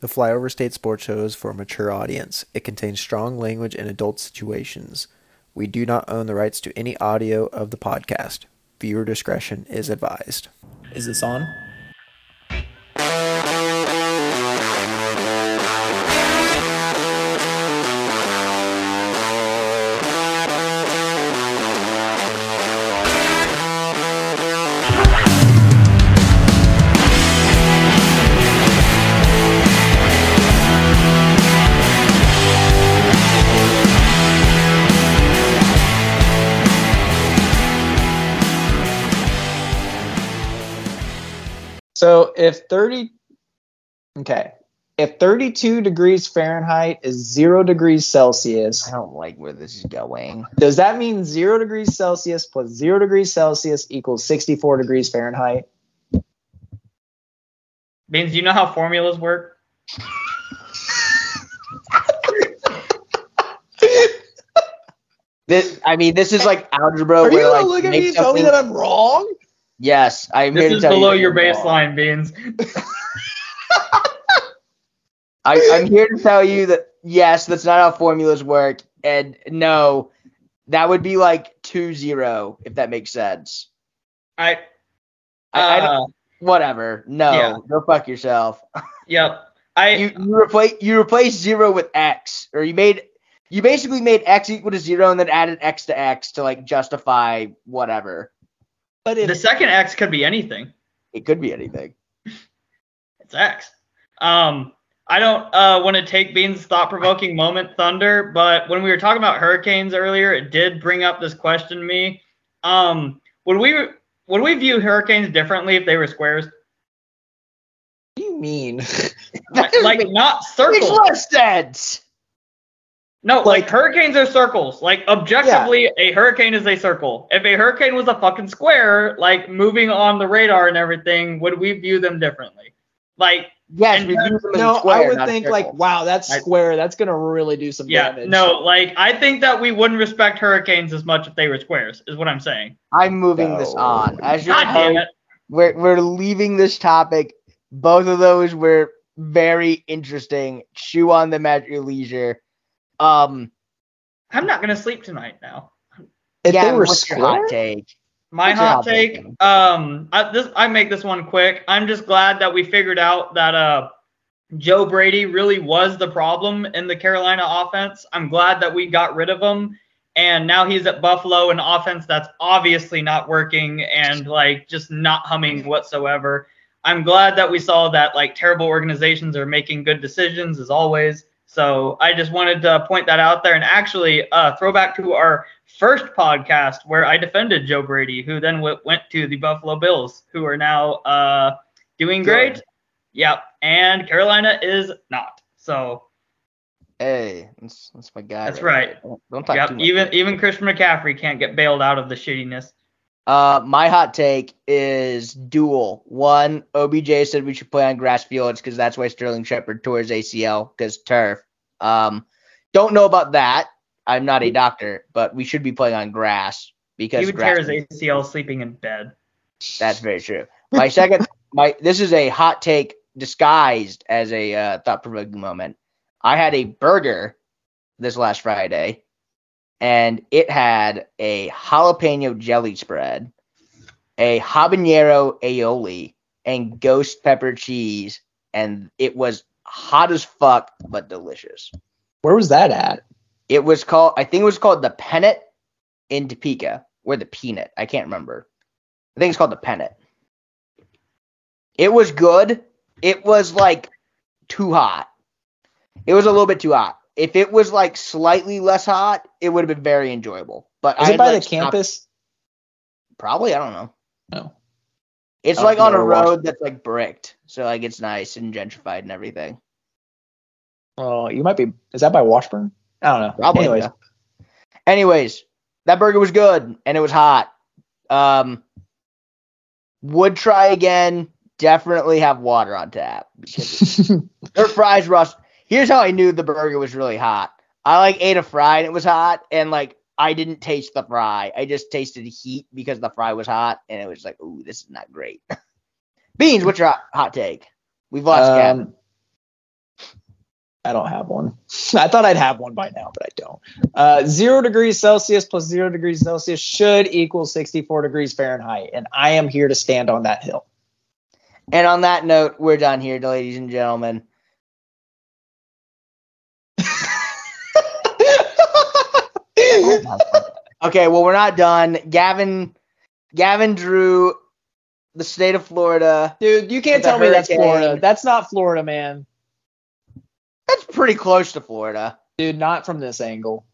The Flyover State Sports Show is for a mature audience. It contains strong language and adult situations. We do not own the rights to any audio of the podcast. Viewer discretion is advised. Is this on? If 30 Okay. If 32 degrees Fahrenheit is 0 degrees Celsius, I don't like where this is going. does that mean 0 degrees Celsius plus 0 degrees Celsius equals 64 degrees Fahrenheit? Means you know how formulas work? This, I mean, this is like algebra. Are you where, gonna like, look at me and tell me that I'm wrong? Yes, I'm here This to is tell you below that your you're wrong. baseline, Beans. I, I'm here to tell you that yes, that's not how formulas work, and no, that would be like two zero if that makes sense. I, I, I don't, uh, whatever. No, yeah. go fuck yourself. yep. I, you you replace you replace zero with x, or you made you basically made x equal to zero and then added x to x to like justify whatever. But if the second X could be anything. It could be anything. It's X. Um, I don't uh, want to take Bean's thought-provoking moment thunder, but when we were talking about hurricanes earlier, it did bring up this question to me. Um, would we would we view hurricanes differently if they were squares? what do you mean? Like, like not Makes circles. less sense. No, like, Like- hurricanes are circles. Like objectively, a hurricane is a circle. If a hurricane was a fucking square, like moving on the radar and everything, would we view them differently? Like, Yes, we view them no, square, I would think like, wow, that's I- square. That's gonna really do some yeah, damage. no, like I think that we wouldn't respect hurricanes as much if they were squares. Is what I'm saying. I'm moving this on. As your God damn host, it. we're we're leaving this topic. Both of those were very interesting. Chew on them at your leisure. Um, I'm not gonna sleep tonight now. if yeah, they were what's your hot take? My What's hot hot take, take, um, I, this I make this one quick. I'm just glad that we figured out that uh, Joe Brady really was the problem in the Carolina offense. I'm glad that we got rid of him, and now he's at Buffalo, an offense that's obviously not working and like just not humming whatsoever. I'm glad that we saw that like terrible organizations are making good decisions as always. So I just wanted to point that out there and actually uh, throw back to our first podcast where I defended Joe Brady, who then w- went to the Buffalo Bills, who are now uh, doing great. Good. Yep, and Carolina is not. So Hey, that's, that's my guy. That's there. right. Don't, don't talk yep, too much. even even Christian McCaffrey can't get bailed out of the shittiness. Uh, my hot take is dual. One, OBJ said we should play on grass fields because that's why Sterling Shepard tore his ACL because turf. Um, don't know about that. I'm not a doctor, but we should be playing on grass because He would grass tear his ACL sleeping in bed. That's very true. My second, my this is a hot take disguised as a uh, thought-provoking moment. I had a burger this last Friday, and it had a jalapeno jelly spread, a habanero aioli, and ghost pepper cheese, and it was hot as fuck but delicious. where was that at? It was called, I think it was called the Pennant in Topeka, or the Peanut. I can't remember. I think it's called the Pennant. It was good. It was like too hot. It was a little bit too hot. If it was like slightly less hot, it would have been very enjoyable. But Is I it by like, the campus? Probably, I don't know. No. It's like on a road that's like bricked, so like it's nice and gentrified and everything. Oh, you might be. Is that by Washburn? I don't know. Probably. Anyways, yeah. Anyways, that burger was good and it was hot. Um, would try again. Definitely have water on tap because their fries rust. Here's how I knew the burger was really hot. I like ate a fry and it was hot, and like I didn't taste the fry. I just tasted the heat because the fry was hot, and it was like, ooh, this is not great. Beans, what's your hot, take? We've lost Gavin. um, I don't have one. I thought I'd have one by now, but I don't. Uh, zero degrees Celsius plus zero degrees Celsius should equal 64 degrees Fahrenheit, and I am here to stand on that hill. And on that note, we're done here, ladies and gentlemen. Okay, well, we're not done. Gavin, Gavin drew the state of Florida. Dude, you can't tell me that's. Florida. That's not Florida, man. That's pretty close to Florida. Dude, not from this angle.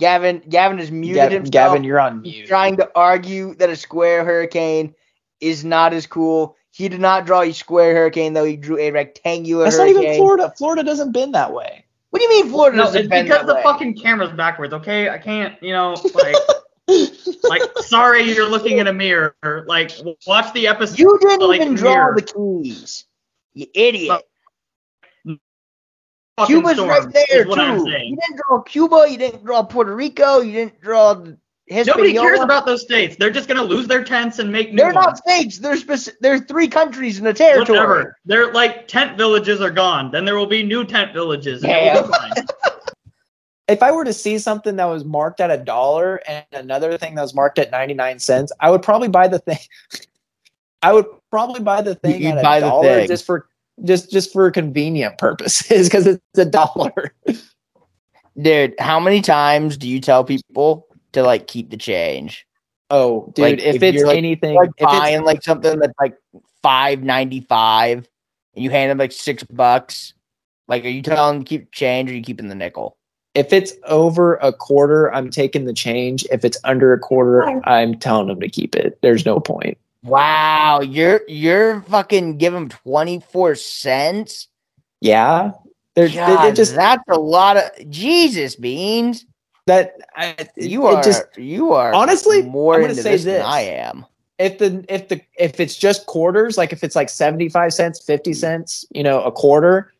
Gavin, Gavin is muted Gavin, himself. Gavin, you're on He's mute. trying to argue that a square hurricane is not as cool. He did not draw a square hurricane, though. He drew a rectangular That's not even Florida. Florida doesn't bend that way. What do you mean Florida No, doesn't it's bend because that the way? fucking camera's backwards. Okay, I can't. You know, like, like, sorry, you're looking in a mirror. Like, watch the episode. You didn't like, even draw mirror. the keys. You idiot. Fucking Cuba's right there too. You didn't draw Cuba. You didn't draw Puerto Rico. You didn't draw. Nobody cares about those states. They're just gonna lose their tents and make new They're not states. They're speci- They're three countries in a territory. Whatever. They're like tent villages are gone. Then there will be new tent villages. and it will be fine. if I were to see something that was marked at a dollar and another thing that was marked at 99 cents, I would probably buy the thing. I would probably buy the thing You'd at buy a the dollar thing. just for just just for convenient purposes because it's a dollar. Dude, how many times do you tell people to like keep the change? Oh, dude, Like, if, if it's you're, like- anything, Like if it's, buying like something that's like five ninety five, and you hand them like six bucks. Like, are you telling them to keep change or are you keeping the nickel? if it's over a quarter, I'm taking the change. If it's under a quarter, I'm telling them to keep it. There's no point. Wow, you're you're fucking give them twenty four cents. Yeah, there's it, God, it just that's a lot of Jesus beans. That I, You are just you are honestly, more I'm gonna into say this, than. I am. if the if the if it's just quarters, like if it's like 75 cents, 50 cents, you know, a quarter,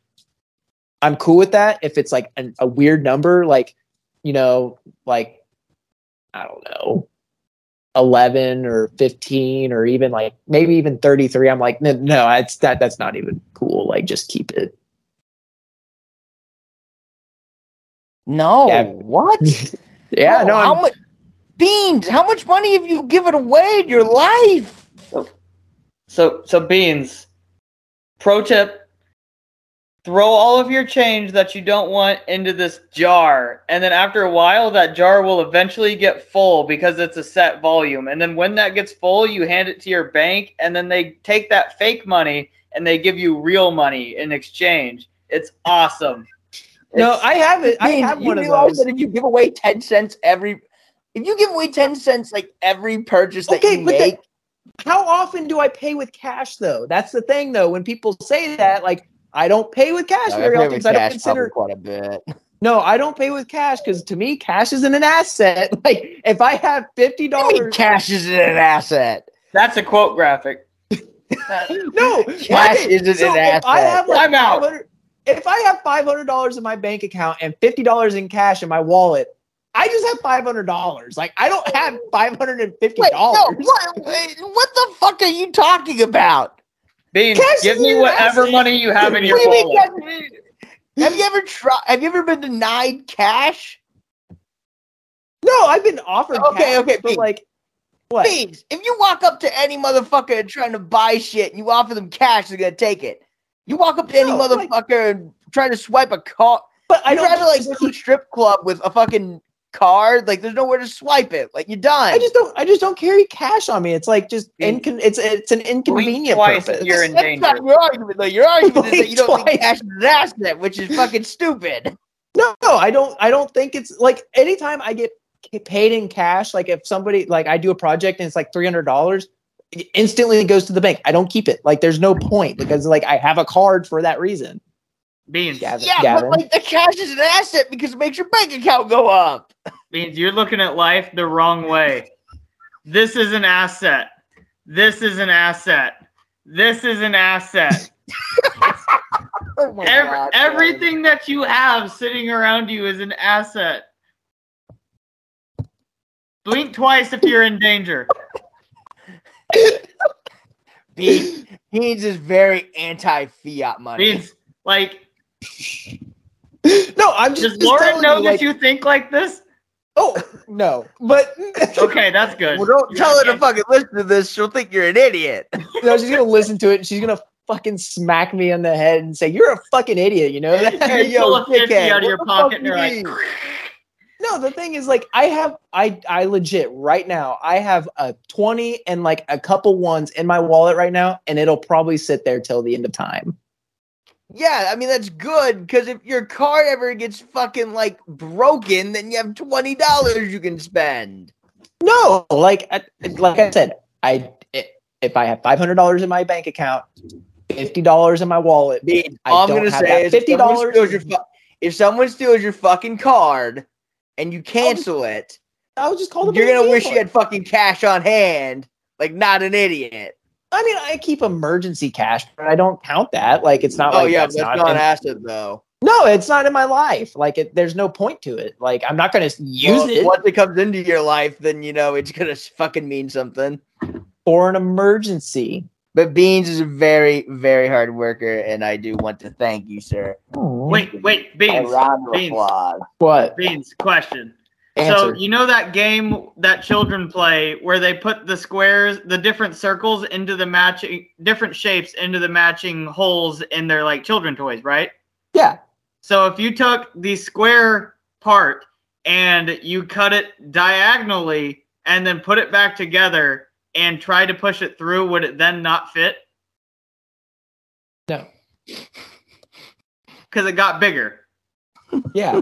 I'm cool with that. If it's like an, a weird number, like, you know, like I don't know, 11 or 15 or even like maybe even 33, I'm like, no, no, it's that that's not even cool. Like just keep it. No, Yeah. what? yeah, Bro, no, how much beans? How much money have you given away in your life? So so beans. Pro tip. Throw all of your change that you don't want into this jar. And then after a while that jar will eventually get full because it's a set volume. And then when that gets full, you hand it to your bank and then they take that fake money and they give you real money in exchange. It's awesome. No, I have it. I have you one of realize those. that if you give away ten cents every, if you give away ten cents like every purchase that Okay, you but the- make, how often do I pay with cash though? That's the thing though. When people say that, like I don't pay with cash I very often with 'cause I don't consider quite a bit. no, I don't pay with cash because to me, cash isn't an asset. Like if I have fifty dollars, cash isn't an asset. That's a quote graphic. no, Cash okay, isn't so an if I asset. have like I'm out. 500 if I have five hundred dollars in my bank account and fifty dollars in cash in my wallet, I just have five hundred dollars. Like I don't have five hundred and fifty Wait, no, dollars. what, wait, what the fuck are you talking about? Beans, Cash give me whatever asset. money you have in your do you mean wallet. cash- Have you ever tried? Have you ever been denied cash? No, I've been offered. Okay, cash, okay, but Pete. like what? Please, if you walk up to any motherfucker and trying to buy shit, and you offer them cash, they're gonna take it. You walk up to any No, like- motherfucker and try to swipe a card. But I I don't try to like go to a strip club with a fucking card. Like, there's nowhere to swipe it. Like, you're done. I just don't. I just don't carry cash on me. It's like just incon- It's it's an inconvenient twice purpose. you're in That's danger. not your argument, though. Your argument is that you don't Twice. think cash is an asset, which is fucking stupid. No, no, I don't. I don't think it's like anytime I get paid in cash. Like if somebody like I do a project and it's like three hundred dollars, instantly it goes to the bank. I don't keep it. Like there's no point because like I have a card for that reason. Beans, Gavin, Yeah, Gavin. but like the cash is an asset because it makes your bank account go up. Beans, you're looking at life the wrong way. This is an asset. This is an asset. This is an asset. Oh my Ev- God, everything that you have sitting around you is an asset. Blink twice if you're in danger. Beans, Beans is very anti fiat money. Beans, like, no, I'm just. Does Lauren know you, that like, you think like this? Oh no, but Okay, that's good. Well, don't tell her to fucking listen to this. She'll think you're an idiot. no, she's gonna listen to it and she's gonna fucking smack me on the head and say, "You're a fucking idiot." You know that? Hey, you yo, pull a fifty out of your pocket and you're like, mean? No, the thing is, like, I have, I, I legit right now, I have a twenty and like a couple ones in my wallet right now, and it'll probably sit there till the end of time. Yeah, I mean that's good because if your car ever gets fucking like broken, then you have twenty dollars you can spend. No, like, I, like I said, I if I have five hundred dollars in my bank account, fifty dollars in my wallet, Dude, I all I'm gonna say that is if someone $50 steals your fu- if someone steals your fucking card and you cancel it, I'll just call the you're gonna wish you had fucking cash on hand, like not an idiot. I mean, I keep emergency cash, but I don't count that. Like, it's not oh like yeah, that's that's not an asset though. No, it's not in my life. Like, it, there's no point to it. Like, I'm not to use Well, it Once it comes into your life, then you know it's gonna fucking mean something. for an emergency. But Beans is a very, very hard worker, and I do want to thank you, sir. wait, wait, A Beans. round of Beans. applause. What? Beans, question. So you know that game that children play where they put the squares, the different circles into the matching different shapes into the matching holes in their like children toys, right? yeah. So if you took the square part and you cut it diagonally and then put it back together and try to push it through, would it then not fit? No. Because it got bigger. Yeah.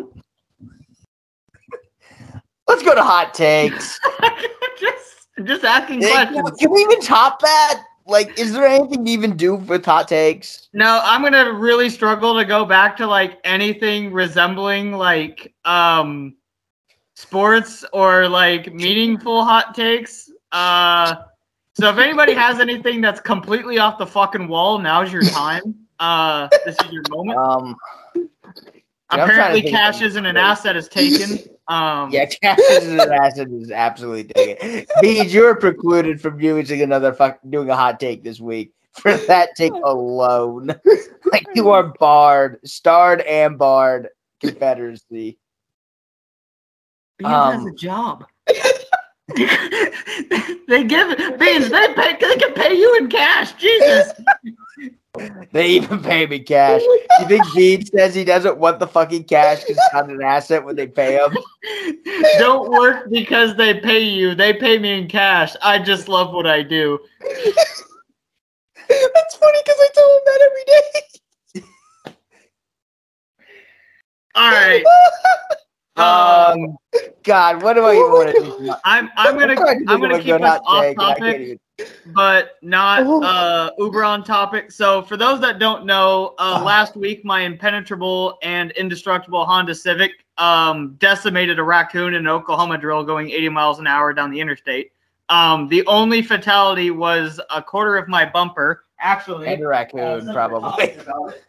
Let's go to hot takes. just, just asking Hey, questions. can, can we even top that? Like, is there anything to even do with hot takes? No, I'm gonna really struggle to go back to like anything resembling like um sports or like meaningful hot takes. Uh so if anybody has anything that's completely off the fucking wall, now's your time. Uh this is your moment. Um, I'm trying to Apparently cash isn't an asset is taken. Um yeah, cash isn't an asset is absolutely taken. Beans, you're precluded from using another fuck doing a hot take this week for that take alone. like you are barred, starred and barred. Confederacy. Beans has Um, a job. they give Beans, they pay they can pay you in cash. Jesus. They even pay me cash. You think Beans says he doesn't want the fucking cash because it's not an asset when they pay him? Don't work because they pay you. They pay me in cash. I just love what I do. That's funny because I tell him that every day. All right. Um, Um, God, what do I even want to do? I'm I'm gonna trying to I'm gonna keep us off take, and I can't topic, but not Oh. uh uber on topic. So for those that don't know, uh, Oh. last week my impenetrable and indestructible Honda Civic um decimated a raccoon in an Oklahoma drill going 80 miles an hour down the interstate. Um, the only fatality was a quarter of my bumper. Actually, And a raccoon, probably. talking about it,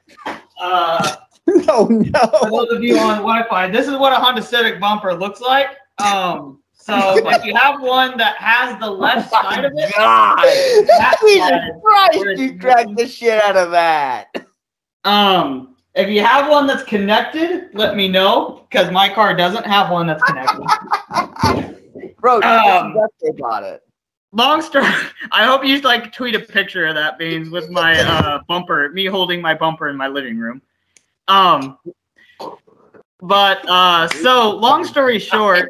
Uh, No, for no. those of you on Wi-Fi, this is what a Honda Civic bumper looks like. Um, so if you have one that has the left side of it, God, Jesus Christ, you dragged the shit out of that. um, if you have one that's connected, let me know because my car doesn't have one that's connected. Bro, Um, tape it. Long story. I hope you like tweet a picture of that beans with my uh, bumper, me holding my bumper in my living room. Um, but uh, so long story short.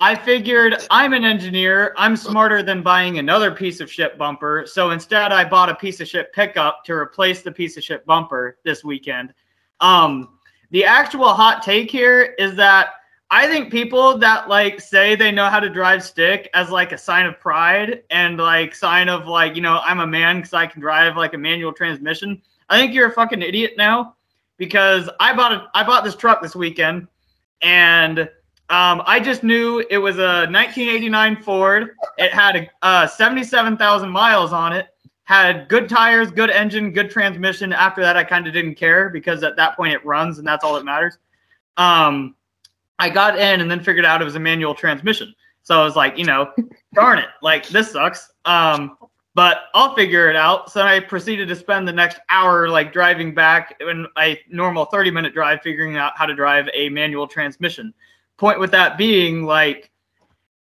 I figured I'm an engineer. I'm smarter than buying another piece of shit bumper. So instead, I bought a piece of shit pickup to replace the piece of shit bumper this weekend. Um, the actual hot take here is that I think people that like say they know how to drive stick as like a sign of pride and like sign of like you know I'm a man because I can drive like a manual transmission. I think you're a fucking idiot now because I bought a I bought this truck this weekend and um, I just knew it was a 1989 Ford. It had a, uh, 77,000 miles on it. Had good tires, good engine, good transmission. After that, I kind of didn't care because at that point it runs and that's all that matters. Um, I got in and then figured out it was a manual transmission. So I was like, you know, darn it, like this sucks. Um, but I'll figure it out. So I proceeded to spend the next hour like driving back in a normal 30 minute drive, figuring out how to drive a manual transmission. Point with that being like,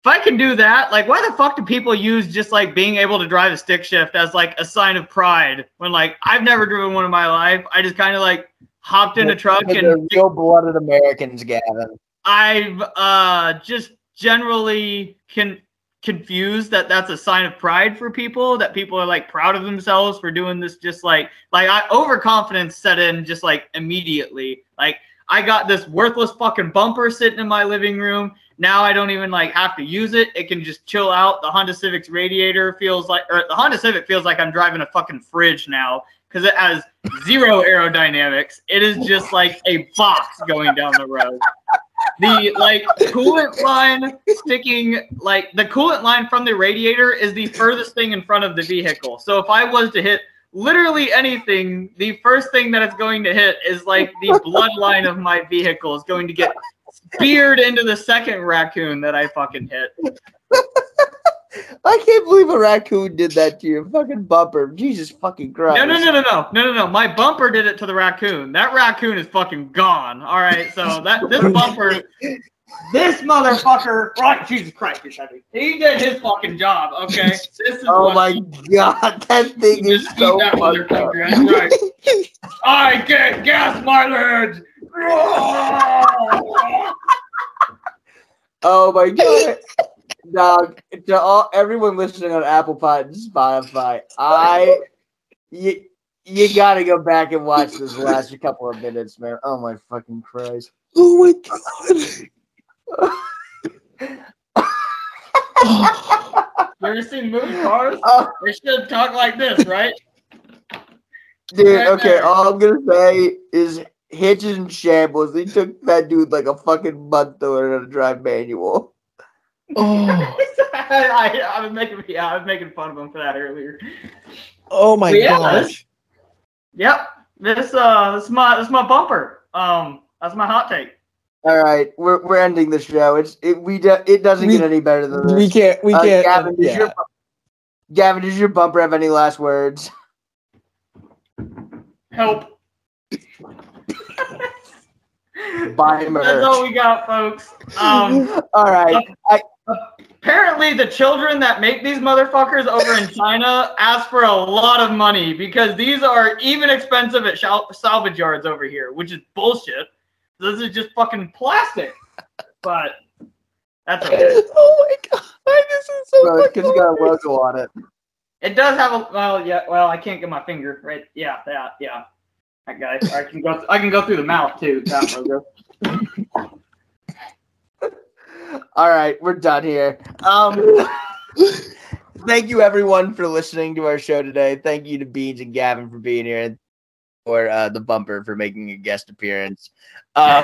if I can do that, like, why the fuck do people use just like being able to drive a stick shift as like a sign of pride when like I've never driven one in my life? I just kind of like hopped in a truck They're and real blooded Americans, Gavin. I've uh just generally can confused that that's a sign of pride for people that people are like proud of themselves for doing this just like like I overconfidence set in just like immediately. Like I got this worthless fucking bumper sitting in my living room. Now I don't even like have to use it. It can just chill out. The Honda Civic's radiator feels like or the Honda Civic feels like I'm driving a fucking fridge now because it has zero aerodynamics. It is just like a box going down the road the like coolant line sticking like the coolant line from the radiator is the furthest thing in front of the vehicle. So if I was to hit literally anything, the first thing that it's going to hit is like the bloodline of my vehicle is going to get speared into the second raccoon that I fucking hit. I can't believe a raccoon did that to your fucking bumper. Jesus fucking Christ. No, no, no, no, no, no, no, no. My bumper did it to the raccoon. That raccoon is fucking gone. All right, so that this bumper, this motherfucker, right? Jesus Christ, you're heavy. He did his fucking job. Okay, this is Oh my god, that thing is so that motherfucker. That's right. I get gas mileage. Oh my god. Dog, to all everyone listening on Apple Pod and Spotify, I you, you gotta go back and watch this last couple of minutes, man. Oh my fucking Christ. Oh my god. You ever seen movie cars? Oh, They should talk like this, right? dude, Right okay, there. all I'm gonna say is hitches and shambles. They took that dude like a fucking month to learn how to drive manual. Oh, I, I was making yeah, I was making fun of him for that earlier. oh my Yeah. gosh. Yep. This uh this is my this is my bumper. Um that's my hot take. All right, we're we're ending the show. It's it we do, it doesn't We- get any better than this. We can't. We Uh, can't. Gavin, does yeah. your Gavin, does your bumper have any last words? Help. Buy That's all we got, folks. Um All right. Apparently the children that make these motherfuckers over in China ask for a lot of money because these are even expensive at salvage yards over here, which is bullshit. This is just fucking plastic. But that's okay. Oh my god. This is so Bro, fucking because it's got a logo on it. It does have a well, yeah. Well, I can't get my finger right. Yeah, that, yeah. That guy. I can go. I can go through the mouth too. That logo. All right, we're done here. Um, thank you everyone for listening to our show today. Thank you to Beans and Gavin for being here, and for uh, the bumper for making a guest appearance. Uh,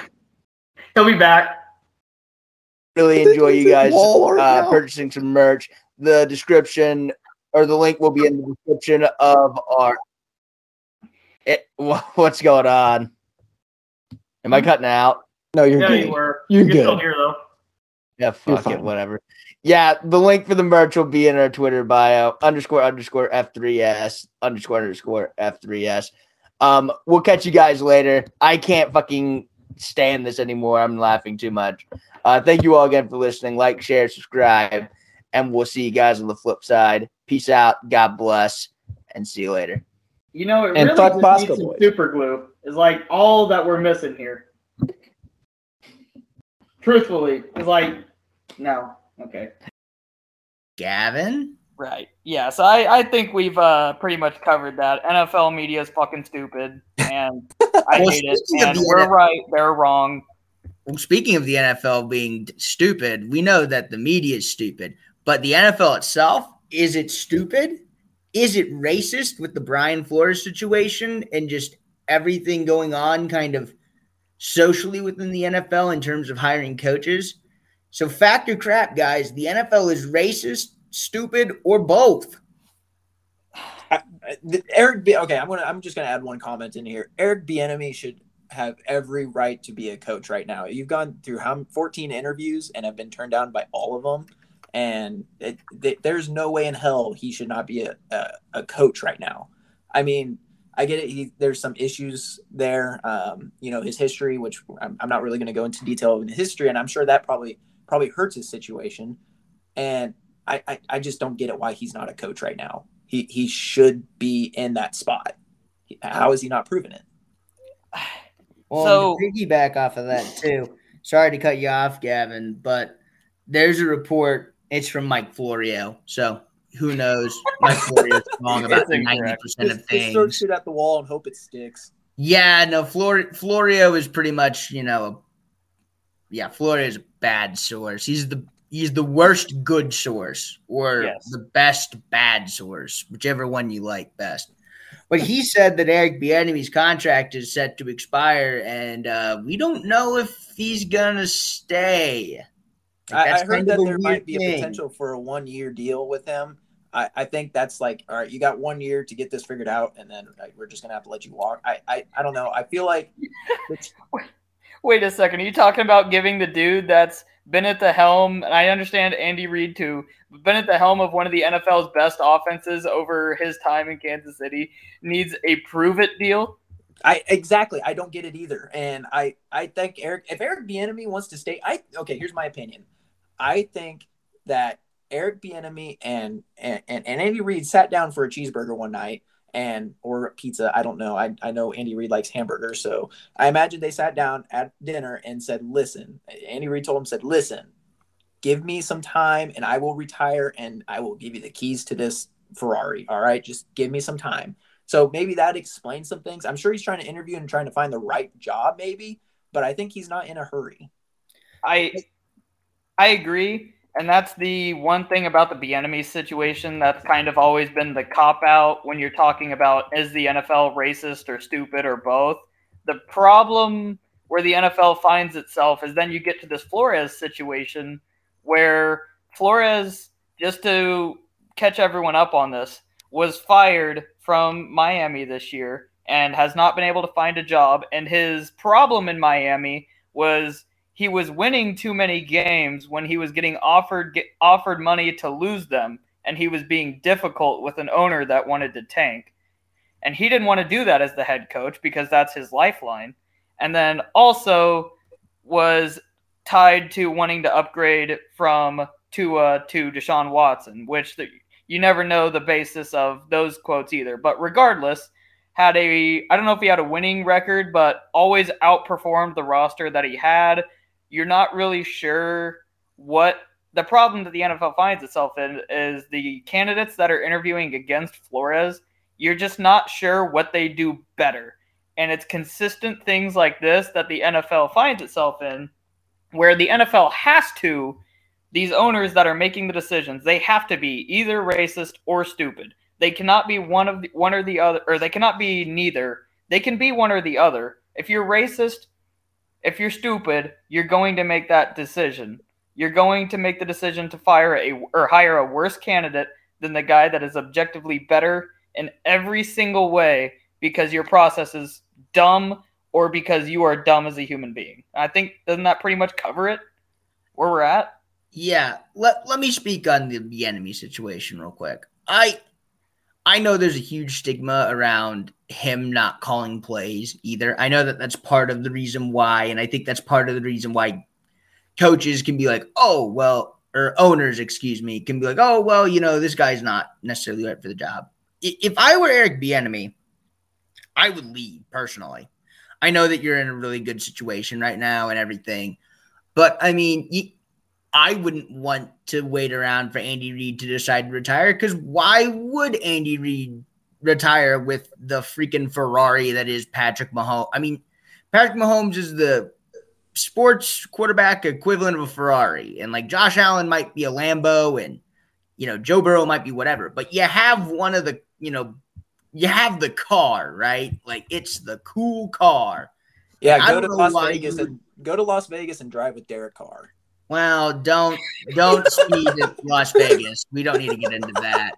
He'll be back. really enjoy you guys uh, purchasing some merch. The description or the link will be in the description of our. It, what's going on? Am I cutting out? No, you're yeah, good. you were. You're You're still good. here though. Yeah, fuck it, whatever. Yeah, the link for the merch will be in our Twitter bio underscore underscore F3S underscore underscore F3S. Um, we'll catch you guys later. I can't fucking stand this anymore. I'm laughing too much. Uh, thank you all again for listening. Like, share, subscribe, and we'll see you guys on the flip side. Peace out. God bless, and see you later. You know, it And really fuck just Bosco needs some super glue. Is like all that we're missing here. Truthfully, it's like no. Okay. Gavin? Right. Yeah. So I, I think we've uh, pretty much covered that. NFL media is fucking stupid, and I Well, hate it. And we're NFL right. They're wrong. Well, speaking of the NFL being stupid, we know that the media is stupid, but the NFL itself is it stupid? Is it racist with the Brian Flores situation and just everything going on kind of socially within the NFL in terms of hiring coaches? So, factor crap, guys. The NFL is racist, stupid, or both. I- Eric, okay, I'm gonna. I'm just gonna add one comment in here. Eric Bieniemy should have every right to be a coach right now. You've gone through how 14 interviews and have been turned down by all of them. and it, th- there's no way in hell he should not be a, a, a coach right now. I mean, I get it. He, there's some issues there. Um, you know, his history, which I'm, I'm not really going to go into detail in his history, and I'm sure that probably probably hurts his situation. And I, I, I just don't get it why he's not a coach right now. He he should be in that spot. How is he not proving it? Well, So- to piggyback off of that too. Sorry to cut you off, Gavin, but there's a report. It's from Mike Florio, so who knows? Mike Florio's wrong about ninety percent Just, of just throw shit at the wall and hope it sticks. Yeah, no, Flor- Florio is pretty much, you know, yeah, Florio is a bad source. He's the he's the worst good source or Yes. the best bad source, whichever one you like best. But he said that Eric Bieniemy's contract is set to expire, and uh, we don't know if he's gonna stay. Like, I, I heard that there might weird be a thing. potential for a one year deal with him. I, I think that's like, all right, you got one year to get this figured out, and then like, we're just gonna have to let you walk. I, I, I don't know. I feel like it's, Wait a second. Are you talking about giving the dude that's been at the helm? And I understand Andy Reid too, been at the helm of one of the NFL's best offenses over his time in Kansas City needs a prove it deal. I exactly. I don't get it either. And I, I think Eric, if Eric Bieniemy wants to stay, I okay. Here's my opinion. I think that Eric Bieniemy and and, and Andy Reid sat down for a cheeseburger one night and or pizza. I don't know. I I know Andy Reid likes hamburgers, so I imagine they sat down at dinner and said, "Listen." Andy Reid told him, "said Listen, give me some time, and I will retire, and I will give you the keys to this Ferrari. All right, just give me some time." So maybe that explains some things. I'm sure he's trying to interview and trying to find the right job, maybe, but I think he's not in a hurry. I I agree, and that's the one thing about the Bieniemy situation that's kind of always been the cop out when you're talking about is the NFL racist or stupid or both. The problem where the NFL finds itself is then you get to this Flores situation where Flores, just to catch everyone up on this, was fired from Miami this year and has not been able to find a job. And his problem in Miami was he was winning too many games when he was getting offered get, offered money to lose them, and he was being difficult with an owner that wanted to tank. And he didn't want to do that as the head coach because that's his lifeline. And then also was tied to wanting to upgrade from Tua to Deshaun Watson, which the, you never know the basis of those quotes either. But regardless, had a I don't know if he had a winning record, but always outperformed the roster that he had. You're not really sure what the problem that the NFL finds itself in is the candidates that are interviewing against Flores. You're just not sure what they do better. And it's consistent things like this that the NFL finds itself in, where the NFL has to, these owners that are making the decisions, they have to be either racist or stupid. They cannot be one of the, one or the other, or they cannot be neither. They can be one or the other. If you're racist, if you're stupid, you're going to make that decision. You're going to make the decision to fire a or hire a worse candidate than the guy that is objectively better in every single way because your process is dumb or because you are dumb as a human being. I think doesn't that pretty much cover it where we're at? Yeah, let, let me speak on the, the enemy situation real quick. I I know there's a huge stigma around him not calling plays either. I know that that's part of the reason why, and I think that's part of the reason why coaches can be like, oh well, or owners, excuse me, can be like, oh well, you know, this guy's not necessarily right for the job. If I were Eric Bieniemy, I would leave personally. I know that you're in a really good situation right now and everything, but I mean, you, I wouldn't want to wait around for Andy Reid to decide to retire because why would Andy Reid retire with the freaking Ferrari that is Patrick Mahomes? I mean, Patrick Mahomes is the sports quarterback equivalent of a Ferrari, and like Josh Allen might be a Lambo, and you know Joe Burrow might be whatever, but you have one of the you know you have the car, right? Like it's the cool car. Yeah, go to Las Vegas and go to Las Vegas and drive with Derek Carr. Well, don't don't speed Las Vegas. We don't need to get into that.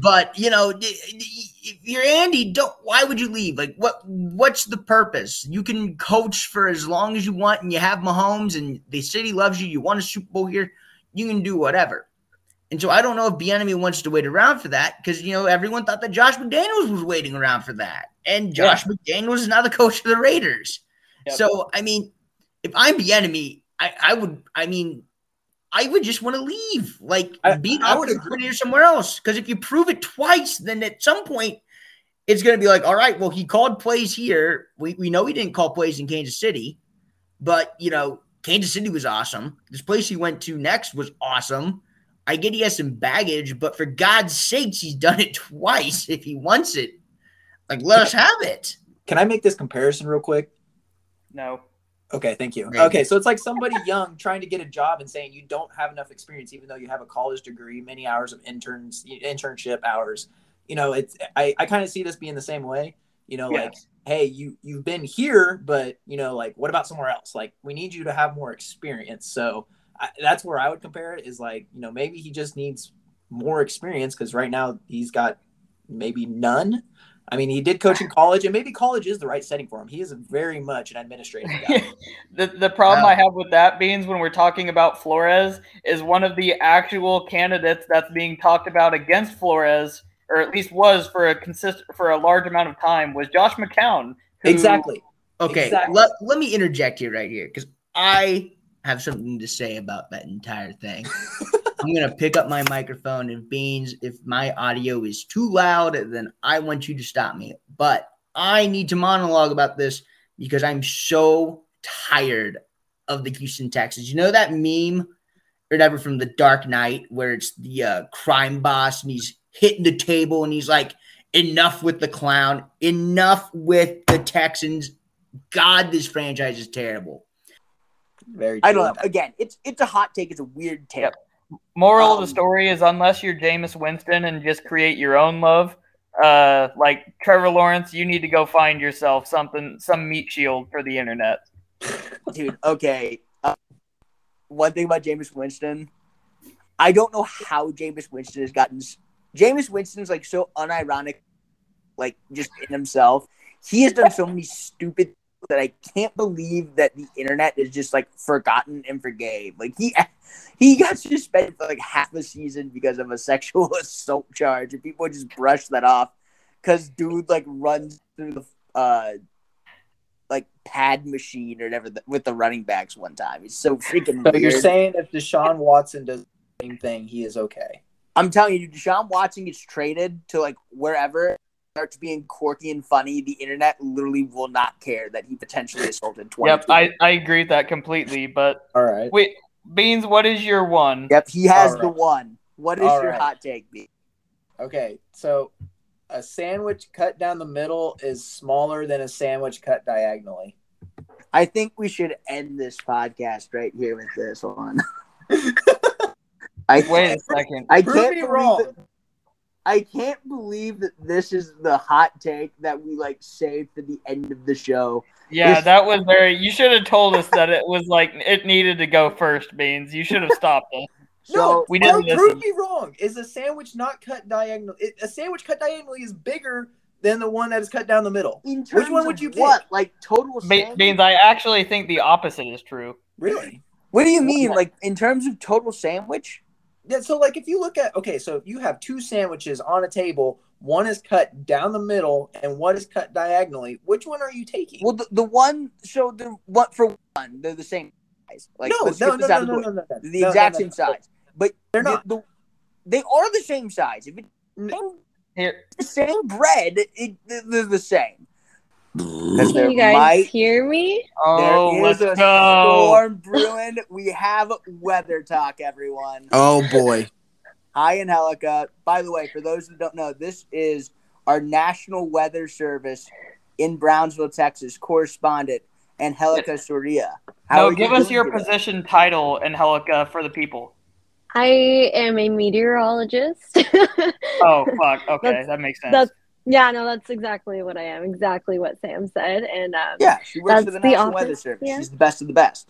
But you know, if you're Andy, don't. Why would you leave? Like, what? What's the purpose? You can coach for as long as you want, and you have Mahomes, and the city loves you. You won a Super Bowl here. you can do whatever. And so I don't know if Bieniemy wants to wait around for that because you know everyone thought that Josh McDaniels was waiting around for that, and Josh McDaniels is now the coach of the Raiders. Yep. So I mean, if I'm Bieniemy, I I would I mean. I would just want to leave, like I- be I would offensive coordinator somewhere else. Because if you prove it twice, then at some point it's going to be like, all right, well, he called plays here. We, we know he didn't call plays in Kansas City, but, you know, Kansas City was awesome. This place he went to next was awesome. I get he has some baggage, but for God's sakes, he's done it twice. If he wants it, like, let us have it. Can I make this comparison real quick? No. Okay, thank you. Okay, so it's like somebody young trying to get a job and saying you don't have enough experience, even though you have a college degree, many hours of interns, internship hours. You know, it's I, I kind of see this being the same way. You know, like, hey, you you've been here, but you know, like, what about somewhere else? Like, we need you to have more experience. So I, that's where I would compare it. Is like, you know, maybe he just needs more experience because right now he's got maybe none. I mean, he did coach in college, and maybe college is the right setting for him. He is very much an administrative guy. the the problem Yeah. I have with that beans when we're talking about Flores is one of the actual candidates that's being talked about against Flores, or at least was for a consist for a large amount of time, was Josh McCown. who- exactly. Okay, Exactly. let, let me interject here right here because I have something to say about that entire thing. I'm gonna pick up my microphone and beans. If my audio is too loud, then I want you to stop me. But I need to monologue about this because I'm so tired of the Houston Texans. You know that meme or whatever from the Dark Knight where it's the uh, crime boss and he's hitting the table and he's like, "Enough with the clown. Enough with the Texans. God, this franchise is terrible." Very. I don't know. Again, it's it's a hot take. It's a weird take. Yep. Moral of Um, the story is unless you're Jameis Winston and just create your own love, uh, like Trevor Lawrence, you need to go find yourself something, some meat shield for the internet. dude. Okay. Uh, one thing about Jameis Winston, I don't know how Jameis Winston has gotten. Jameis Winston is like so unironic, like just in himself. He has done so many stupid things that I can't believe that the internet is just like forgotten and forgave. Like he he got suspended for like half a season because of a sexual assault charge, and people just brush that off because dude like runs through the uh like pad machine or whatever the, with the running backs one time. It's so freaking So weird. you're saying if Deshaun Watson does the same thing, he is okay. I'm telling you, Deshaun Watson gets traded to like wherever starts being quirky and funny. The internet literally will not care that he potentially assaulted 20. Yep, I, I agree with that completely. But All right. wait, Beans, what is your one? Yep, he has All the one. What is All your right. hot take, B? Okay. So a sandwich cut down the middle is smaller than a sandwich cut diagonally. I think we should end this podcast right here with this one. I Wait a second. I Prove can't me wrong. that- I can't believe that this is the hot take that we like saved for the end of the show. Yeah, This- that was very. You should have told us that it was like it needed to go first, Beans. You should have stopped us. So no, we no, didn't prove listen. me wrong. Is a sandwich not cut diagonal? It, a sandwich cut diagonally is bigger than the one that is cut down the middle. in terms one would you what? pick? Like total sandwich? Beans, I actually think the opposite is true. Really? What do you mean? Like in terms of total sandwich? Yeah. So like if you look at okay, so if you have two sandwiches on a table, one is cut down the middle and one is cut diagonally. Which one are you taking? Well, the, the one. So the what for one? They're the same size. Like no, no, no, this no, no, the no, no, no, The no, exact no, same no. size, but They're not. the- they are the same size. If it's N- Here, the same bread, it, they're the same. Because Can you guys might hear me? oh, there let's a go. storm brewing. We have weather talk, everyone. Oh boy. Hi, in Angelica. By the way, for those who don't know, this is our National Weather Service in Brownsville, Texas correspondent, Angelica Soria. How No, give us your today? position title, Angelica, for the people. I am a meteorologist. Oh, fuck. Okay, That's- that makes sense. that's yeah, no, that's exactly what I am. Exactly what Sam said, and um, Yeah, she works for the the National office, Weather Service. yeah. She's the best of the best.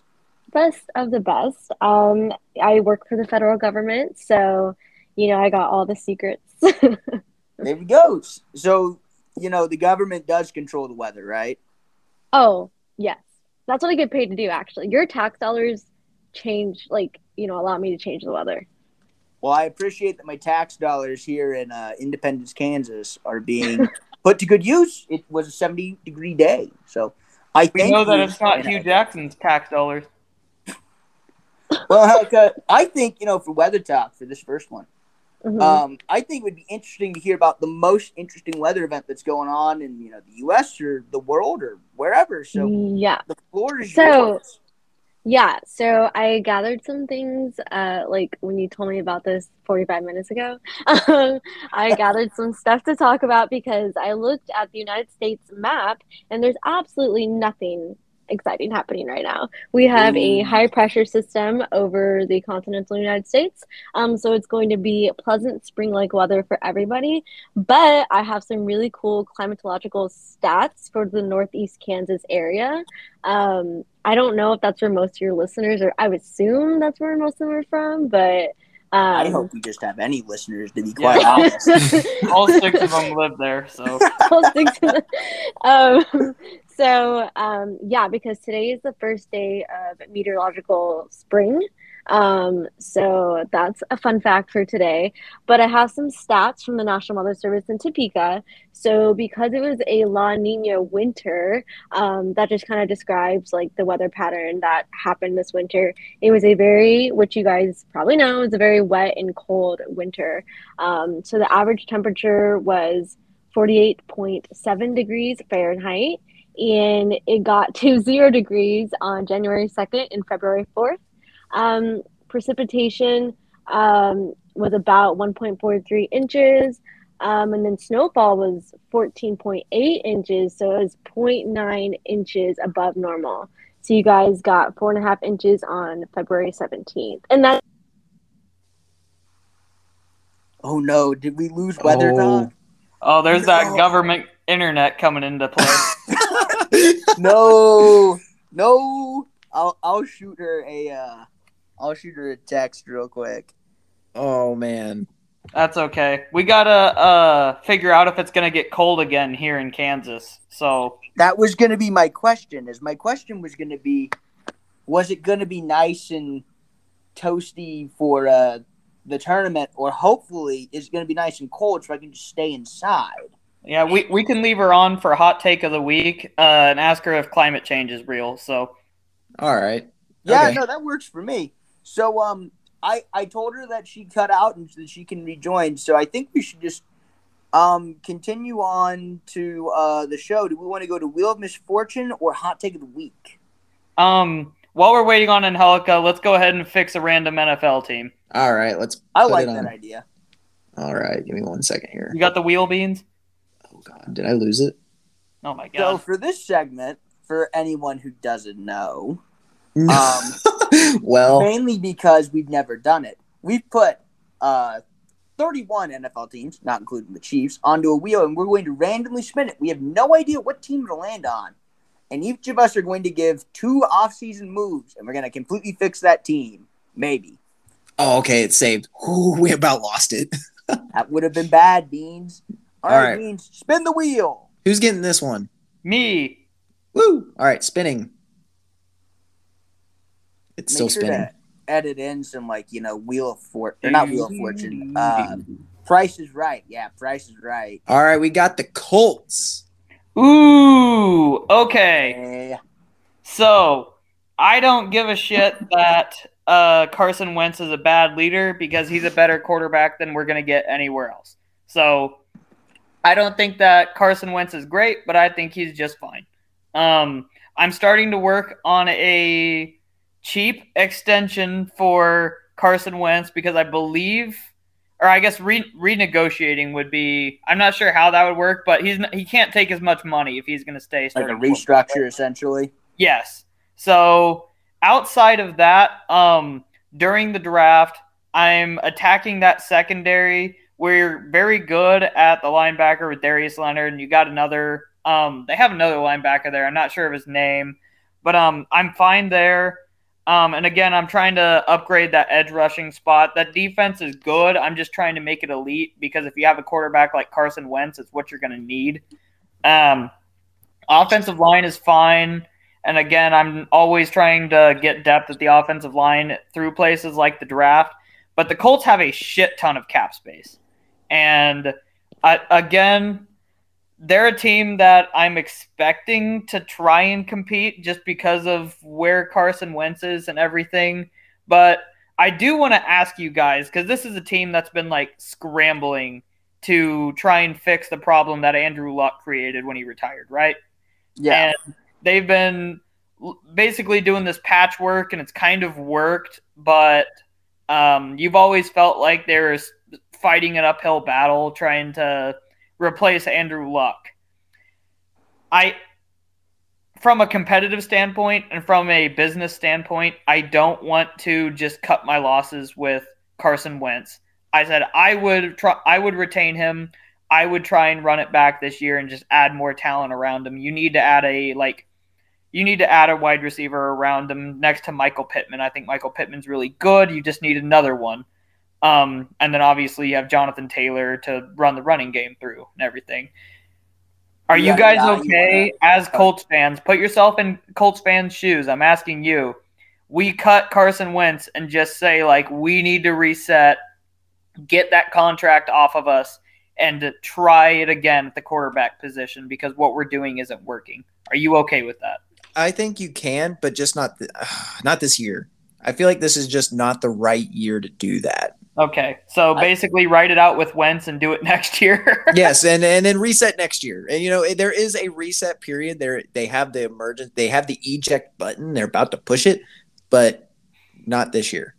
best of the best. Um, I work for the federal government, so you know I got all the secrets. There we go. So, you know, the government does control the weather, right? oh yes, that's what I get paid to do. Actually, your tax dollars change, like you know, allow me to change the weather. Well, I appreciate that my tax dollars here in uh, Independence, Kansas, are being put to good use. It was a 70 degree day, so I We thank know that you, it's not Hue Jackson's tax dollars. Well, heck, uh, I think you know for weather talk for this first one, Mhm. um, I think it would be interesting to hear about the most interesting weather event that's going on in you know the U.S. or the world or wherever. So yeah. the floor is So- yours. Yeah, so I gathered some things, uh, like when you told me about this 45 minutes ago. Um, I gathered some stuff to talk about because I looked at the United States map and there's absolutely nothing exciting happening right now. We have a high pressure system over the continental United States, um, so it's going to be pleasant spring like weather for everybody. But I have some really cool climatological stats for the Northeast Kansas area. Um, I don't know if that's where most of your listeners are. I would assume that's where most of them are from, but um, I hope we just have any listeners to be Yeah. quite honest. All six of them live there, so I'll stick to the- um, so um, yeah, because today is the first day of meteorological spring. Um, so that's a fun fact for today. But I have some stats from the National Weather Service in Topeka. So because it was a La Nina winter, um, that just kind of describes like the weather pattern that happened this winter. It was a very, which you guys probably know, is a very wet and cold winter. Um, so the average temperature was 48.7 degrees Fahrenheit, and it got to zero degrees on January 2nd and February 4th. Um, precipitation um, was about 1.43 inches, um, and then snowfall was 14.8 inches, so it was 0.9 inches above normal. So you guys got four and a half inches on February 17th, and that oh no, did we lose weather Oh. dog? oh, there's that government internet coming into play. no, no. I'll I'll shoot her a uh, I'll shoot her a text real quick. oh man. That's okay. We gotta uh figure out if it's gonna get cold again here in Kansas. So That was gonna be my question. Is my question was gonna be, was it gonna be nice and toasty for uh the tournament, or hopefully is gonna be nice and cold so I can just stay inside? Yeah, we, we can leave her on for hot take of the week uh, and ask her if climate change is real. So All right. Yeah, Okay. no, that works for me. So um I I told her that she cut out and that she can rejoin. So I think we should just um continue on to uh the show. Do we want to go to Wheel of Misfortune or Hot Take of the Week? um while we're waiting on Angelica, let's go ahead and fix a random NFL team. All right. Let's. I like it that idea. All right. Give me one second here. You got the wheel beans? God, did I lose it? Oh my God. So for this segment, for anyone who doesn't know, Um, well, mainly because we've never done it, we've put uh 31 NFL teams, not including the Chiefs, onto a wheel and we're going to randomly spin it. We have no idea what team it'll land on. And each of us are going to give two off-season moves and we're going to completely fix that team. Maybe. oh, okay, it's saved. Ooh, we about lost it. That would have been bad, Beans. All All right, right. Spin the wheel. Who's getting this one? Me. Woo! All right, spinning. It's Make still sure spinning. to edit in some like, you know, Wheel of Fortune, or not Wheel of Fortune. Uh, Price is Right. Yeah, Price is Right. All right, we got the Colts. Ooh, okay. So I don't give a shit that uh, Carson Wentz is a bad leader because he's a better quarterback than we're gonna get anywhere else. So I don't think that Carson Wentz is great, but I think he's just fine. Um, I'm starting to work on a cheap extension for Carson Wentz because I believe, or I guess re- renegotiating would be. I'm not sure how that would work, but he's he can't take as much money if he's going to stay. like a restructure, essentially. Yes. So outside of that, um, during the draft, I'm attacking that secondary. We're very good at the linebacker with Darius Leonard, and you got another. Um, they have another linebacker there. I'm not sure of his name, but um, I'm fine there. Um, and again, I'm trying to upgrade that edge rushing spot. That defense is good. I'm just trying to make it elite because if you have a quarterback like Carson Wentz, it's what you're going to need. Um, offensive line is fine. And again, I'm always trying to get depth at the offensive line through places like the draft. But the Colts have a shit ton of cap space. And uh, again, they're a team that I'm expecting to try and compete just because of where Carson Wentz is and everything. But I do want to ask you guys because this is a team that's been like scrambling to try and fix the problem that Andrew Luck created when he retired, right? Yeah. And they've been basically doing this patchwork and it's kind of worked, but um, you've always felt like there's fighting an uphill battle trying to replace Andrew Luck. I from a competitive standpoint and from a business standpoint, I don't want to just cut my losses with Carson Wentz. I said I would try I would retain him. I would try and run it back this year and just add more talent around him. You need to add a like you need to add a wide receiver around him next to Michael Pittman. I think Michael Pittman's really good. You just need another one. Um, and then obviously you have Jonathan Taylor to run the running game through and everything. Are you Yeah, guys now you okay as Colts fans? Put yourself in Colts fans' shoes. I'm asking you. We cut Carson Wentz and just say like we need to reset, get that contract off of us, and try it again at the quarterback position because what we're doing isn't working. Are you okay with that? I think you can, but just not th- not this year. I feel like this is just not the right year to do that. Okay, so I- basically write it out with Wentz and do it next year. yes, and and then reset next year. And you know there is a reset period. There they have the emergent. They have the eject button. They're about to push it, but not this year.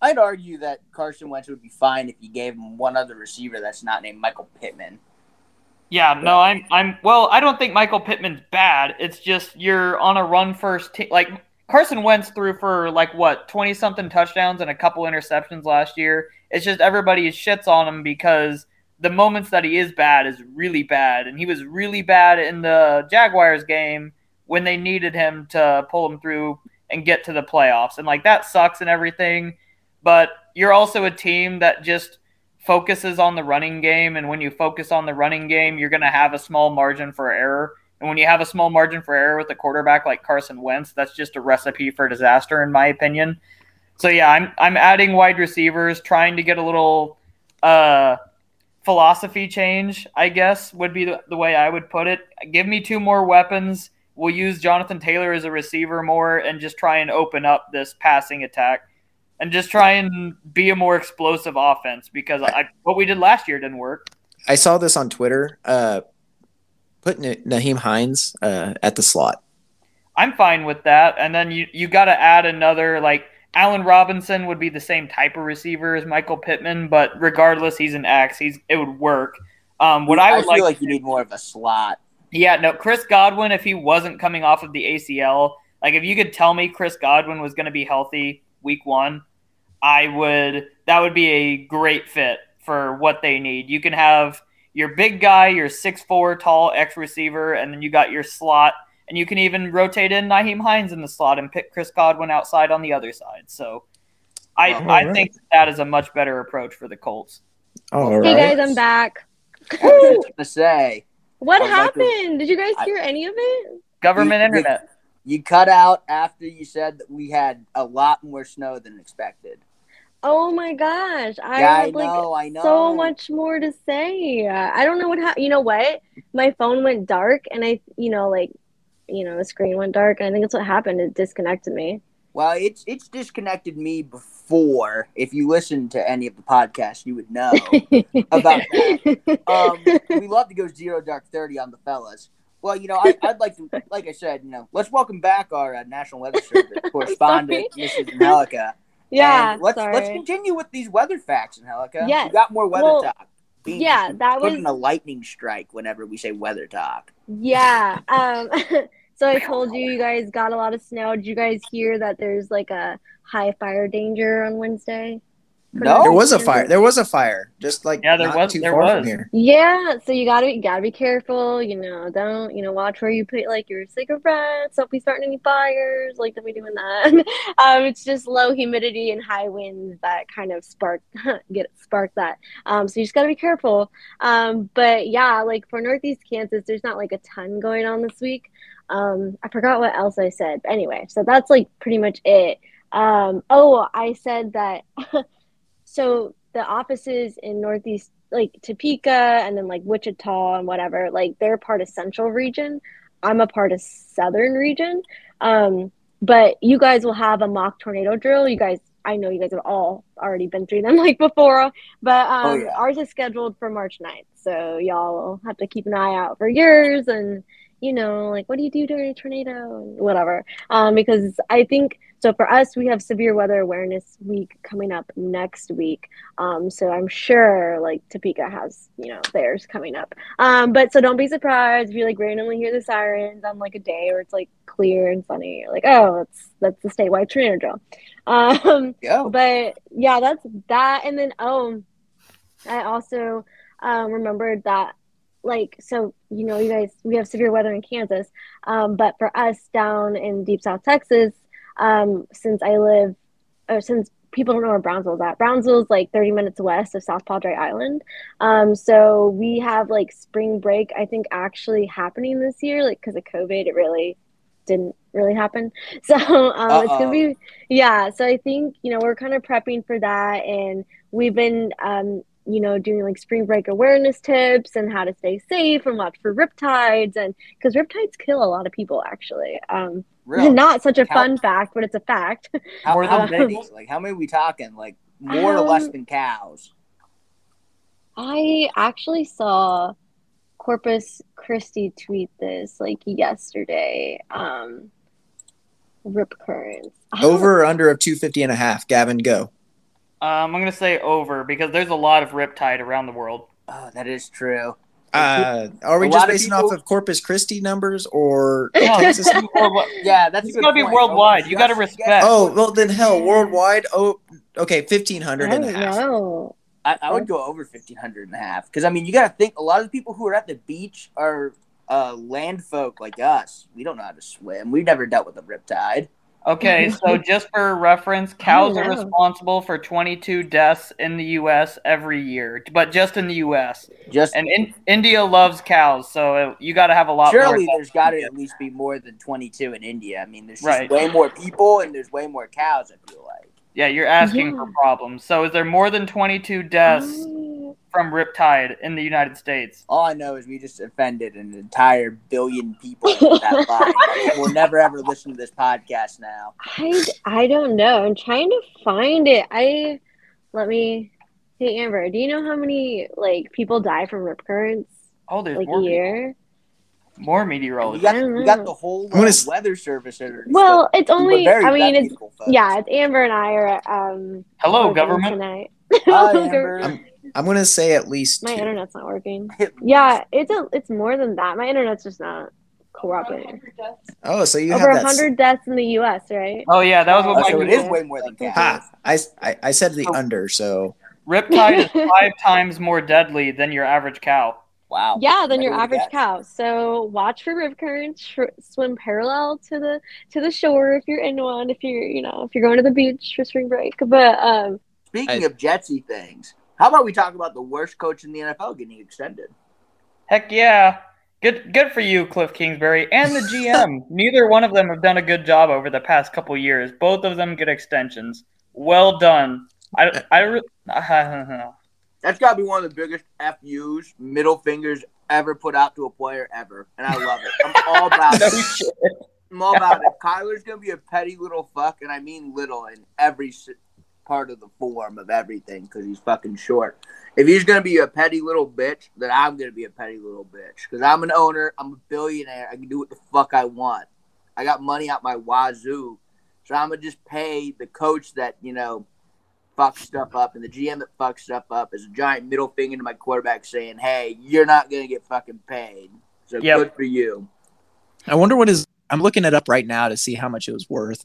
I'd argue that Carson Wentz would be fine if you gave him one other receiver that's not named Michael Pittman. Yeah, no, I'm I'm well, I don't think Michael Pittman's bad. It's just you're on a run first team. Like Carson Wentz threw for like what, 20 something touchdowns and a couple interceptions last year. It's just everybody shits on him because the moments that he is bad is really bad and he was really bad in the Jaguars game when they needed him to pull him through and get to the playoffs. And like that sucks and everything, but you're also a team that just focuses on the running game and when you focus on the running game you're going to have a small margin for error and when you have a small margin for error with a quarterback like Carson Wentz that's just a recipe for disaster in my opinion so yeah I'm I'm adding wide receivers trying to get a little uh philosophy change I guess would be the, the way I would put it give me two more weapons we'll use Jonathan Taylor as a receiver more and just try and open up this passing attack and just try and be a more explosive offense because I, what we did last year didn't work. I saw this on Twitter. Uh, put Na- Nyheim Hines uh, at the slot. I'm fine with that. And then you you got to add another like Allen Robinson would be the same type of receiver as Michael Pittman, but regardless, he's an X. He's it would work. Um, what I would feel like, like you need more of a slot. yeah, no, Chris Godwin, if he wasn't coming off of the ACL, like if you could tell me Chris Godwin was going to be healthy week one, I would. That would be a great fit for what they need. You can have your big guy, your six four tall X receiver, and then you got your slot, and you can even rotate in Nyheim Hines in the slot and pick Chris Godwin outside on the other side. So, I Well, I alright. think that is a much better approach for the Colts. All Hey right. guys, I'm back. I was just gonna say What I was like to- happened? Did you guys I- hear any of it? Government We- we- internet. you cut out after you said that we had a lot more snow than expected. Oh my gosh, I yeah, I had like know, I know. so much more to say. I don't know what happened. You know what? My phone went dark, and I, you know, like, you know, the screen went dark, and I think that's what happened. It disconnected me. Well, it's it's disconnected me before. If you listen to any of the podcasts, you would know about that. Um, we love to go zero dark thirty on the fellas. Well, you know, I, I'd like to, like I said, you know, let's welcome back our uh, National Weather Service correspondent, Mrs. Angelica. Yeah, And let's sorry. let's continue with these weather facts, Angelica. Yes. we got more weather Well, talk. Beans yeah, that was- in a lightning strike whenever we say weather talk. Yeah. Um, so I told you you guys got a lot of snow. Did you guys hear that there's like a high fire danger on Wednesday? For No. There was a fire. There was a fire. Just like Yeah, there not was- too there far was. from here. Yeah, so you gotta you gotta be careful. You know, don't you know watch where you put like your cigarettes. Don't be starting any fires. Like don't be doing that. um, it's just low humidity and high winds that kind of spark get spark that. Um, so you just gotta be careful. Um, but yeah, like for Northeast Kansas, there's not like a ton going on this week. Um, I forgot what else I said. But anyway, so that's like pretty much it. Um, oh, I said that. so the offices in Northeast, like Topeka, and then like Wichita and whatever, like they're part of Central Region. I'm a part of Southern Region. Um, but you guys will have a mock tornado drill. You guys, I know you guys have all already been through them like before, but um, Oh, yeah. ours is scheduled for March 9th. So y'all will have to keep an eye out for yours and, you know, like what do you do during a tornado and whatever. Um, because I think so for us, we have severe weather awareness week coming up next week. Um, so I'm sure like Topeka has, you know, theirs coming up. Um, but so don't be surprised if you like randomly hear the sirens on like a day where it's like clear and sunny. You're like, oh, that's that's the statewide tornado drill. Um, Go. but yeah, that's that. And then oh, I also um, remembered that like so you know you guys we have severe weather in Kansas, um, but for us down in deep South Texas, um, since I live or since people don't know where Brownsville's at, Brownsville's like 30 minutes west of South Padre Island. Um, so we have like spring break, I think actually happening this year, like because of COVID, it really didn't really happen. So um, it's gonna be yeah. So I think you know we're kind of prepping for that, and we've been um, you know doing like spring break awareness tips and how to stay safe and watch for riptides, and because riptides kill a lot of people actually. Um, Really? not such a How- fun fact, but it's a fact. How, than many? Like how many we talking? Like more or less Um, than cows? I actually saw Corpus Christi tweet this like yesterday. Um, rip currents. Over or under of 250 and a half. Gavin, go. Um, I'm gonna say over because there's a lot of riptide around the world. Oh, that is true. Uh, are we A just lot of basing people- off of Corpus Christi numbers or No, Kansas? it's. Yeah, that's It's a good gotta be point. worldwide. Oh, You gotta respect. Oh, well then hell, worldwide. Oh, okay, 1500 I and a don't half. know. I, I would go over 1500 and a half because I mean you got to think a lot of the people who are at the beach are uh, land folk like us. We don't know how to swim. We've never dealt with a riptide. Okay, so just for reference, cows are responsible for 22 deaths in the U.S. every year, but just in the U.S. Just And in, India loves cows, so uh, you got to have a lot surely more. there's got to at least be more than 22 in India. I mean, there's just Right. way more people and there's way more cows. I feel like. Yeah, you're asking for problems. So is there more than 22 deaths from riptide in the United States? All I know is we just offended an entire billion people with that line. We'll never ever listen to this podcast now. I I don't know. I'm trying to find it. I let me. Hey Amber, do you know how many like people die from rip currents Oh, there's like more, a year? more We meteorologists. got, I don't we got the whole I'm uh, s- weather service. Or, Well, it's only. I mean, it's reputable yeah. It's Amber and I are um. Hello, working government. tonight. Hi, Amber. Government. I'm gonna say at least My two. internet's not working. Yeah, it's a. It's more than that. My internet's just not cooperating. Oh, so you Over have a hundred deaths in the U.S. Right? Oh, yeah, that was what Oh, my so it Google- is way more than cows. Ha! I, I, I said the under, so Riptide is five times more deadly than your average cow. Wow. Yeah, than your average guessed. cow. So watch for rip currents. Sh- swim parallel to the to the shore if you're in one. If you're you know if you're going to the beach for spring break. But um, Speaking I- of Jetsy things, how about we talk about the worst coach in the NFL getting extended? Heck yeah. Good good for you, Cliff Kingsbury, and the GM. Neither one of them have done a good job over the past couple years. Both of them get extensions. Well done. I, I, re- That's got to be one of the biggest FUs, middle fingers ever put out to a player ever, and I love it. I'm all about No it. shit. I'm all about it. Kyler's gonna be a petty little fuck, and I mean little in every part of the form of everything, because he's fucking short. If he's gonna be a petty little bitch, then I'm gonna be a petty little bitch. Because I'm an owner, I'm a billionaire, I can do what the fuck I want. I got money out my wazoo, so I'm gonna just pay the coach that you know fucks stuff up, and the GM that fucks stuff up is a giant middle finger to my quarterback, saying, "Hey, you're not gonna get fucking paid." So Yep. good for you. I wonder what is. I'm looking it up right now to see how much it was worth.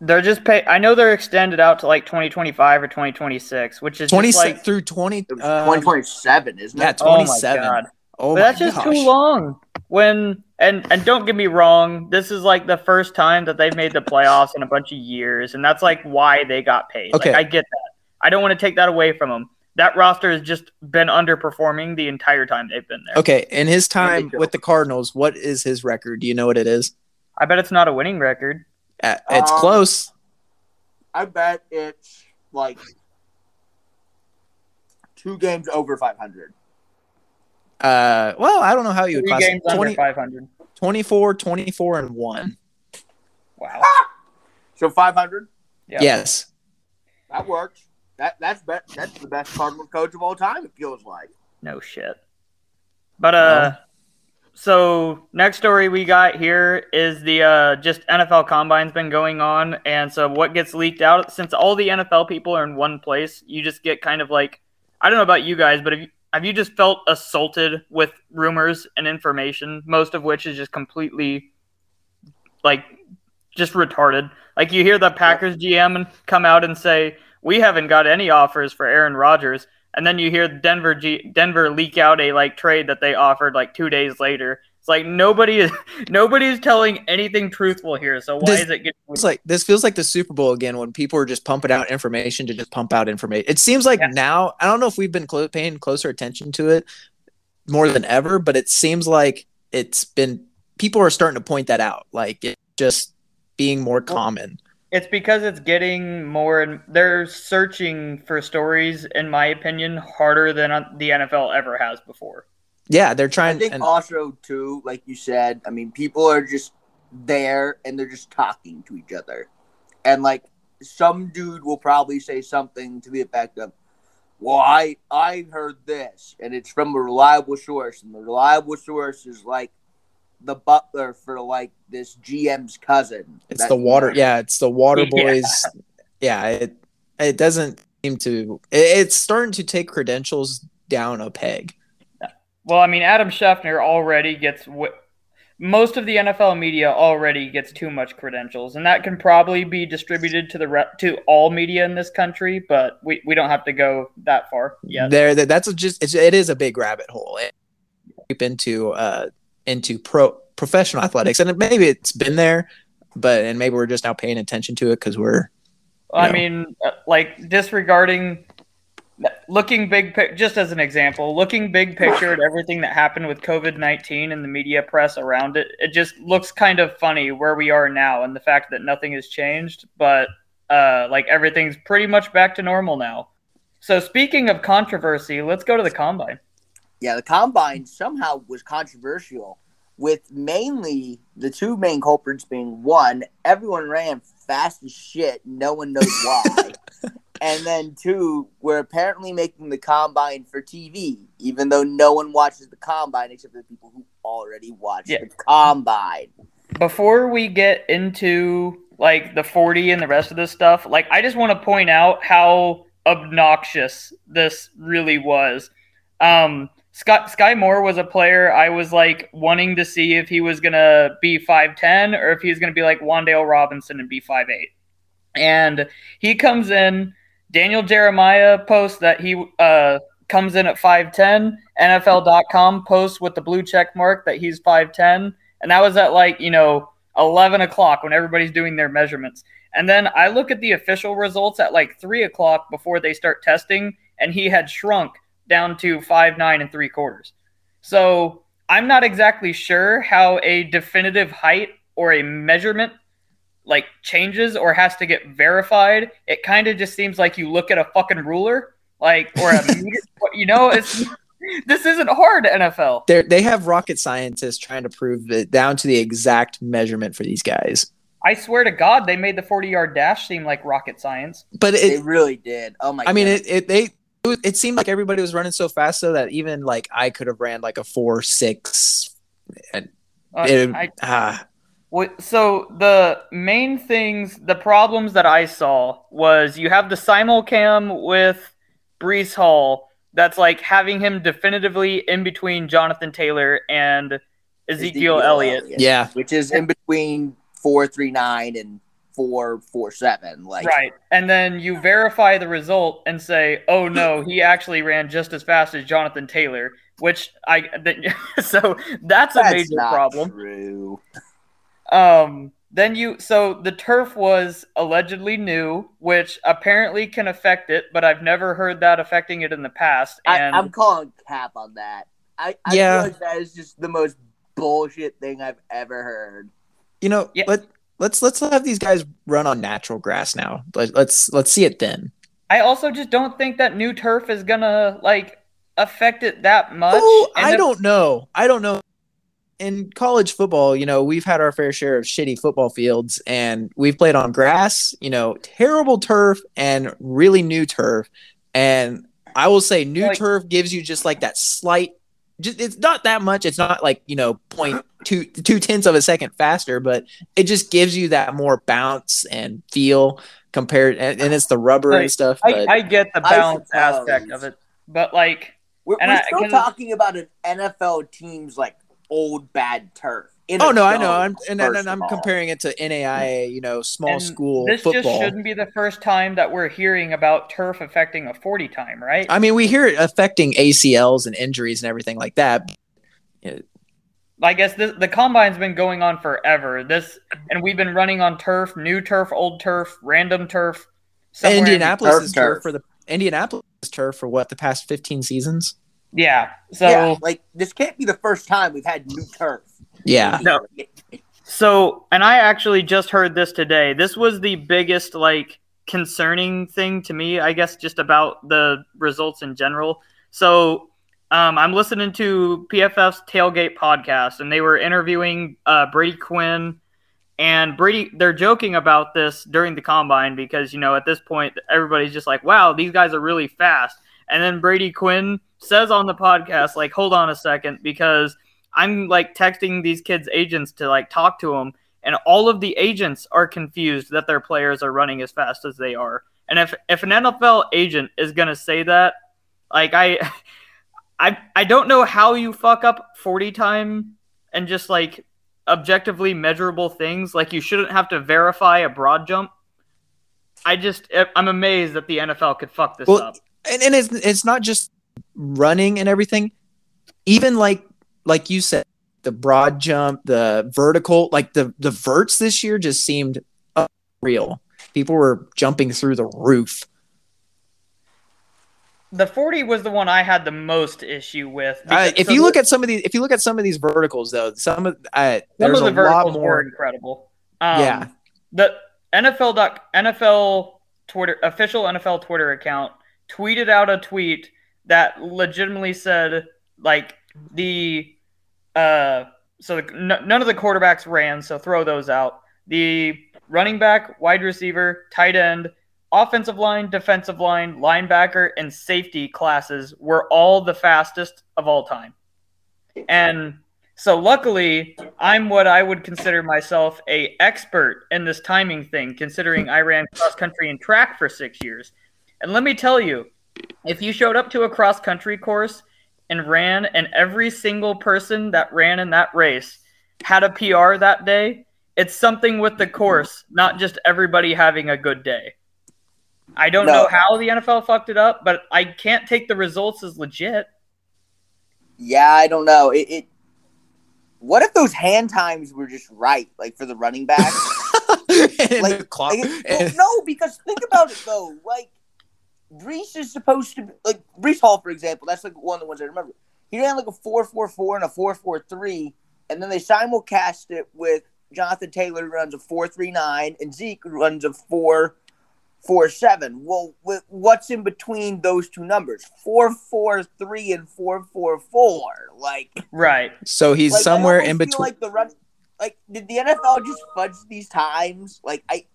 They're just pay. I know they're extended out to like 2025 or 2026, which is Twenty just like through twenty. It um, 2027, isn't it? yeah, it? oh my 27. god. Oh my that's just gosh. too long. When and and don't get me wrong, this is like the first time that they've made the playoffs in a bunch of years, and that's like why they got paid. Okay. Like I get that. I don't want to take that away from them. that roster has just been underperforming the entire time they've been there. Okay, in his time with the Cardinals, what is his record? Do you know what it is? I bet it's not a winning record. Uh, It's Um, close. I bet it's like two games over 500. Uh, well, I don't know how you would Three class games 20, under 500. 24, 24, and 1. Wow. So 500, Yeah. Yes. that works. That that's be- that's the best Cardinals coach of all time. It feels like. No shit. But uh so next story we got here is the uh just NFL combine's been going on and so what gets leaked out since all the NFL people are in one place, you just get kind of like I don't know about you guys, but have you have you just felt assaulted with rumors and information, most of which is just completely like just retarded. Like you hear the Packers GM come out and say, "We haven't got any offers for Aaron Rodgers." And then you hear Denver G- Denver leak out a like trade that they offered like 2 days later. It's like nobody is nobody's telling anything truthful here. So why This- is it getting It's like this feels like the Super Bowl again when people are just pumping out information to just pump out information. It seems like Yeah. now I don't know if we've been paying closer attention to it more than ever, but it seems like it's been people are starting to point that out. Like it's just being more common. It's because it's getting more and they're searching for stories in my opinion harder than uh, the NFL ever has before. Yeah, they're trying. I think and- also too, like you said, I mean, people are just there and they're just talking to each other, and like some dude will probably say something to the effect of, "Well, I I heard this, and it's from a reliable source, and the reliable source is like the butler for like this GM's cousin. It's the water. Yeah, it's the water boys. Yeah, it it doesn't seem to. it- it's starting to take credentials down a peg. Well, I mean, Adam Schefter already gets w- most of the NFL media already gets too much credentials, and that can probably be distributed to the re- to all media in this country. But we, we don't have to go that far yet. There, that's a just. It's, it is a big rabbit hole. It, deep into uh into pro professional athletics, and maybe it's been there, but and maybe we're just now paying attention to it because we're. I No. mean, uh, like disregarding, looking big, just as an example, looking big picture at everything that happened with COVID nineteen and the media press around it, it just looks kind of funny where we are now and the fact that nothing has changed, but uh, like everything's pretty much back to normal now. So speaking of controversy, let's go to the combine. Yeah, the combine somehow was controversial, with mainly the two main culprits being one, everyone ran fast as shit, no one knows why. and then two, we're apparently making the combine for TV, even though no one watches the combine except the people who already watch Yeah. the combine. before we get into like the 40 and the rest of this stuff, like I just want to point out how obnoxious this really was. Um Scott Skyy Moore was a player I was like wanting to see if he was gonna be 5'10 or if he's gonna be like Wan'Dale Robinson and be five eight. And he comes in, Daniel Jeremiah posts that he uh comes in at 5'10. NFL.com posts with the blue check mark that he's 5'10 and that was at like you know 11 o'clock when everybody's doing their measurements and then i look at the official results at like 3 o'clock before they start testing and he had shrunk down to five nine and three quarters so i'm not exactly sure how a definitive height or a measurement like changes or has to get verified it kind of just seems like you look at a fucking ruler like or a meter you know it's this isn't hard nfl They they have rocket scientists trying to prove it down to the exact measurement for these guys. I swear to God, they made the 40 yard dash seem like rocket science. But They it, really did. Oh my god. I mean, it, it they it, was- it seemed like everybody was running so fast though that even like I could have ran like a four six. And Uh, it, I- ah, Wh- So the main things, the problems that I saw was you have the simulcam with Breece Hall that's like having him definitively in between Jonathan Taylor and Ezekiel, Elliott. yeah, which is in between four three nine and four four seven. Like Right. And then you verify the result and say, "Oh no, he actually ran just as fast as Jonathan Taylor," which I that, so that's a that's major not problem. True. Um, then you so the turf was allegedly new, which apparently can affect it, but I've never heard that affecting it in the past. I, And I'm calling cap on that. I, I Yeah. feel like that is just the most bullshit thing I've ever heard. You know, Yeah. let let's let's have these guys run on natural grass now. Let, let's let's see it then. I also just don't think that new turf is gonna like affect it that much. Oh, I if- don't know. I don't know. In college football, you know, we've had our fair share of shitty football fields, and we've played on grass. You know, terrible turf and really new turf. And I will say, new Like- turf gives you just like that slight. Just it's not that much. It's not like you know point two two tenths of a second faster, but it just gives you that more bounce and feel compared. And, and it's the rubber Like, and stuff. I, But I get the I balance aspect of it, but like We're, And we're I- still 'cause- talking about an NFL team's like old bad turf. in Oh a no, I know. I'm and, and, and I'm comparing it to NAIA, you know, small and school this football. just shouldn't be the first time that we're hearing about turf affecting a 40 time, right? I mean, we hear it affecting ACLs and injuries and everything like that. I guess this, the combine's been going on forever. This and we've been running on turf, new turf, old turf, random turf. somewhere in Indianapolis turf, is turf turf. for the Indianapolis turf for what the past 15 seasons. Yeah. So yeah, like this can't be the first time we've had new turf. Yeah, No. So, and I actually just heard this today. This was the biggest, like, concerning thing to me, I guess, just about the results in general. So, um, I'm listening to PFF's Tailgate podcast, and they were interviewing uh, Brady Quinn. And Brady, they're joking about this during the combine because, you know, at this point, everybody's just like, wow, these guys are really fast. And then Brady Quinn says on the podcast, like, hold on a second, because I'm like texting these kids' agents to like talk to them, and all of the agents are confused that their players are running as fast as they are. And if if an NFL agent is gonna say that, like I, I I don't know how you fuck up forty time and just like objectively measurable things. Like you shouldn't have to verify a broad jump. I just eh, I'm amazed that the NFL could fuck this Well, up. and, and it's it's not just running and everything. Even like like you said, the broad jump, the vertical, like the the verts this year just seemed real. People were jumping through the roof. The 40 was the one I had the most issue with. Uh, if you the- look at some of these, if you look at some of these verticals, though, some of uh, Some of the a lot verticals were more. incredible. Um, Yeah. The NFL doc, NFL Twitter official NFL Twitter account tweeted out a tweet that legitimately said like the uh so the, n- none of the quarterbacks ran, so throw those out. The running back, wide receiver, tight end, offensive line, defensive line, linebacker, and safety classes were all the fastest of all time. And so luckily, I'm what I would consider myself a expert in this timing thing, considering I ran cross country and track for six years. And let me tell you, if you showed up to a cross country course and ran, and every single person that ran in that race had a PR that day, it's something with the course, not just everybody having a good day. I don't No. know how the NFL fucked it up, but I can't take the results as legit. Yeah, I don't know. It, it what if those hand times were just right, like for the running back? Like- the clock- Like, it- and- no, because think about it though. Like Breece is supposed to be like Breece Hall, for example. That's like one of the ones I remember. He ran like a four four four and a four four three, and then they simulcast it with Jonathan Taylor runs a four three nine and Zeke runs a four four seven. Well, what's in between those two numbers? Four four three and four four four. Like Right. so he's like, somewhere in between. Like the run, like did the NFL just fudge these times? Like I,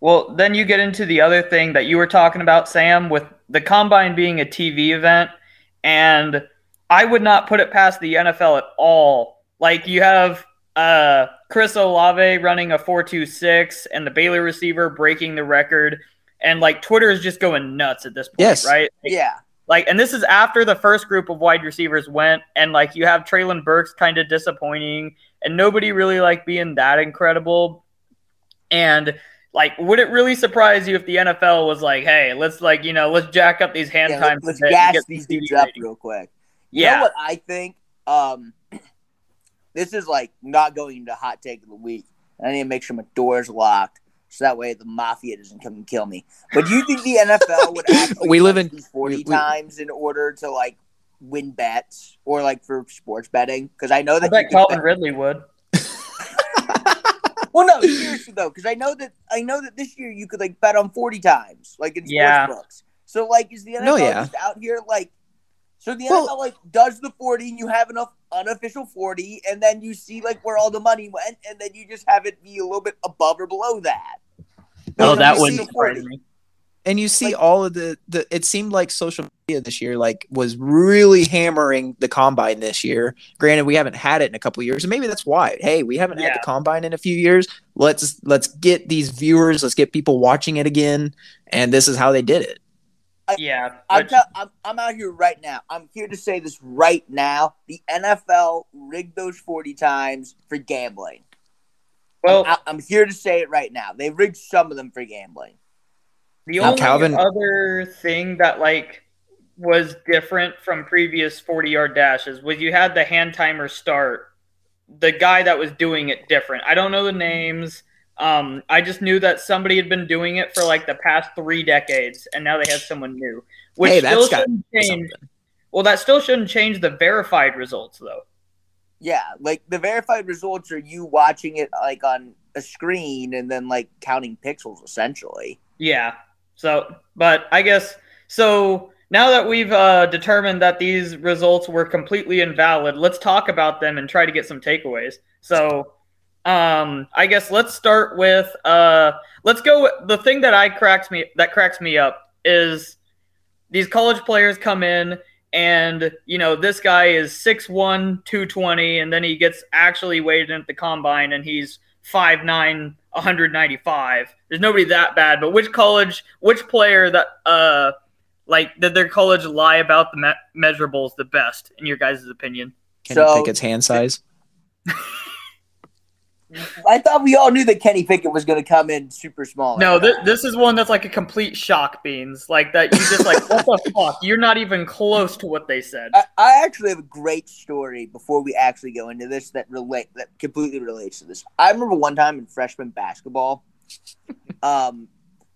Well, then you get into the other thing that you were talking about, Sam, with the combine being a TV event. And I would not put it past the NFL at all. Like you have uh, Chris Olave running a 4.26 and the Baylor receiver breaking the record. And like Twitter is just going nuts at this point, Yes. right? Like, yeah. like, and this is after the first group of wide receivers went, and like you have Treylon Burks kind of disappointing, and nobody really like being that incredible. And like, would it really surprise you if the NFL was like, "Hey, let's like you know, let's jack up these hand Yeah, times, let's a bit and gas these TV dudes up real quick. You Yeah, know what I think? Um, this is like not going into hot take of the week. I need to make sure my door's locked so that way the mafia doesn't come and kill me. But do you think the NFL would actually We live in- forty we- we- times in order to like win bets or like for sports betting? Because I know I that bet you can Calvin bet- Ridley would. Well, no, seriously though, because I know that I know that this year you could like bet on forty times, like in sports Yeah. books. So like, is the NFL No, yeah. just out here like? So the Well- NFL like does the forty, and you have enough unofficial forty, and then you see like where all the money went, and then you just have it be a little bit above or below that. Oh, And that you wouldn't see 40. And you see Like- all of the, the it seemed like social media this year like was really hammering the combine this year. Granted, we haven't had it in a couple years, and maybe that's why. Hey, we haven't had the combine in a few years. Let's let's get these viewers, let's get people watching it again. And this is how they did it. Yeah. I'm, but- tell- I'm, I'm out here right now. I'm here to say this right now. The NFL rigged those 40 times for gambling. well, I, I'm here to say it right now. They rigged some of them for gambling. The Now, only Calvin- other thing that like was different from previous 40 yard dashes was you had the hand timer start. The guy that was doing it different. I don't know the names. Um, I just knew that somebody had been doing it for like the past three decades, and now they had someone new. Which Hey, still shouldn't change. something. Well, that still shouldn't change the verified results, though. Yeah, like the verified results are you watching it like on a screen and then like counting pixels essentially. Yeah. So, but I guess so. Now that we've uh, determined that these results were completely invalid, let's talk about them and try to get some takeaways. So, um, I guess let's start with uh, let's go. With, the thing that I cracks me that cracks me up is these college players come in and you know this guy is 6'1 220 and then he gets actually weighed in at the combine and he's 5'9 195 there's nobody that bad but which college which player that uh like did their college lie about the me- measurables the best in your guys' opinion Kenny So- it's hand size. I thought we all knew that Kenny Pickett was going to come in super small. no th- this is one that's like a complete shock beans like that you just like what the fuck you're not even close to what they said I, I actually have a great story before we actually go into this that relate that completely relates to this. I remember one time in freshman basketball. Um,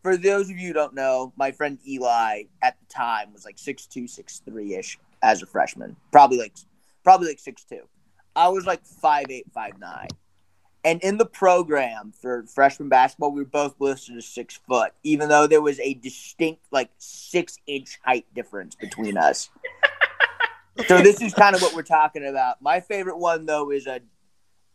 for those of you who don't know, my friend Eli at the time was like 6'2", 6'3 ish as a freshman, probably like probably like six two. I was like five eight, five nine. And in the program for freshman basketball, we were both listed as six foot, even though there was a distinct like six inch height difference between us. so this is kind of what we're talking about. My favorite one though is a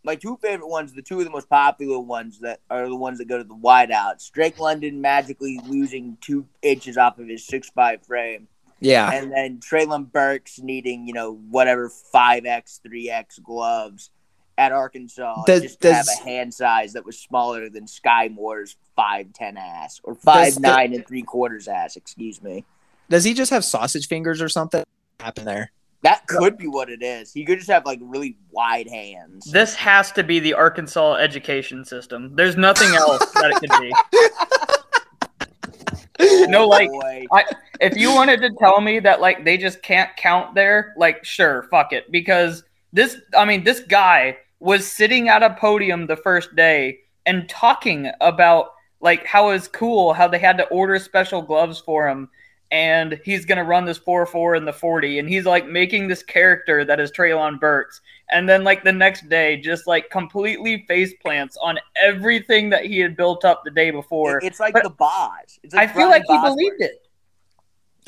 my two favorite ones, the two of the most popular ones that are the ones that go to the wideouts. Drake London magically losing two inches off of his six five frame. Yeah. And then Treylon Burks needing, you know, whatever five X, three X gloves at Arkansas Does- just to have a hand size that was smaller than Skyy Moore's five ten ass or five Does- nine and three quarters ass, excuse me. Does he just have sausage fingers or something? What happened there? That could be what it is. He could just have like really wide hands. this has to be the arkansas education system there's nothing else that it could be no, like- oh, Boy. if you wanted to tell me that like they just can't count there, like sure, fuck it. Because this I mean, this guy was sitting at a podium the first day and talking about like how it's cool how they had to order special gloves for him and he's gonna run this 4-4 in the 40 and he's like making this character that is Treylon Burks and then like the next day just like completely face plants on everything that he had built up the day before. it's like but the boss. It's I feel like he believed it.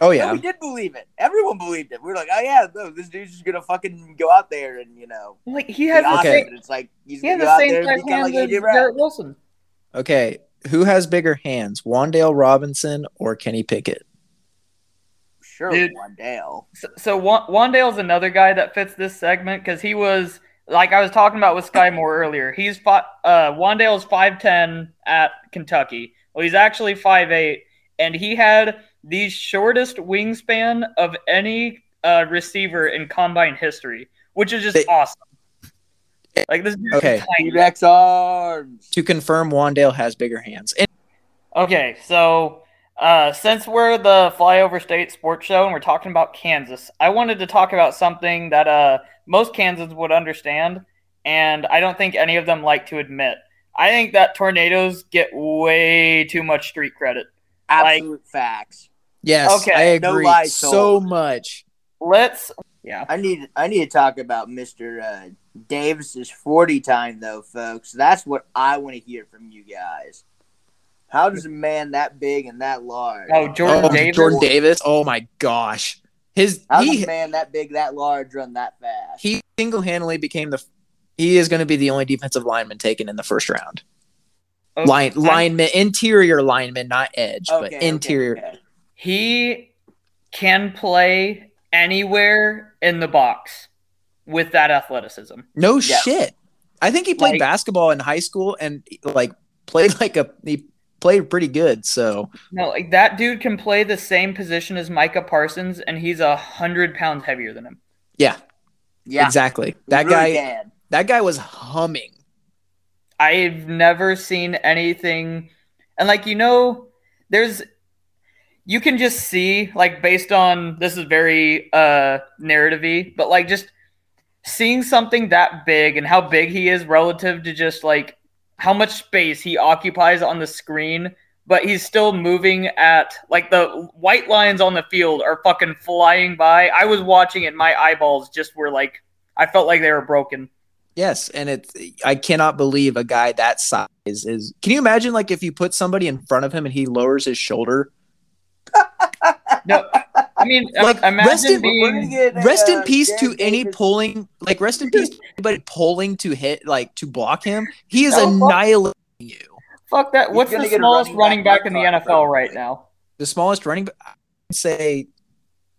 Oh Yeah, yeah. we did believe it. Everyone believed it. We were like, oh yeah, no, this dude's just gonna fucking go out there and you know, Like he be has awesome. Okay. it's like he's he gonna has go the out there same and become like hands as AJ Brown. Garrett Wilson. Okay. Who has bigger hands, Wan'Dale Robinson or Kenny Pickett? Sure, Dude. Wan'Dale. So, so Wa- Wan'Dale's another guy that fits this segment because he was like I was talking about with Skyy Moore earlier. He's fi- uh, Wan'Dale's five ten at Kentucky. Well, he's actually five eight, and he had the shortest wingspan of any uh, receiver in combine history, which is just They- awesome. Like this dude's Okay. tiny. T-Rex arms. To confirm, Wan'Dale has bigger hands. And Okay, so uh, since we're the Flyover State Sports Show and we're talking about Kansas, I wanted to talk about something that uh, most Kansans would understand, and I don't think any of them like to admit. I think that tornadoes get way too much street credit. Absolute facts. Yes, Okay, I no agree so told. much. Let's yeah. I need I need to talk about Mr. Uh, Davis's 40 time though, folks. That's what I want to hear from you guys. How does a man that big and that large? Oh, Jordan oh, Davis. Jordan Davis. Oh my gosh, his How does a man that big, that large run that fast? he single handedly became the. He is going to be the only defensive lineman taken in the first round. Oh, Line lineman, interior lineman, not edge, Okay, but okay, interior. okay. He can play anywhere in the box with that athleticism. No Yeah. shit. I think he played Like- basketball in high school and like played like a he played pretty good. So No, like that dude can play the same position as Micah Parsons, and he's a hundred pounds heavier than him. yeah, Yeah, exactly. That really guy can. that guy was humming. I've never seen anything, and like you know, there's you can just see like based on this is very uh narrative but like just seeing something that big and how big he is relative to just like how much space he occupies on the screen but he's still moving at like the white lines on the field are fucking flying by i was watching it my eyeballs just were like i felt like they were broken Yes, and it's I cannot believe a guy that size is. Can you imagine like if you put somebody in front of him and he lowers his shoulder? No i mean Like, imagine rest in- being get, Rest in uh, peace to Jared any Davis. pulling, like rest in peace to anybody pulling to hit, like to block him. He is No, fuck- annihilating you. fuck that He's what's the smallest running running back back in the nfl Clark, right now The smallest running, back, I'd say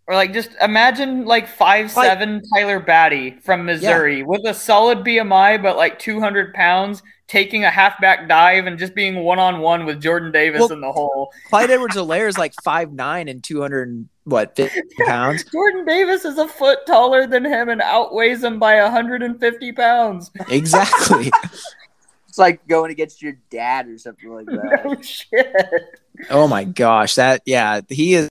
Or like just imagine like five Like- seven Tyler Badie from Missouri with a solid BMI but like two hundred pounds taking a halfback dive and just being one on one with Jordan Davis Well- in the hole. Clyde Edwards-Helaire is like five nine and two hundred and what fifty pounds. Jordan Davis is a foot taller than him and outweighs him by hundred and fifty pounds. Exactly. It's like going against your dad or something like that. no shit. oh my gosh, that yeah, he is.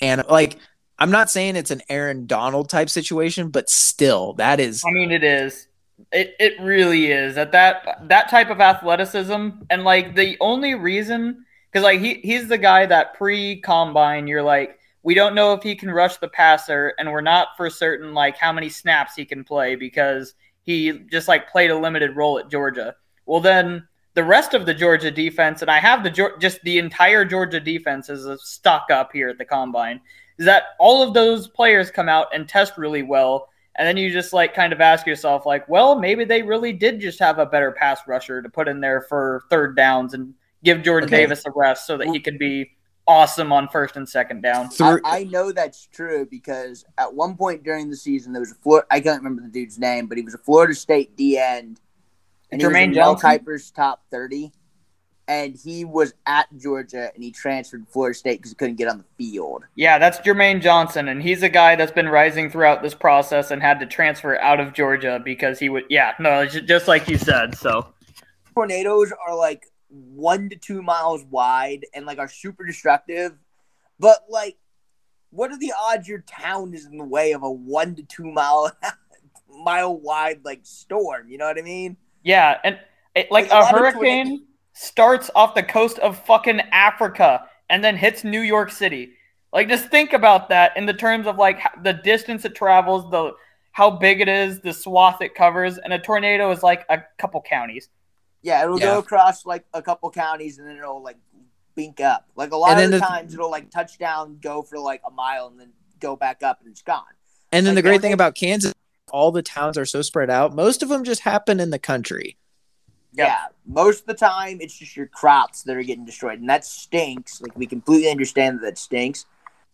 And like, I'm not saying it's an Aaron Donald type situation, but still, that is I mean, it is. It it really is at that that type of athleticism, and like the only reason, because like he he's the guy that pre combine, you're like, we don't know if he can rush the passer, and we're not for certain like how many snaps he can play because he just like played a limited role at Georgia. Well, then the rest of the Georgia defense, and I have the just the entire Georgia defense is a stock up here at the combine. Is that all of those players come out and test really well, and then you just like kind of ask yourself, like, well, maybe they really did just have a better pass rusher to put in there for third downs and give Jordan Okay. Davis a rest so that he could be awesome on first and second down. I. I know that's true because at one point during the season there was a Florida. I can't remember the dude's name, but he was a Florida State D end, and he was Jermaine in Mel Kiper's top thirty. And he was at Georgia, and he transferred to Florida State because he couldn't get on the field. Yeah, that's Jermaine Johnson, and he's a guy that's been rising throughout this process and had to transfer out of Georgia because he would. Yeah, no, just like you said. So Tornadoes are like one to two miles wide and like are super destructive, but like, what are the odds your town is in the way of a one to two mile mile wide like storm? You know what I mean? yeah, and it, like Like, a a hurricane starts off the coast of fucking Africa and then hits New York City. Like, just think about that in the terms of like the distance it travels, the how big it is, the swath it covers, and a tornado is like a couple counties. Yeah, it'll Yeah. go across like a couple counties and then it'll like bink up. Like a lot And of the, the- times it'll like touch down, go for like a mile, and then go back up and it's gone. And then like, the great thing about Kansas, all the towns are so spread out. Most of them just happen in the country. Yep. Yeah, most of the time it's just your crops that are getting destroyed, and that stinks. Like we completely understand that that stinks,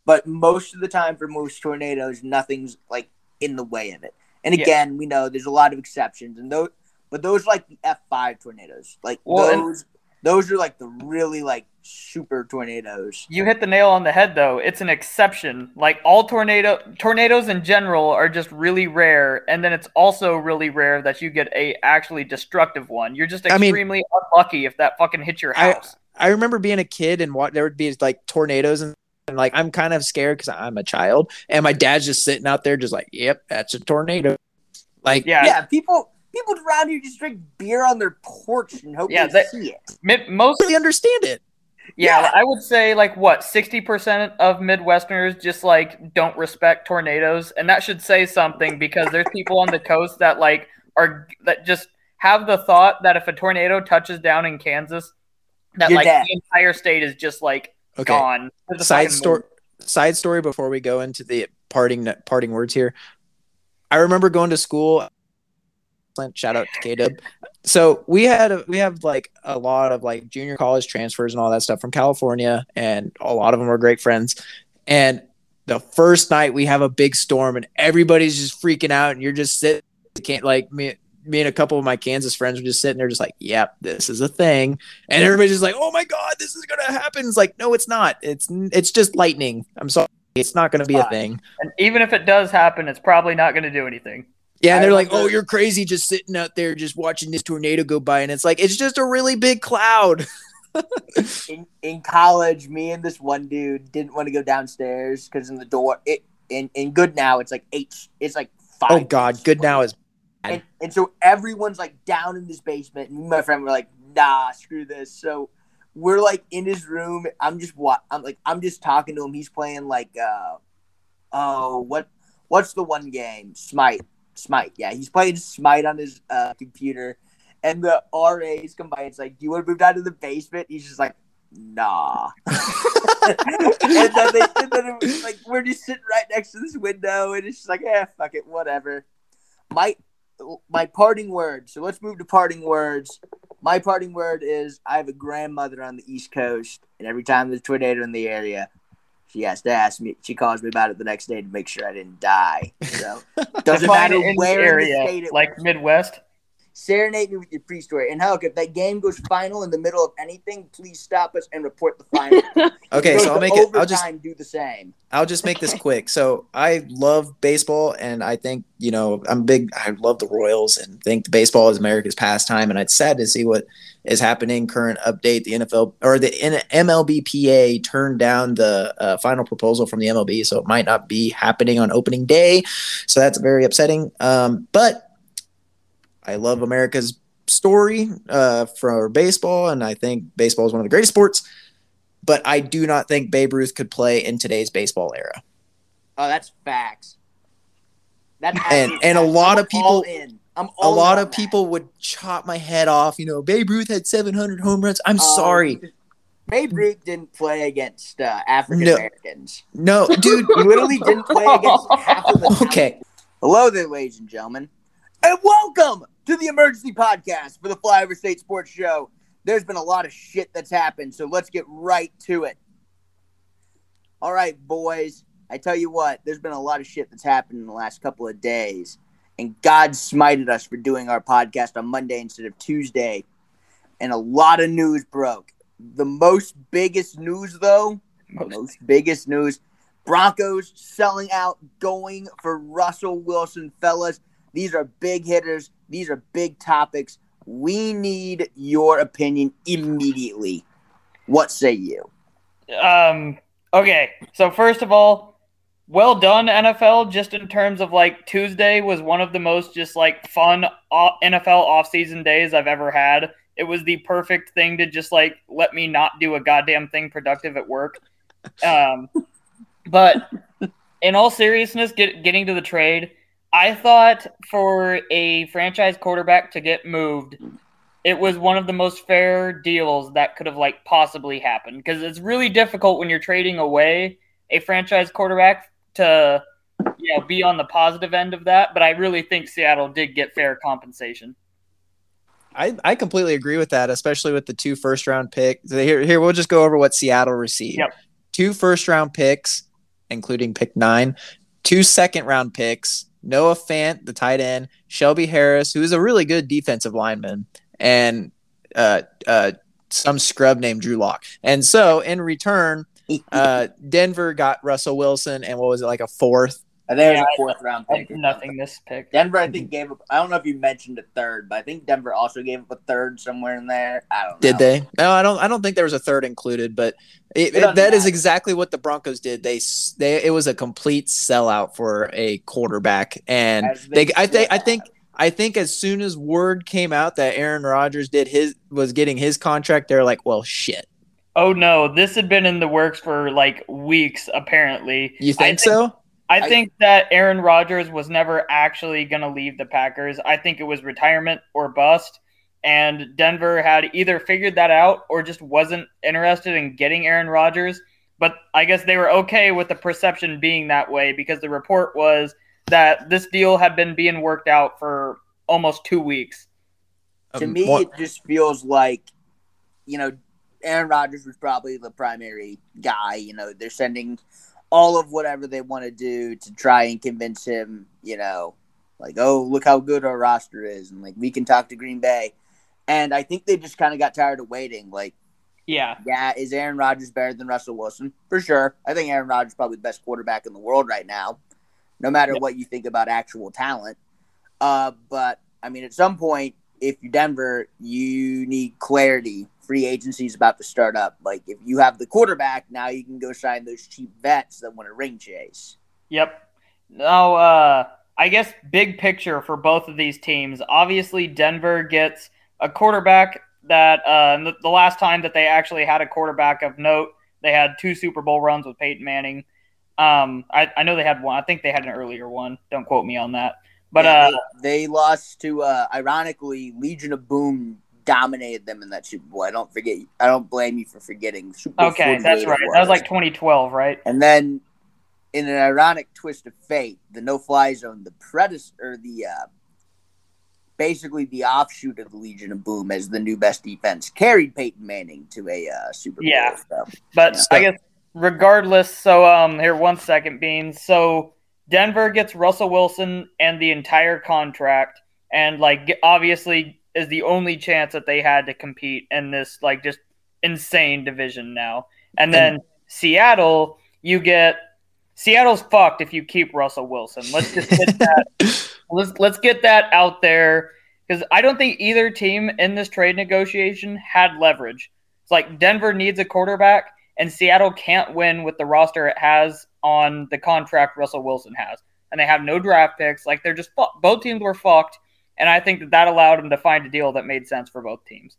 but most of the time for most tornadoes, nothing's like in the way of it. And Yeah. again, we know there's a lot of exceptions, and those, but those like the F five tornadoes. Like Well, those, those are like the really like super tornadoes. You hit the nail on the head though. It's an exception. Like all tornado tornadoes in general are just really rare and then it's also really rare that you get a actually destructive one. You're just I mean- extremely unlucky if that fucking hits your I- house. I remember being a kid and what there would be like tornadoes and, and like I'm kind of scared because I'm a child and my dad's just sitting out there just like, yep, that's a tornado. Like yeah. yeah, people People around here just drink beer on their porch and hope Yeah, they they- see it. Mid, most Really understand it. Yeah, Yeah. I would say like what sixty percent of Midwesterners just like don't respect tornadoes, and that should say something because there's people on the coast that like are that just have the thought that if a tornado touches down in Kansas, that You're like dead. the entire state is just like Okay. gone. There's Side story. Side story before we go into the parting parting words here. I remember going to school. Shout out to K Dub. So we had a, we have like a lot of like junior college transfers and all that stuff from California, and a lot of them are great friends. And the first night we have a big storm, and everybody's just freaking out, and you're just sitting. Can't like me. Me and a couple of my Kansas friends were just sitting there, just like, "Yep, this is a thing," and everybody's just like, "Oh my god, this is gonna happen!" It's like, no, it's not. It's it's just lightning. I'm sorry, it's not gonna be a thing. And even if it does happen, it's probably not going to do anything. Yeah, and they're like, "Oh, you're crazy, just sitting out there, just watching this tornado go by," and it's like, it's just a really big cloud. in in college, me and this one dude didn't want to go downstairs because in the door, it in in good now it's like eight, it's like five. Oh God, good now is And, and so everyone's like down in this basement, and my friend were like, "Nah, screw this." So we're like in his room. I'm just what I'm like. I'm just talking to him. He's playing like, uh, oh, what what's the one game? Smite, Smite. Yeah, he's playing Smite on his uh, computer, and the RAs by. It's like, "Do you want to move down to the basement?" He's just like, "Nah." and then they, and then was like we're just sitting right next to this window, and it's just like, "Yeah, fuck it, whatever." My my parting word. So let's move to parting words. My parting word is I have a grandmother on the East Coast, and every time there's a tornado in the area, she has to ask me. She calls me about it the next day to make sure I didn't die. So doesn't matter it in where in the area, state it like Midwest. Serenade me with your pre-story. And Hulk, if that game goes final in the middle of anything, please stop us and report the final. okay. So I'll make it. I'll just do the same. I'll just make this quick. So I love baseball, and I think you know I'm big. I love the Royals, and think the baseball is America's pastime. And it's sad to see what is happening. Current update: the NFL or the MLBPA turned down the uh, final proposal from the MLB, so it might not be happening on opening day. So that's very upsetting. Um, but I love America's story uh, for baseball, and I think baseball is one of the greatest sports. But I do not think Babe Ruth could play in today's baseball era. Oh, that's facts. That's And- absolute and a lot I'm of people- all in. I'm A lot of that. people would chop my head off. You know, Babe Ruth had 700 home runs. I'm Um, sorry. Babe Ruth didn't play against uh, African Americans. No, dude. He literally didn't play against half of the. Okay. Hello there, ladies and gentlemen, and welcome to the emergency podcast for the Flyover State Sports Show. There's been a lot of shit that's happened, so let's get right to it. All right, boys. I tell you what, there's been a lot of shit that's happened in the last couple of days, and God smited us for doing our podcast on Monday instead of Tuesday, and a lot of news broke. The most biggest news, though, the most biggest news Broncos selling out, going for Russell Wilson, fellas. These are big hitters. These are big topics. We need your opinion immediately. What say you? Um. Okay. So first of all, well done NFL. Just in terms of like Tuesday was one of the most just like fun o- NFL offseason days I've ever had. It was the perfect thing to just like let me not do a goddamn thing productive at work. Um. But in all seriousness, get, getting to the trade, I thought for a franchise quarterback to get moved, it was one of the most fair deals that could have like possibly happened because it's really difficult when you're trading away a franchise quarterback to you know be on the positive end of that. But I really think Seattle did get fair compensation. I, I completely agree with that, especially with the two first round picks. Here, here we'll just go over what Seattle received. Yep. Two first round picks, including pick nine, two second round picks, Noah Fant, the tight end, Shelby Harris, who is a really good defensive lineman, and uh, uh, some scrub named Drew Lock. And so in return, uh, Denver got Russell Wilson, and what was it like a fourth? I think it was Yeah, a fourth round pick. or Nothing this pick. Denver, I think, gave up. I don't know if you mentioned a third, but I think Denver also gave up a third somewhere in there. I don't know. Did they? No, I don't. I don't think there was a third included, but it, It doesn't that is matter. exactly what the Broncos did. They they it was a complete sellout for a quarterback, and they they, I think I think I think as soon as word came out that Aaron Rodgers did his was getting his contract, they're like, well, shit. Oh no, this had been in the works for like weeks. Apparently, You I think so? I I- think that Aaron Rodgers was never actually going to leave the Packers. I think it was retirement or bust. And Denver had either figured that out or just wasn't interested in getting Aaron Rodgers. But I guess they were okay with the perception being that way because the report was that this deal had been being worked out for almost two weeks. to Um, me, what- it just feels like, you know, Aaron Rodgers was probably the primary guy. You know, they're sending all of whatever they want to do to try and convince him, you know, like, oh, look how good our roster is. And like, we can talk to Green Bay. And I think they just kind of got tired of waiting. Like, Yeah. yeah, is Aaron Rodgers better than Russell Wilson? For sure. I think Aaron Rodgers is probably the best quarterback in the world right now, no matter Yep. what you think about actual talent. Uh, but I mean, at some point, if you're Denver, you need clarity. Free agency is about to start up. Like, if you have the quarterback, now you can go sign those cheap vets that want to ring chase. Yep. Now, uh, I guess big picture for both of these teams. Obviously, Denver gets a quarterback that uh, the, the last time that they actually had a quarterback of note, they had two Super Bowl runs with Peyton Manning. Um, I, I know they had one. I think they had an earlier one. Don't quote me on that. But Yeah, uh, they, they lost to, uh, ironically, Legion of Boom dominated them in that Super Bowl. I don't forget. I don't blame you for forgetting. Super Bowl okay, that's right. it That was like 2012, right? And then, in an ironic twist of fate, the no-fly zone, the predecessor, the uh, basically the offshoot of the Legion of Boom as the new best defense, carried Peyton Manning to a uh, Super Bowl. Yeah. So, But. I guess regardless, so um here one second beans. So Denver gets Russell Wilson and the entire contract and like obviously is the only chance that they had to compete in this like just insane division now. And then Seattle, you get Seattle's fucked if you keep Russell Wilson. Let's just get that let's let's get that out there because I don't think either team in this trade negotiation had leverage. It's like Denver needs a quarterback, and Seattle can't win with the roster it has on the contract Russell Wilson has, and they have no draft picks. Like they're just fu- both teams were fucked, and I think that that allowed him to find a deal that made sense for both teams.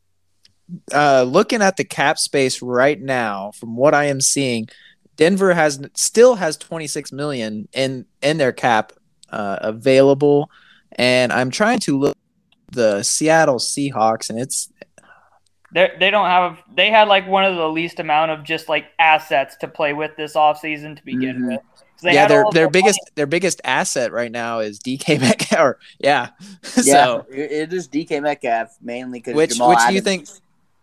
uh, looking at the cap space right now, from what I am seeing, Denver has still has 26 million in in their cap uh, available, and I'm trying to look the Seattle Seahawks, and it's They they don't have they had like one of the least amount of just like assets to play with this offseason to begin Mhm. with. So they yeah their their the biggest their biggest asset right now is DK Metcalf. Or, yeah, yeah, so it, it is DK Metcalf mainly because Which- Jamal which do you think-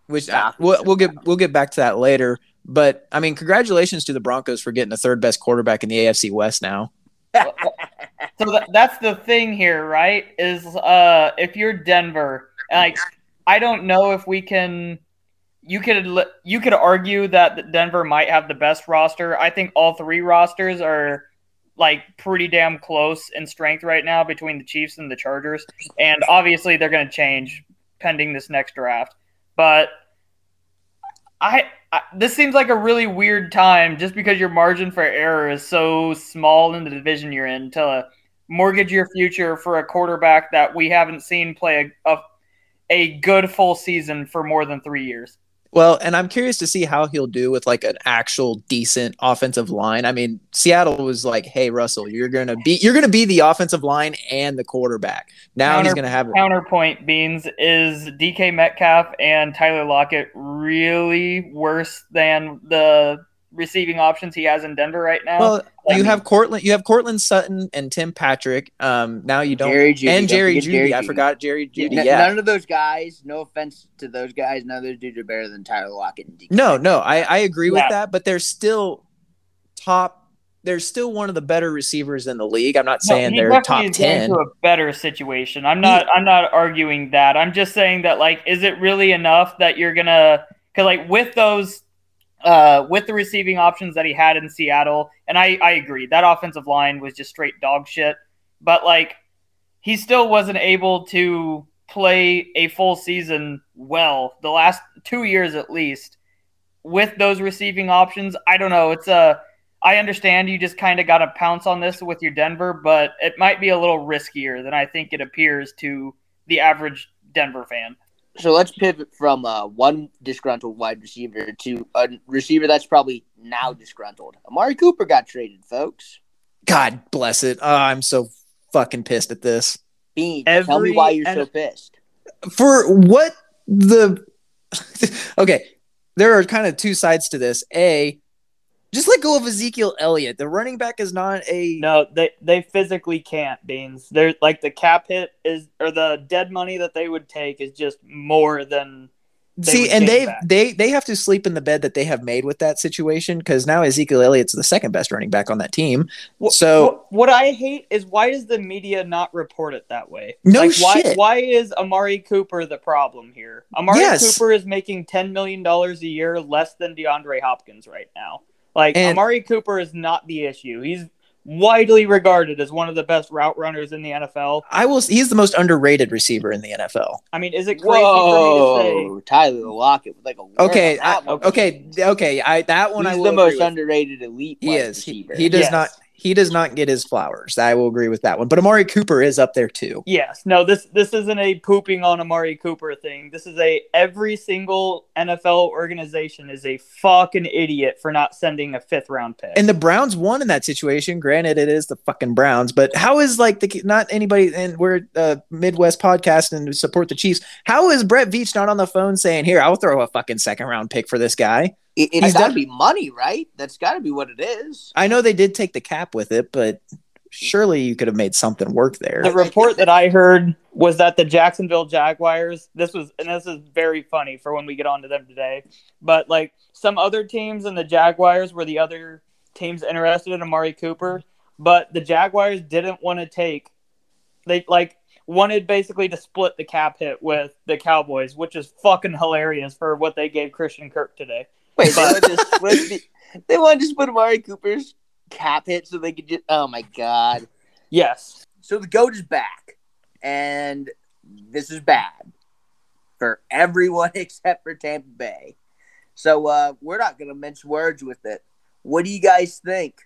which uh, we'll, we'll get we'll get back to that later. But I mean, congratulations to the Broncos for getting the third best quarterback in the AFC West now. so that, that's the thing here, right? Is uh, if you're Denver, like I don't know if we can. You could you could argue that Denver might have the best roster. I think all three rosters are like pretty damn close in strength right now between the Chiefs and the Chargers, and obviously they're going to change pending this next draft. But I, I this seems like a really weird time just because your margin for error is so small in the division you're in to mortgage your future for a quarterback that we haven't seen play a, a, a good full season for more than three years. Well, and I'm curious to see how he'll do with like an actual decent offensive line. I mean, Seattle was like, "Hey, Russell, you're gonna be you're gonna be the offensive line and the quarterback." Now he's gonna have Counterpoint beans is DK Metcalf and Tyler Lockett really worse than the receiving options he has in Denver right now? well. I You mean- have Cortland, you have Courtland Sutton and Tim Patrick. Um, now you don't, Jerry Jeudy, and don't Jerry Jeudy. Jerry I Jeudy. forgot Jerry Jeudy. N- yeah, None of those guys, no offense to those guys, none of those dudes are better than Tyler Lockett and DK. No, no, I, I agree with that, but they're still top. They're still one of the better receivers in the league. I'm not saying he they're definitely top is going ten. To a better situation. I'm not. I'm not arguing that. I'm just saying that like, is it really enough that you're gonna? Because like with those, uh, with the receiving options that he had in Seattle, and I I agree that offensive line was just straight dog shit. But like, he still wasn't able to play a full season well the last two years at least with those receiving options. I don't know. It's a I understand you just kind of got to pounce on this with your Denver, but it might be a little riskier than I think it appears to the average Denver fan. So let's pivot from uh, one disgruntled wide receiver to a receiver that's probably now disgruntled. Amari Cooper got traded, folks. God bless it. Oh, I'm so fucking pissed at this. Bean, tell me why you're so pissed. For what the Okay, there are kind of two sides to this. A just let go of Ezekiel Elliott. The running back is not a No, they they physically can't. Beans. They're like the cap hit is or the dead money that they would take is just more than See, and they back. they they have to sleep in the bed that they have made with that situation because now Ezekiel Elliott's the second best running back on that team. Wh- So what, I hate is why does the media not report it that way? No like, why, shit. Why is Amari Cooper the problem here? Amari Yes. Cooper is making ten million dollars a year less than DeAndre Hopkins right now. Like And- Amari Cooper is not the issue. He's widely regarded as one of the best route runners in the NFL. I will. He's the most underrated receiver in the NFL. I mean, is it crazy for me to say? Tyler Lockett with like a Okay, on that I- one. okay, okay. I that one I He's will the agree most with. underrated elite He wide is. He, he does Yes. not. He does not get his flowers. I will agree with that one. But Amari Cooper is up there too. Yes. No, this this isn't a pooping on Amari Cooper thing. This is a every single NFL organization is a fucking idiot for not sending a fifth round pick. And the Browns won in that situation. Granted, it is the fucking Browns, but how is like the not anybody? And we're a Midwest podcast and support the Chiefs. How is Brett Veach not on the phone saying, "Here, I'll throw a fucking second round pick for this guy"? It, He's it's got to done- be money, right? That's got to be what it is. I know they did take the cap with it, but surely you could have made something work there. the report that I heard was that the Jacksonville Jaguars, this was, and this is very funny for when we get on to them today, but like some other teams and the Jaguars were the other teams interested in Amari Cooper, but the Jaguars didn't want to take, they like wanted basically to split the cap hit with the Cowboys, which is fucking hilarious for what they gave Christian Kirk today. Wait, they But- wanted to split the, they wanted to split Amari Cooper's cap hit so they could just. Oh my god! Yes. So the goat is back, and this is bad for everyone except for Tampa Bay. So uh, we're not going to mince words with it. What do you guys think?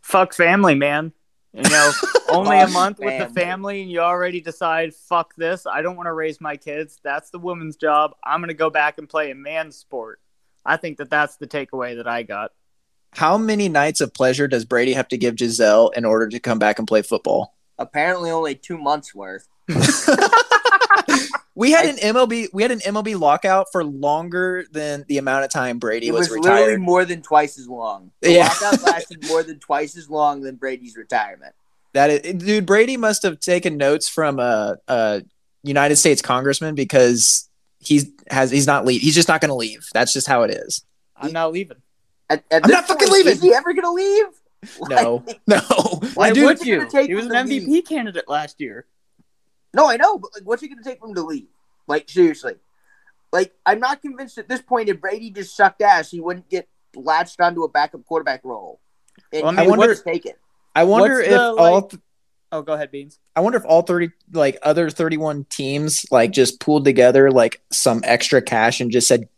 Fuck family, man. You know, only a month with the family. family, and you already decide, fuck this. I don't want to raise my kids. That's the woman's job. I'm going to go back and play a man's sport. I think that that's the takeaway that I got. How many nights of pleasure does Brady have to give Gisele in order to come back and play football? Apparently, only two months worth. we had an MLB we had an MLB lockout for longer than the amount of time Brady It was, was literally retired. more than twice as long. The Yeah. lockout lasted more than twice as long than Brady's retirement. That is, dude, Brady must have taken notes from a, a United States congressman because he's has he's not leave. He's just not going to leave. That's just how it is. I'm not leaving. At, at I'm this not fucking leaving. Is he ever going to leave? No, no. Why I do- would what's it you? take He was an to leave? MVP candidate last year. No, I know, but like, what's it going to take for him to leave? Like, seriously. Like, I'm not convinced at this point if Brady just sucked ass, he wouldn't get latched onto a backup quarterback role. And Well, I he mean, would what's- take it. I wonder What's if the, all like- Oh, go ahead, Beans. I wonder if all 30 like other 31 teams like just pooled together like some extra cash and just said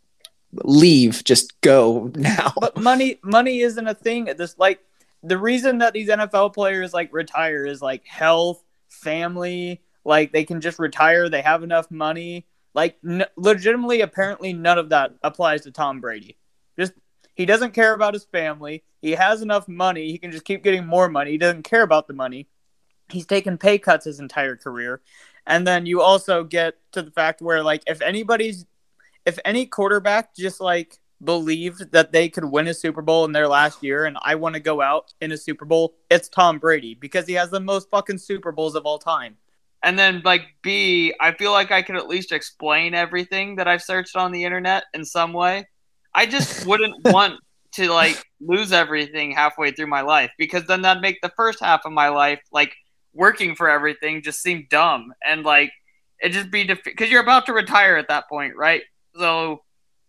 leave, just go now. But money, money isn't a thing. This like the reason that these NFL players like retire is like health, family. Like they can just retire. They have enough money. Like n- legitimately, apparently, none of that applies to Tom Brady. Just he doesn't care about his family. He has enough money. He can just keep getting more money. He doesn't care about the money. He's taken pay cuts his entire career. And then you also get to the fact where like if anybody's if any quarterback just like believed that they could win a Super Bowl in their last year and I want to go out in a Super Bowl, it's Tom Brady because he has the most fucking Super Bowls of all time. And then like B, I feel like I could at least explain everything that I've searched on the internet in some way. I just wouldn't want to like lose everything halfway through my life because then that'd make the first half of my life like working for everything just seem dumb and like it just be because you're about to retire at that point, right? So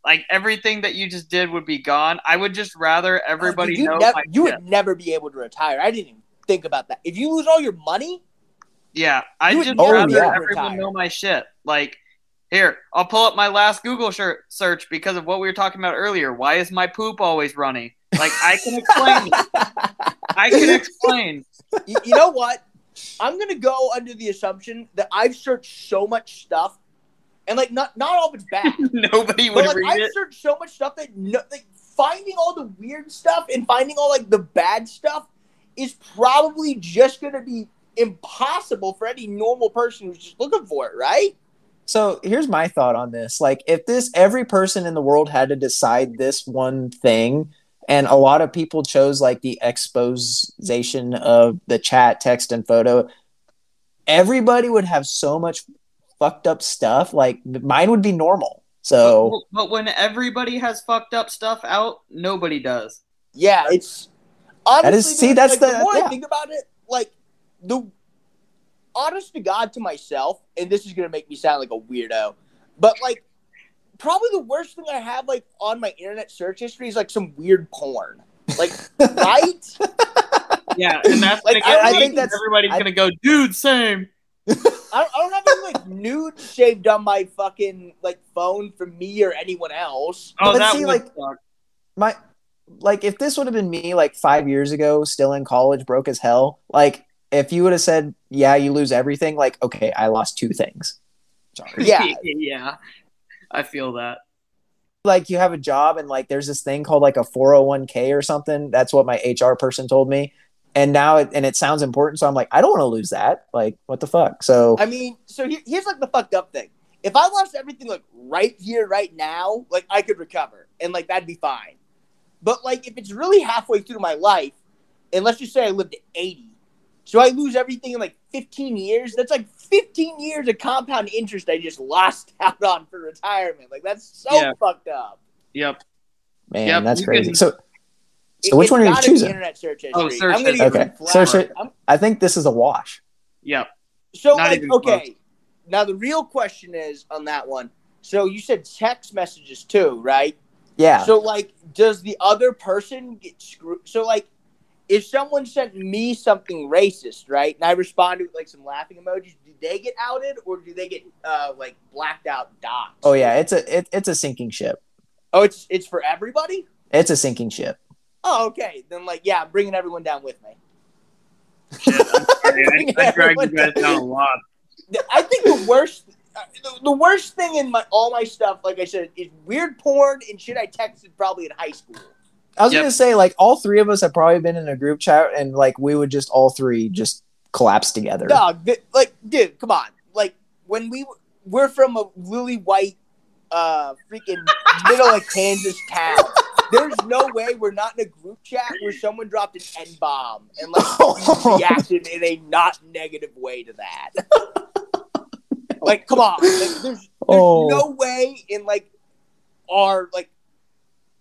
like everything that you just did would be gone. I would just rather everybody Oh, you know my you would never be able to retire. I didn't even think about that. If you lose all your money, Yeah, I would just never rather to everyone know my shit. Like, here, I'll pull up my last Google shirt search because of what we were talking about earlier. Why is my poop always runny? Like I can explain. I can explain. you, you know what? I'm gonna go under the assumption that I've searched so much stuff, and like not not all of it's bad. Nobody But would like read I've it. searched so much stuff that no, like finding all the weird stuff and finding all like the bad stuff is probably just gonna be impossible for any normal person who's just looking for it, right? So here's my thought on this. Like, if this every person in the world had to decide this one thing, and a lot of people chose like the exposition of the chat, text, and photo, everybody would have so much fucked up stuff. Like mine would be normal. So But, but when everybody has fucked up stuff out, nobody does. Yeah, it's honestly. That is- see, that's like, the- the more yeah. I think about it, like the honest to God to myself, and this is gonna make me sound like a weirdo, but like probably the worst thing I have like on my internet search history is like some weird porn. Like, right? Yeah, and that's Like, gonna get I- I think that's- everybody's I- gonna go, dude, same. I don't, I don't have any like nude saved on my fucking like phone from me or anyone else. Oh, But that see, would like- suck. my like if this would have been me like five years ago, still in college, broke as hell. Like if you would have said, "Yeah, you lose everything," like okay, I lost two things. Sorry. Yeah. yeah. I feel that. like you have a job and like there's this thing called like a 401k or something that's what my hr person told me and now it and it sounds important so i'm like i don't want to lose that like what the fuck so I mean, so here, here's like the fucked up thing. If I lost everything like right here, right now, like I could recover and like that'd be fine. But like if it's really halfway through my life, and let's just say I lived to 80, so I lose everything in like 15 years, that's like 15 years of compound interest I just lost out on for retirement. Like that's so Yeah. fucked up. Yep. man Yep, that's crazy can- so so which it's one are you choosing Internet search oh, history. Oh, search I'm gonna history. Okay, search it. I'm- i think this is a wash Yep. So Not like even okay, now the real question is on that one. So you said text messages too, right? yeah So like, does the other person get screwed? So like, if someone sent me something racist, right, and I responded with like some laughing emojis, do they get outed or do they get uh like blacked out dots? oh yeah it's a it, it's a sinking ship Oh, it's it's for everybody. it's a sinking ship Oh, okay. Then like, yeah, I'm bringing everyone down with me. Shit, I'm sorry. I, I dragged you guys down a lot. I think the worst, uh, the, the worst thing in my all my stuff, like I said, is weird porn and shit I texted probably in high school. I was Yep. gonna say like all three of us have probably been in a group chat and like we would just all three just collapse together Dog, th- like, dude, come on. Like, when we we're from a lily white, uh, freaking middle of Kansas town. There's no way we're not in a group chat where someone dropped an N bomb and like reacted in a not negative way to that. like, come on. Like, there's there's Oh. no way in like our like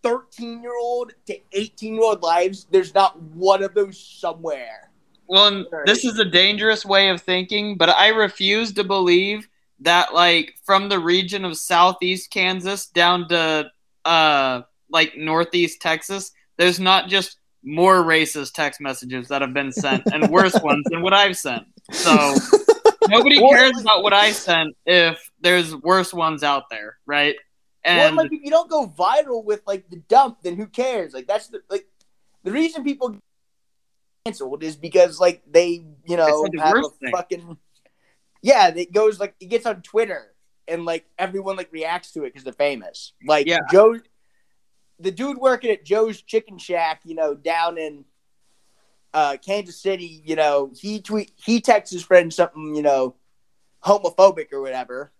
13 year old to 18 year old lives, there's not one of those somewhere. Well, and this is a dangerous way of thinking, but I refuse to believe that, like, from the region of southeast Kansas down to, uh, like, northeast Texas, there's not just more racist text messages that have been sent and worse ones than what I've sent. So nobody cares about what I sent if there's worse ones out there, right? Well, And like if you don't go viral with like the dump, then who cares? Like that's the like the reason people get canceled is because like they you know like have a thing. fucking yeah. It goes like it gets on Twitter and like everyone like reacts to it because they're famous. Like Yeah. Joe, the dude working at Joe's Chicken Shack, you know, down in uh, Kansas City, you know, he tweet he texts his friend something you know homophobic or whatever.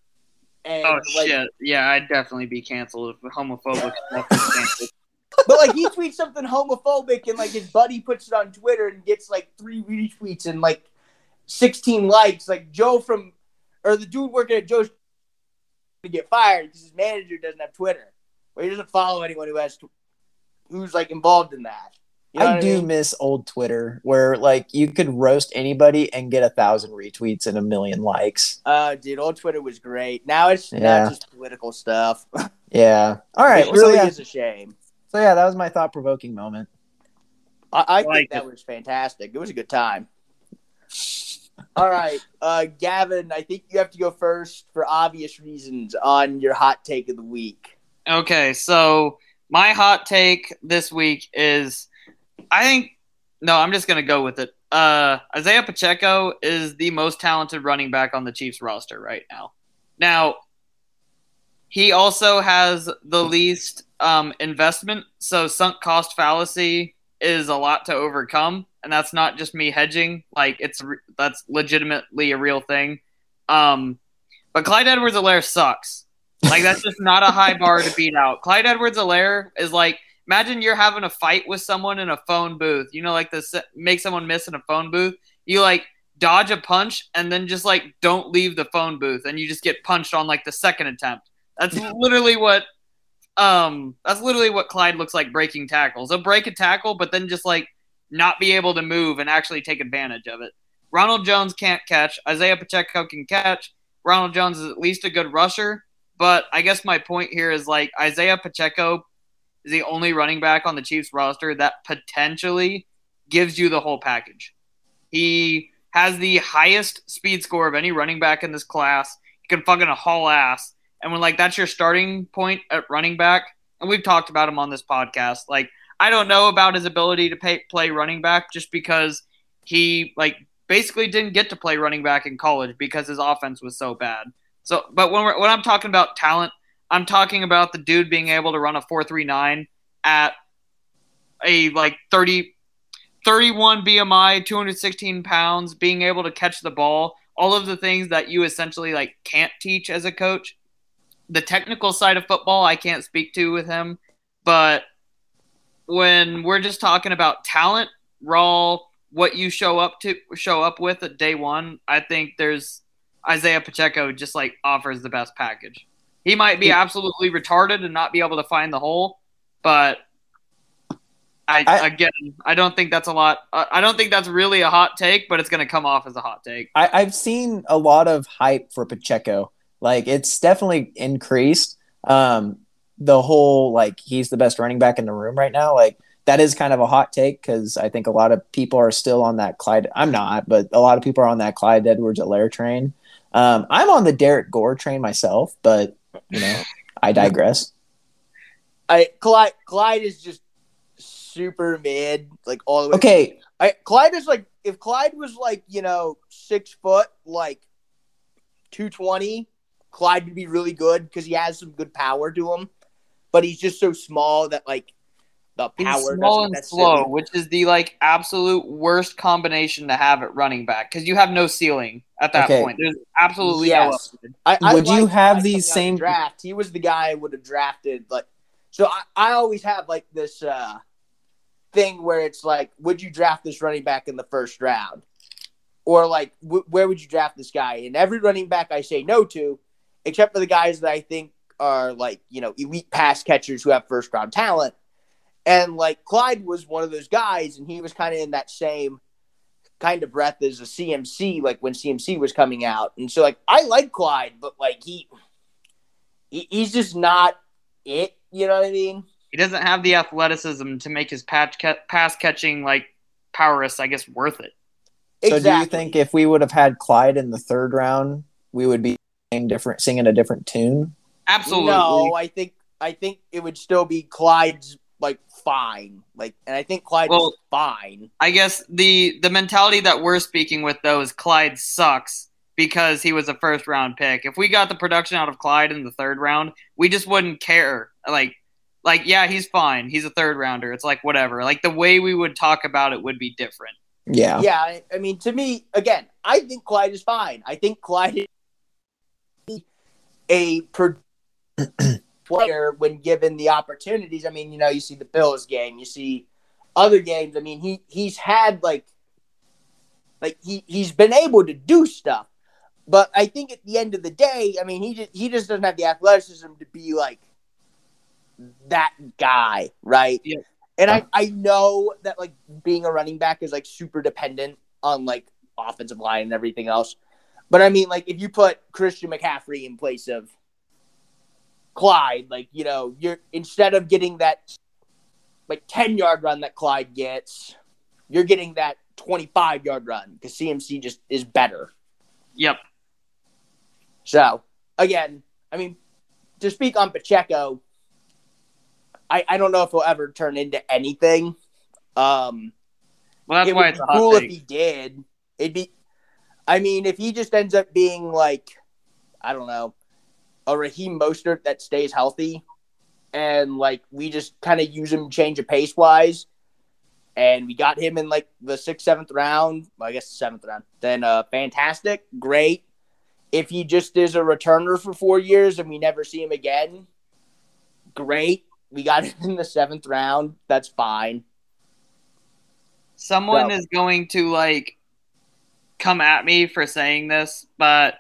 Oh, and oh like, shit, yeah, I'd definitely be canceled if homophobic stuff was canceled. But like he tweets something homophobic and like his buddy puts it on Twitter and gets like three retweets and like sixteen likes. Like Joe from or the dude working at Joe's to get fired because his manager doesn't have Twitter. Or he doesn't follow anyone who has who's like involved in that. You know I what do mean? miss old Twitter where like you could roast anybody and get a thousand retweets and a million likes. Uh, dude, old Twitter was great. Now it's Yeah. now it's just political stuff. Yeah. All right. it so, really yeah. is a shame. so yeah, that was my thought provoking moment. I, I think like that it. was fantastic. It was a good time. All right, uh, Gavin, I think you have to go first for obvious reasons on your hot take of the week. Okay, so my hot take this week is I think no, I'm just gonna go with it. Uh, Isaiah Pacheco is the most talented running back on the Chiefs roster right now. Now, he also has the least um, investment, so sunk cost fallacy is a lot to overcome, and that's not just me hedging. Like it's that's legitimately a real thing. Um, but Clyde Edwards-Helaire sucks. Like that's just not a high bar to beat out. Clyde Edwards-Helaire is like imagine you're having a fight with someone in a phone booth. You know, like this make someone miss in a phone booth. You like dodge a punch and then just like don't leave the phone booth and you just get punched on like the second attempt. That's literally what um that's literally what Clyde looks like breaking tackles. He'll break a tackle, but then just like not be able to move and actually take advantage of it. Ronald Jones can't catch. Isaiah Pacheco can catch. Ronald Jones is at least a good rusher. But I guess my point here is like Isaiah Pacheco is the only running back on the Chiefs roster that potentially gives you the whole package. He has the highest speed score of any running back in this class. He can fucking haul ass. And when like that's your starting point at running back, and we've talked about him on this podcast, like I don't know about his ability to pay, play running back just because he like basically didn't get to play running back in college because his offense was so bad. So, but when we're, when I'm talking about talent, I'm talking about the dude being able to run a 4.39 at a like 30, 31 BMI, 216 pounds, being able to catch the ball, all of the things that you essentially like can't teach as a coach. The technical side of football, I can't speak to with him, but when we're just talking about talent, raw, what you show up to show up with at day one, I think there's Isaiah Pacheco just like offers the best package. He might be absolutely retarded and not be able to find the hole, but I, I again, I don't think that's a lot. I don't think that's really a hot take, but it's going to come off as a hot take. I, I've seen a lot of hype for Pacheco. Like it's definitely increased. Um, the whole like he's the best running back in the room right now. Like that is kind of a hot take because I think a lot of people are still on that Clyde. I'm not, but a lot of people are on that Clyde Edwards-Helaire train. Um, I'm on the Derrick Gore train myself, but you know, I digress. I Clyde Clyde is just super mid, like all the way. Okay, I Clyde is like if Clyde was like you know six foot, like two twenty, Clyde would be really good because he has some good power to him. But he's just so small that like the power He's small and slow, which is the like absolute worst combination to have at running back because you have no ceiling at that Okay. point. There's absolutely Yes. no. I, I Would you have these coming the same- draft? He was the guy I would have drafted. Like, so I, I always have like this uh thing where it's like, would you draft this running back in the first round, or like, w- where would you draft this guy? And every running back I say no to, except for the guys that I think are like you know elite pass catchers who have first round talent. And like Clyde was one of those guys, and he was kind of in that same kind of breath as a CMC, like when CMC was coming out. And so, like, I like Clyde, but like he, he he's just not it. You know what I mean? He doesn't have the athleticism to make his patch ca- pass catching like prowess, I guess, worth it. So do you think if we would have had Clyde in the third round, we would be singing different, singing a different tune? Absolutely. No, I think I think it would still be Clyde's like fine. Like, and I think Clyde Well- is fine. I guess the the mentality that we're speaking with though is Clyde sucks because he was a first round pick. If we got the production out of Clyde in the third round, we just wouldn't care. Like like yeah, he's fine. He's a third rounder. It's like whatever. Like the way we would talk about it would be different. Yeah. Yeah, I, I mean, to me, again, I think Clyde is fine. I think Clyde is a pro- player when given the opportunities. I mean, you know, you see the Bills game, you see other games. I mean, he he's had like like he he's been able to do stuff. But I think at the end of the day, I mean, he just, he just doesn't have the athleticism to be like that guy, right? Yeah. And I, uh-huh. I know that like being a running back is like super dependent on like offensive line and everything else. But I mean, like if you put Christian McCaffrey in place of Clyde, like you know, you're instead of getting that like ten yard run that Clyde gets, you're getting that twenty five yard run because CMC just is better. Yep. So again, I mean, to speak on Pacheco, I, I don't know if he'll ever turn into anything. Um, Well, that's it why it's cool if he did. It'd be, I mean, if he just ends up being like, I don't know, a Raheem Mostert that stays healthy, and like we just kind of use him change of pace wise, and we got him in like the sixth, seventh round. Well, I guess the seventh round. Then uh, fantastic, great. If he just is a returner for four years and we never see him again, great. We got him in the seventh round. That's fine. Someone No. is going to like come at me for saying this, but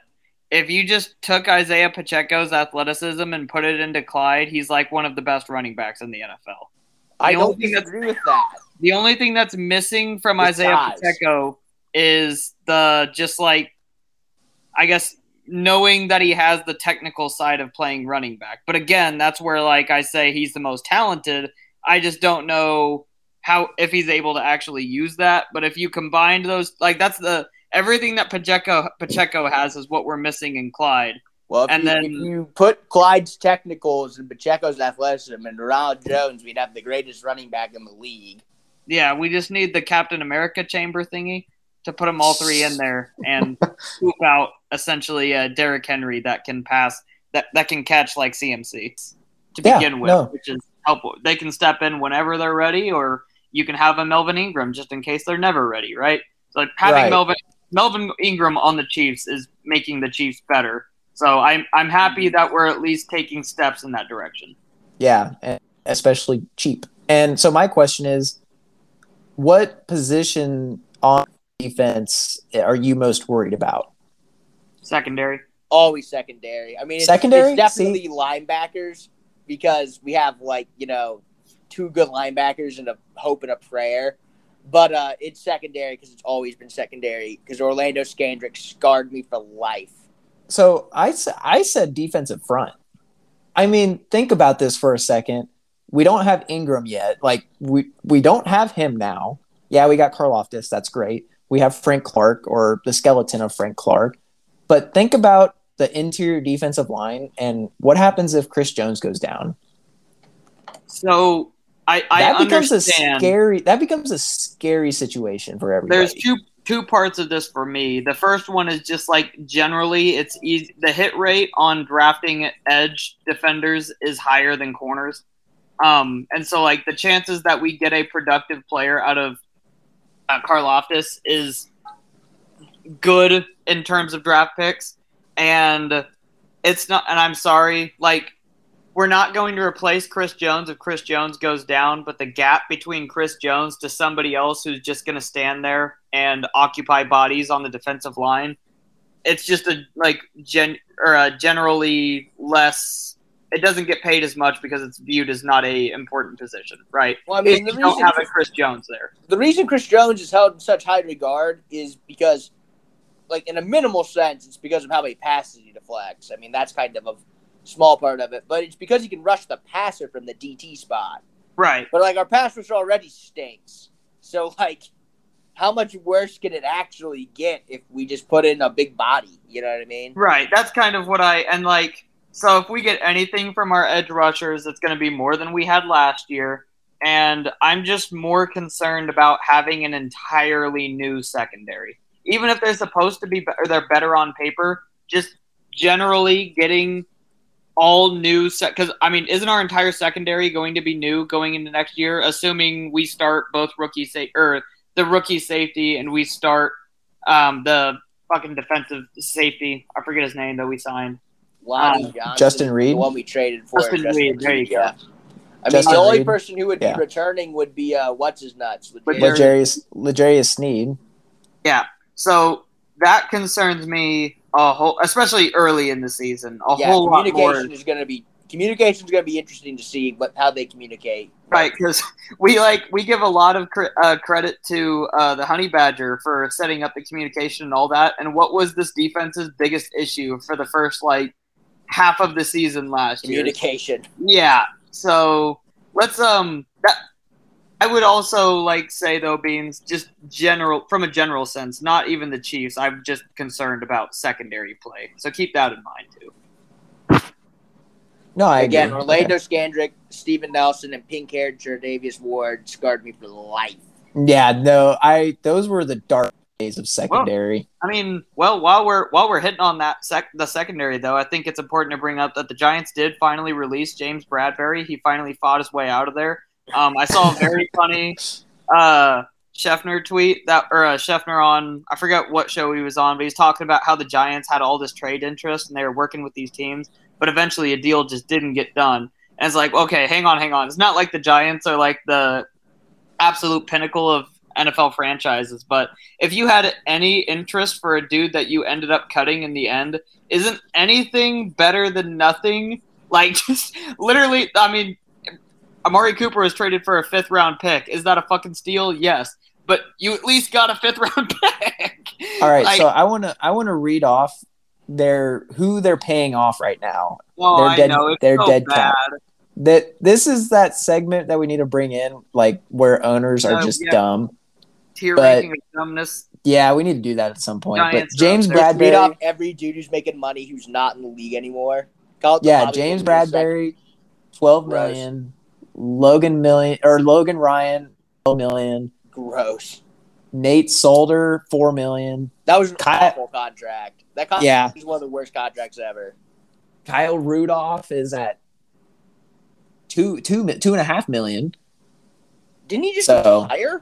if you just took Isaiah Pacheco's athleticism and put it into Clyde, he's like one of the best running backs in the NFL. I The don't only thing disagree with that. The only thing that's missing from The Isaiah size. Pacheco is the just like I guess knowing that he has the technical side of playing running back. But again, that's where like I say he's the most talented. I just don't know how if he's able to actually use that. But if you combined those like that's the everything that Pacheco Pacheco has is what we're missing in Clyde. Well, if, And you, then- if you put Clyde's technicals and Pacheco's athleticism and Ronald Jones, we'd have the greatest running back in the league. Yeah, we just need the Captain America chamber thingy to put them all three in there and swoop out essentially a Derrick Henry that can pass that that can catch like CMC to Yeah, begin with, no. which is helpful. They can step in whenever they're ready, or you can have a Melvin Ingram just in case they're never ready, right? So like having Right. Melvin Melvin Ingram on the Chiefs is making the Chiefs better. So I'm I'm happy that we're at least taking steps in that direction. Yeah, especially cheap. And so my question is, what position on defense are you most worried about? Secondary. Always secondary. I mean, it's, Secondary? it's definitely linebackers because we have like you know two good linebackers and a hope and a prayer. But uh, it's secondary because it's always been secondary because Orlando Scandrick scarred me for life. So I said defensive front. I mean, think about this for a second. We don't have Ingram yet. Like we we don't have him now. Yeah, we got Karlaftis. That's great. We have Frank Clark or the skeleton of Frank Clark. But think about the interior defensive line and what happens if Chris Jones goes down. So I, I that becomes understand. a scary. That becomes a scary situation for everybody. There's two two parts of this for me. The first one is just like generally, it's easy. The hit rate on drafting edge defenders is higher than corners, um, and so like the chances that we get a productive player out of uh, Karlaftis is good in terms of draft picks, and it's not. And I'm sorry, like we're not going to replace Chris Jones if Chris Jones goes down, but the gap between Chris Jones to somebody else who's just going to stand there and occupy bodies on the defensive line, it's just a like gen or a generally less. It doesn't get paid as much because it's viewed as not a important position, right? Well, I mean, if you don't have a Chris Jones there. the reason Chris Jones is held in such high regard is because, like, in a minimal sense, it's because of how many passes he deflects. I mean, that's kind of a small part of it, but it's because he can rush the passer from the DT spot. Right. But like, our pass rush already stinks. So like, how much worse can it actually get if we just put in a big body? You know what I mean? Right. That's kind of what I and like so if we get anything from our edge rushers, it's going to be more than we had last year. And I'm just more concerned about having an entirely new secondary. Even if they're supposed to be be- or they're better on paper, just generally getting all new set because I mean, isn't our entire secondary going to be new going into next year, assuming we start both rookie sa- or the rookie safety and we start um, the fucking defensive safety. I forget his name that we signed. Lonnie Um, Johnson, Justin Reid? the one we traded for. Justin Reid, there you go. Yeah. I mean, Justin the only Reid. person who would Yeah. be returning would be uh, what's his nuts. But Legit. there- L'Jarius L'Jarius Sneed. Yeah. So that concerns me a whole, especially early in the season, a yeah, whole lot more. communication is going to be communication is going to be interesting to see what how they communicate. Right, because we like we give a lot of cre- uh, credit to uh, the Honey Badger for setting up the communication and all that. And what was this defense's biggest issue for the first like half of the season last year? Communication. Yeah. So let's um I would also like say though, Beans, just general from a general sense, not even the Chiefs. I'm just concerned about secondary play. So keep that in mind too. No, I Again, agree. Orlando Scandrick, Steven Nelson, and pink haired Davius Ward scarred me for life. Yeah, no, I those were the dark days of secondary. I mean, well, while we're while we're hitting on that sec the secondary though, I think it's important to bring up that the Giants did finally release James Bradberry. He finally fought his way out of there. Um, I saw a very funny uh Schefter tweet that or uh, Schefter on I forget what show he was on, but he's talking about how the Giants had all this trade interest and they were working with these teams, but eventually a deal just didn't get done. And it's like, okay, hang on, hang on. It's not like the Giants are like the absolute pinnacle of NFL franchises, but if you had any interest for a dude that you ended up cutting in the end, isn't anything better than nothing? Like just literally, I mean, Amari Cooper was traded for a fifth round pick. Is that a fucking steal? Yes, but you at least got a fifth round pick. All right, Like, so I want to I want to read off their who they're paying off right now. well, they're I dead- know it's they're so dead bad. cap. That this is that segment that we need to bring in, like where owners are Oh, just yeah. dumb. Tier but- ranking of dumbness. Yeah, we need to do that at some point. Giants but James read Bradberry, off every dude who's making money who's not in the league anymore. Yeah, James Bradberry, twelve million. Logan million or Logan Ryan, million. Gross. Nate Solder, four million. That was an Kyle- awful contract. That contract Yeah. is one of the worst contracts ever. Kyle Rudolph is at two two mi- two and a half million. Didn't he just So- retire?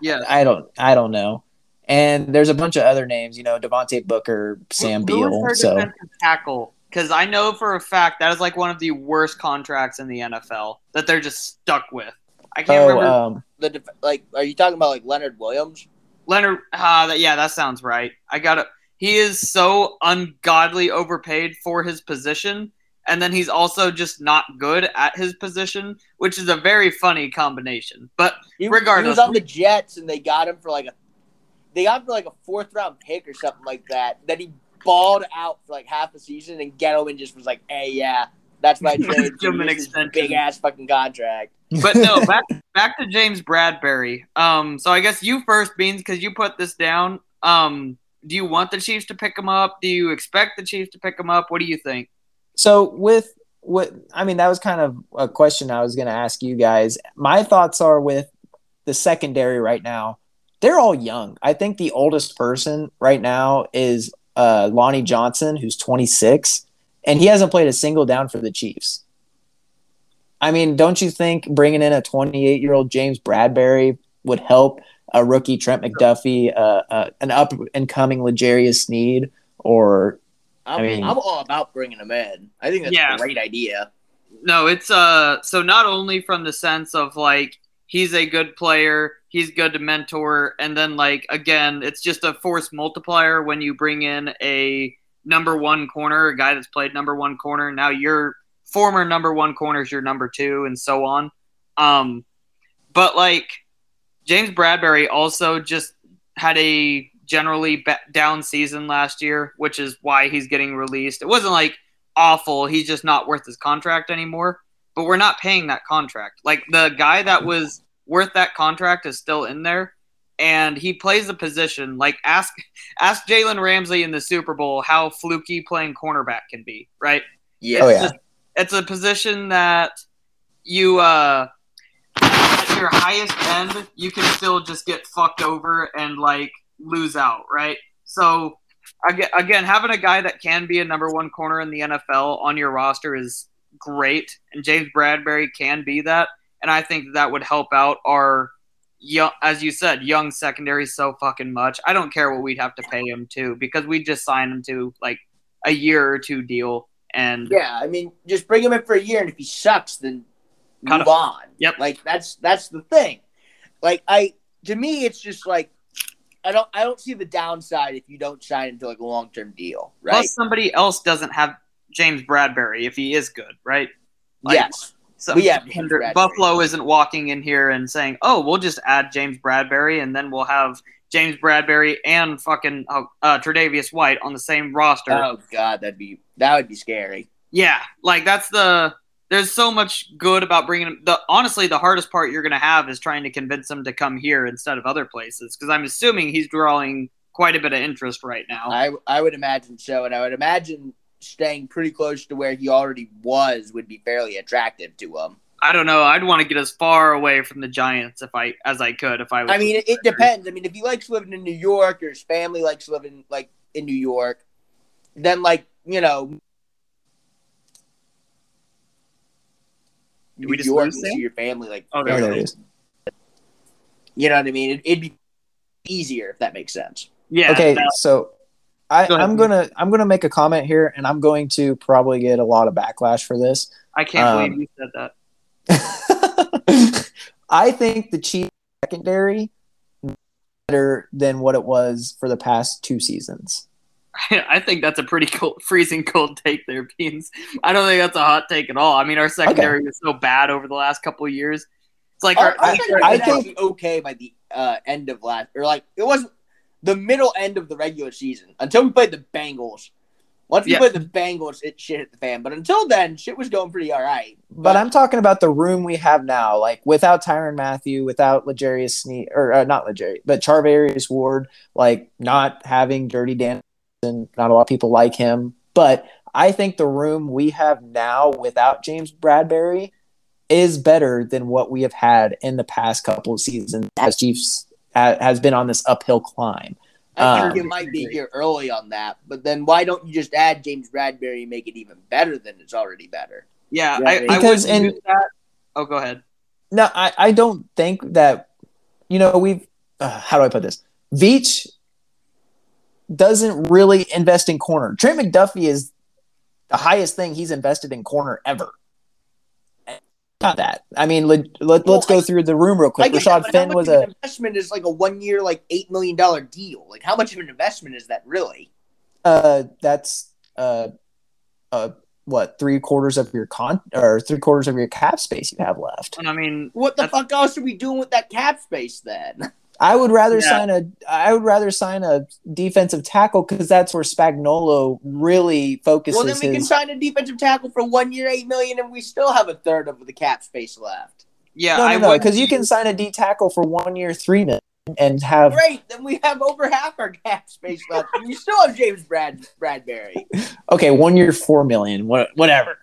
Yeah. I don't I don't know. And there's a bunch of other names, you know, Devontae Booker, Sam Who- who is Beal. their So tackle? Because I know for a fact that is like one of the worst contracts in the NFL that they're just stuck with. I can't oh, remember um, The def- like, are you talking about like Leonard Williams? Leonard. Uh, that, yeah, that sounds right. I got it. He is so ungodly overpaid for his position, and then he's also just not good at his position, which is a very funny combination. But He, Regardless. he was on the Jets, and they got him for like a, they got him for like a fourth round pick or something like that. That he balled out for like half a season, and Gettleman just was like, "Hey, yeah, that's my trade. Give him an extension. big ass fucking contract." but no, back back to James Bradberry. Um, so I guess you first, Beans, because you put this down. Um, do you want the Chiefs to pick him up? Do you expect the Chiefs to pick him up? What do you think? so with what I mean, that was kind of a question I was going to ask you guys. My thoughts are with the secondary right now. They're all young. I think the oldest person right now is uh, Lonnie Johnson, who's 26, and he hasn't played a single down for the Chiefs. I mean, don't you think bringing in a 28 year old James Bradberry would help a rookie Trent McDuffie, uh, uh, an up and coming L'Jarius Sneed, or I'm, I I mean- am all about bringing him in. I think that's Yeah. a great idea. No, it's uh so not only from the sense of like he's a good player, he's good to mentor, and then like again, it's just a force multiplier when you bring in a number one corner, a guy that's played number one corner. Now your former number one corner is your number two, and so on. Um, but like James Bradberry also just had a generally down season last year, which is why he's getting released. It wasn't like awful. He's just not worth his contract anymore. But we're not paying that contract. Like the guy that was worth that contract is still in there, and he plays the position. Like ask ask Jalen Ramsey in the Super Bowl how fluky playing cornerback can be, right? Yeah. Oh, It's yeah. just- it's a position that you uh at your highest end you can still just get fucked over and like lose out, right? So again, again, having a guy that can be a number one corner in the NFL on your roster is great, and James Bradberry can be that, and I think that would help out our young, as you said, young secondary so fucking much. I don't care what we'd have to pay him to because we just sign him to like a year or two deal, and Yeah, I mean, just bring him in for a year, and if he sucks, then move on. Yep. Like that's that's the thing. Like I, to me, it's just like I don't I don't see the downside if you don't sign into like a long term deal, right? plus somebody else doesn't have James Bradberry if he is good, right? Like, yes. So We have James Bradberry. Buffalo isn't walking in here and saying, "Oh, we'll just add James Bradberry and then we'll have James Bradberry and fucking uh, uh, Tre'Davious White on the same roster." Oh god, that'd be that would be scary. Yeah, like that's the. There's so much good about bringing. The honestly, the hardest part you're going to have is trying to convince him to come here instead of other places because I'm assuming he's drawing quite a bit of interest right now. I I would imagine so, and I would imagine staying pretty close to where he already was would be fairly attractive to him. I don't know. I'd want to get as far away from the Giants if I as I could if I was. I mean, it, it depends. I mean, if he likes living in New York or his family likes living like in New York, then like you know, Did New we just York lose to Sam? see your family like Oh, there there it it is. is. you know what I mean. It, it'd be easier if that makes sense. Yeah. okay, that- so I, Go. I'm gonna I'm gonna make a comment here, and I'm going to probably get a lot of backlash for this. I can't um, believe you said that. I think the Chiefs secondary better than what it was for the past two seasons. I think that's a pretty cold, freezing cold take there, Beans. I don't think that's a hot take at all. I mean, our secondary was so bad over the last couple of years. It's like our, I, I- think I think- okay by the uh, end of last, or like it wasn't the middle end of the regular season until we played the Bengals. Once we Yeah. played the Bengals, it shit hit the fan. But until then, shit was going pretty all right. But I'm talking about the room we have now, like without Tyrann Mathieu, without L'Jarius Sneed, or uh, not L'Jarius, but Charvarius Ward, like not having Dirty Dan, and not a lot of people like him. But I think the room we have now without James Bradberry is better than what we have had in the past couple of seasons as Chiefs has been on this uphill climb. I Um, think you might be here early on that, but then why don't you just add James Bradberry and make it even better than it's already better? yeah, Yeah, I, I because wouldn't in- do that. Oh, go ahead. No, I, I don't think that, you know, we've, uh, how do I put this? Veach doesn't really invest in corner. Trent McDuffie is the highest thing he's invested in corner ever. Not that. I mean, let, let, Well, us go I- through the room real quick. get that, Rashad how Finn much was of a, an investment is like a one year, like eight million dollar deal. Like how much of an investment is that really? uh, that's, uh, uh, what, three quarters of your con, or three quarters of your cap space you have left. And I mean, What the fuck else are we doing with that cap space then? I would rather Yeah. sign a I would rather sign a defensive tackle because that's where Spagnuolo really focuses Well, then we can sign a defensive tackle for one year, eight million, and we still have a third of the cap space left. yeah, no, I no, no, wouldn't because you can sign a D tackle for one year, three million, and have Great, then we have over half our cap space left. and we still have James Brad Bradberry. okay, one year, four million, what, whatever.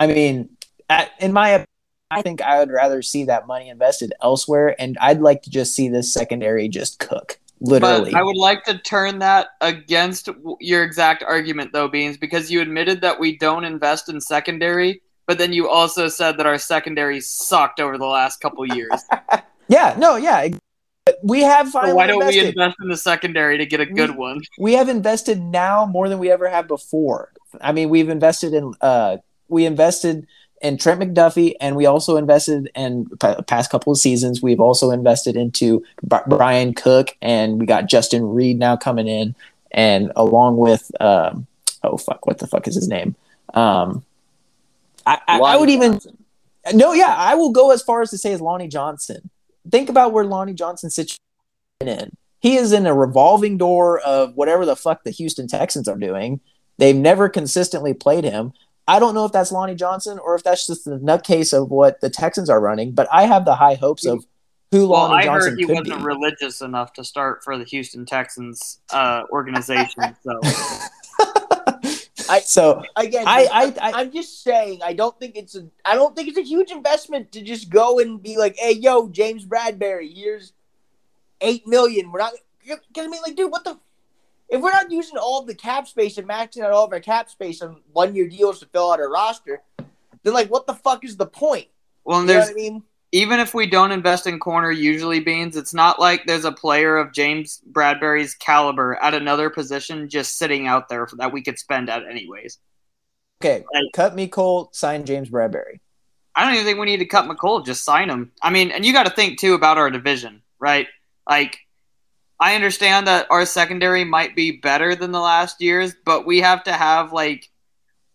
I mean, at, in my, op- I think I would rather see that money invested elsewhere, and I'd like to just see this secondary just cook, literally. But I would like to turn that against your exact argument, though, Beans, because you admitted that we don't invest in secondary, but then you also said that our secondary sucked over the last couple years. yeah, no, yeah, we have finally so why don't we invest in the secondary to get a good We- one? we have invested now more than we ever have before. I mean, we've invested in uh, we invested in Trent McDuffie, and we also invested in p- past couple of seasons. We've also invested into B- Bryan Cook, and we got Justin Reid now coming in, and along with um, oh fuck, what the fuck is his name? Um, I, I, I would even Johnson. no, yeah, I will go as far as to say as Lonnie Johnson. Think about where Lonnie Johnson sits in. He is in a revolving door of whatever the fuck the Houston Texans are doing. They've never consistently played him. I don't know if that's Lonnie Johnson or if that's just the nutcase of what the Texans are running, but I have the high hopes of who Well, Lonnie I Johnson heard he could wasn't be. religious enough to start for the Houston Texans uh, organization. So I- so Again, I- I, I- I- am just saying I don't think it's a I don't think it's a huge investment to just go and be like, hey, yo, James Bradberry, here's eight million. We're not because I mean, like, dude, what the if we're not using all the cap space and maxing out all of our cap space on one year deals to fill out our roster, then like, what the fuck is the point? well, and You know there's what I mean? even if we don't invest in corner usually beans it's not like there's a player of james bradberry's caliber at another position just sitting out there that we could spend at anyways okay, Like- cut me Cole, sign James Bradberry. i don't even think we need to cut mecole just sign him i mean and you got to think too about our division right like i understand that our secondary might be better than the last years but we have to have like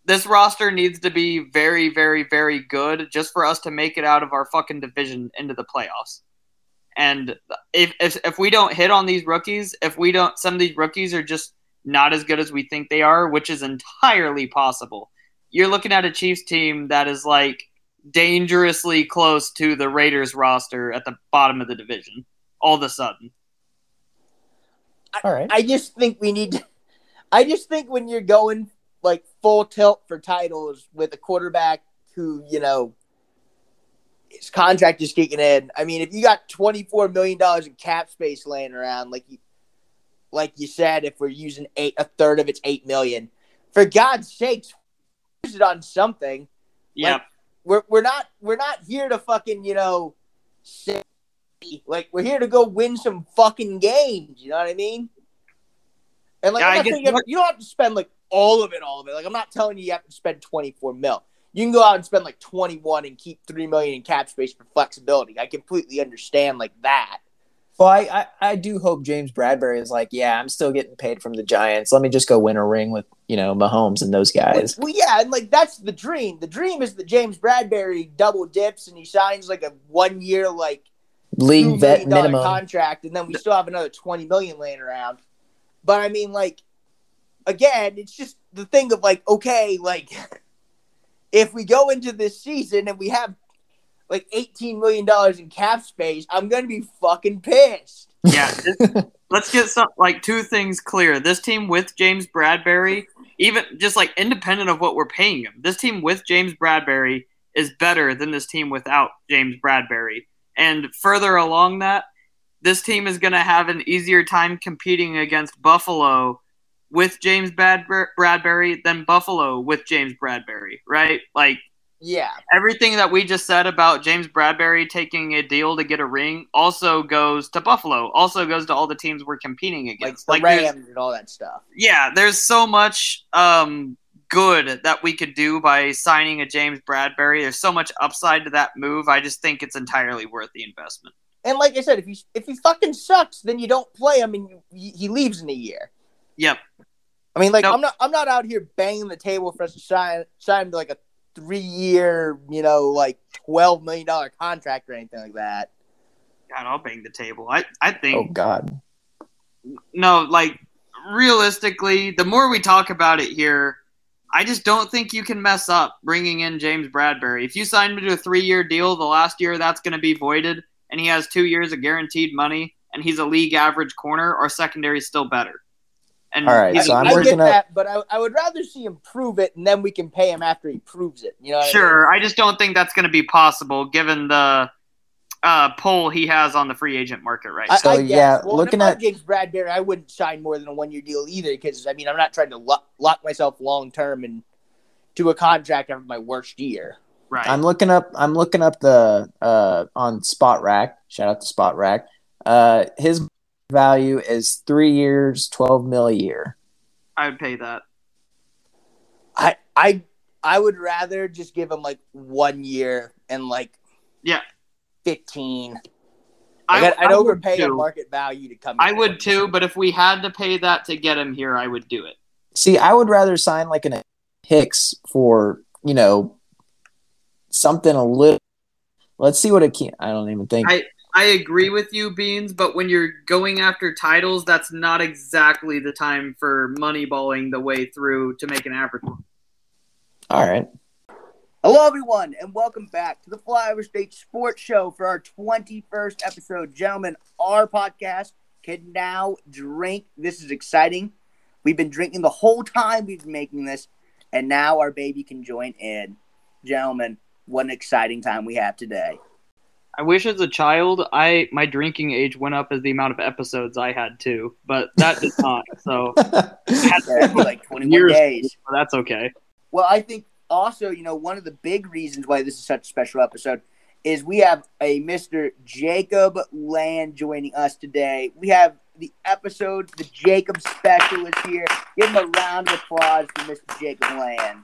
this roster needs to be very very very good just for us to make it out of our fucking division into the playoffs And if, if if we don't hit on these rookies, if we don't, some of these rookies are just not as good as we think they are, which is entirely possible. You're looking at a Chiefs team that is like dangerously close to the Raiders roster at the bottom of the division. All of a sudden, All right. I just think we need to. I just think when you're going like full tilt for titles with a quarterback who you know his contract is kicking in. I mean, if you got twenty four million dollars in cap space laying around, like you, like you said, if we're using eight a third of it's eight million, for God's sakes, use it on something. Yeah. Like, we're we're not we're not here to fucking you know, say, like we're here to go win some fucking games. You know what I mean? And like Yeah, I'm I not get saying you, have, you don't have to spend like all of it, all of it. Like I'm not telling you you have to spend 24 mil. You can go out and spend like 21 and keep three million in cap space for flexibility. I completely understand like that. Well, I, I, I do hope James Bradberry is like, yeah, I'm still getting paid from the Giants. Let me just go win a ring with, you know, Mahomes and those guys. Well, yeah, and like that's the dream. The dream is that James Bradberry double dips and he signs like a one year like two League million vet minimum. contract, and then we still have another twenty million laying around. But I mean, like, again, it's just the thing of like, okay, like, if we go into this season and we have like eighteen million dollars in cap space, I'm gonna be fucking pissed. Yeah. let's get some like two things clear. This team with James Bradberry, even just like independent of what we're paying him, this team with James Bradberry is better than this team without James Bradberry. And further along that, this team is going to have an easier time competing against Buffalo with James Bradberry, Bradberry than Buffalo with James Bradberry, right? Like Yeah, everything that we just said about James Bradberry taking a deal to get a ring also goes to Buffalo. Also goes to all the teams we're competing like against. the Like, Rams and all that stuff. yeah, there's so much um, good that we could do by signing a James Bradberry. There's so much upside to that move. I just think it's entirely worth the investment. And like I said, if he if he fucking sucks, then you don't play him and you, he leaves in a year. Yep. I mean, like Nope. I'm not I'm not out here banging the table for us to sign sign him to like a three year, you know, like twelve million dollar contract or anything like that. God, I'll bang the table. I, I Oh think God. no, like realistically, the more we talk about it here, I just don't think you can mess up bringing in James Bradberry. If you sign him to a three-year deal, the last year that's going to be voided, and he has two years of guaranteed money, and he's a league average corner. Our secondary is still better. And All right, he's so a- I'm I get up- that, but I, I would rather see him prove it, and then we can pay him after he proves it. You know, what I mean? sure. I just don't think that's going to be possible given the uh, pull he has on the free agent market right now. So, I guess. yeah, well, looking if at- James Bradberry, I wouldn't sign more than a one year deal either, because I mean, I'm not trying to lock, lock myself long term and to a contract after my worst year. right. I'm looking up. I'm looking up the uh on Spotrac. Shout out to Spotrac. Uh, his value is three years, twelve mil a year. I would pay that. I I I would rather just give him like one year and like Yeah. Fifteen. I, Like, I'd, I'd I would overpay market value to come. I would too, but if we had to pay that to get him here, I would do it. See, I would rather sign like an Hicks for you know something a little. Let's see what it can. I don't even think. I I agree with you, Beans, but when you're going after titles, that's not exactly the time for moneyballing the way through to make an average. All right. Hello, everyone, and welcome back to the Flyover State Sports Show for our 21st episode. Gentlemen, our podcast can now drink. This is exciting. We've been drinking the whole time we've been making this, and now our baby can join in. Gentlemen, what an exciting time we have today. I wish as a child, I my drinking age went up as the amount of episodes I had too, but that did not. So Yeah, for like 21 Years. days. that's okay. Well, I think also, you know, one of the big reasons why this is such a special episode is we have a Mr. Jacob Land joining us today. We have the episode, the Jacob special is here. Give him a round of applause for Mr. Jacob Land.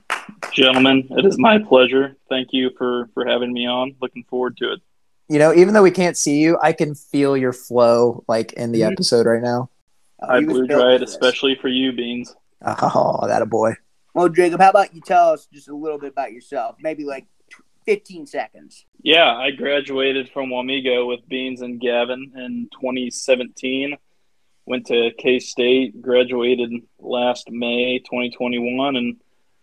Gentlemen, it is my pleasure. Thank you for for having me on. Looking forward to it. You know, even though we can't see you, I can feel your flow like in the Mhm. episode right now. Uh, I he was blew built dry for it, especially for you, Beans. Oh, that a boy. Well, Jacob, how about you tell us just a little bit about yourself? Maybe like 15 seconds. Yeah, I graduated from Wamego with Beans and Gavin in 2017. Went to K State, graduated last May 2021, and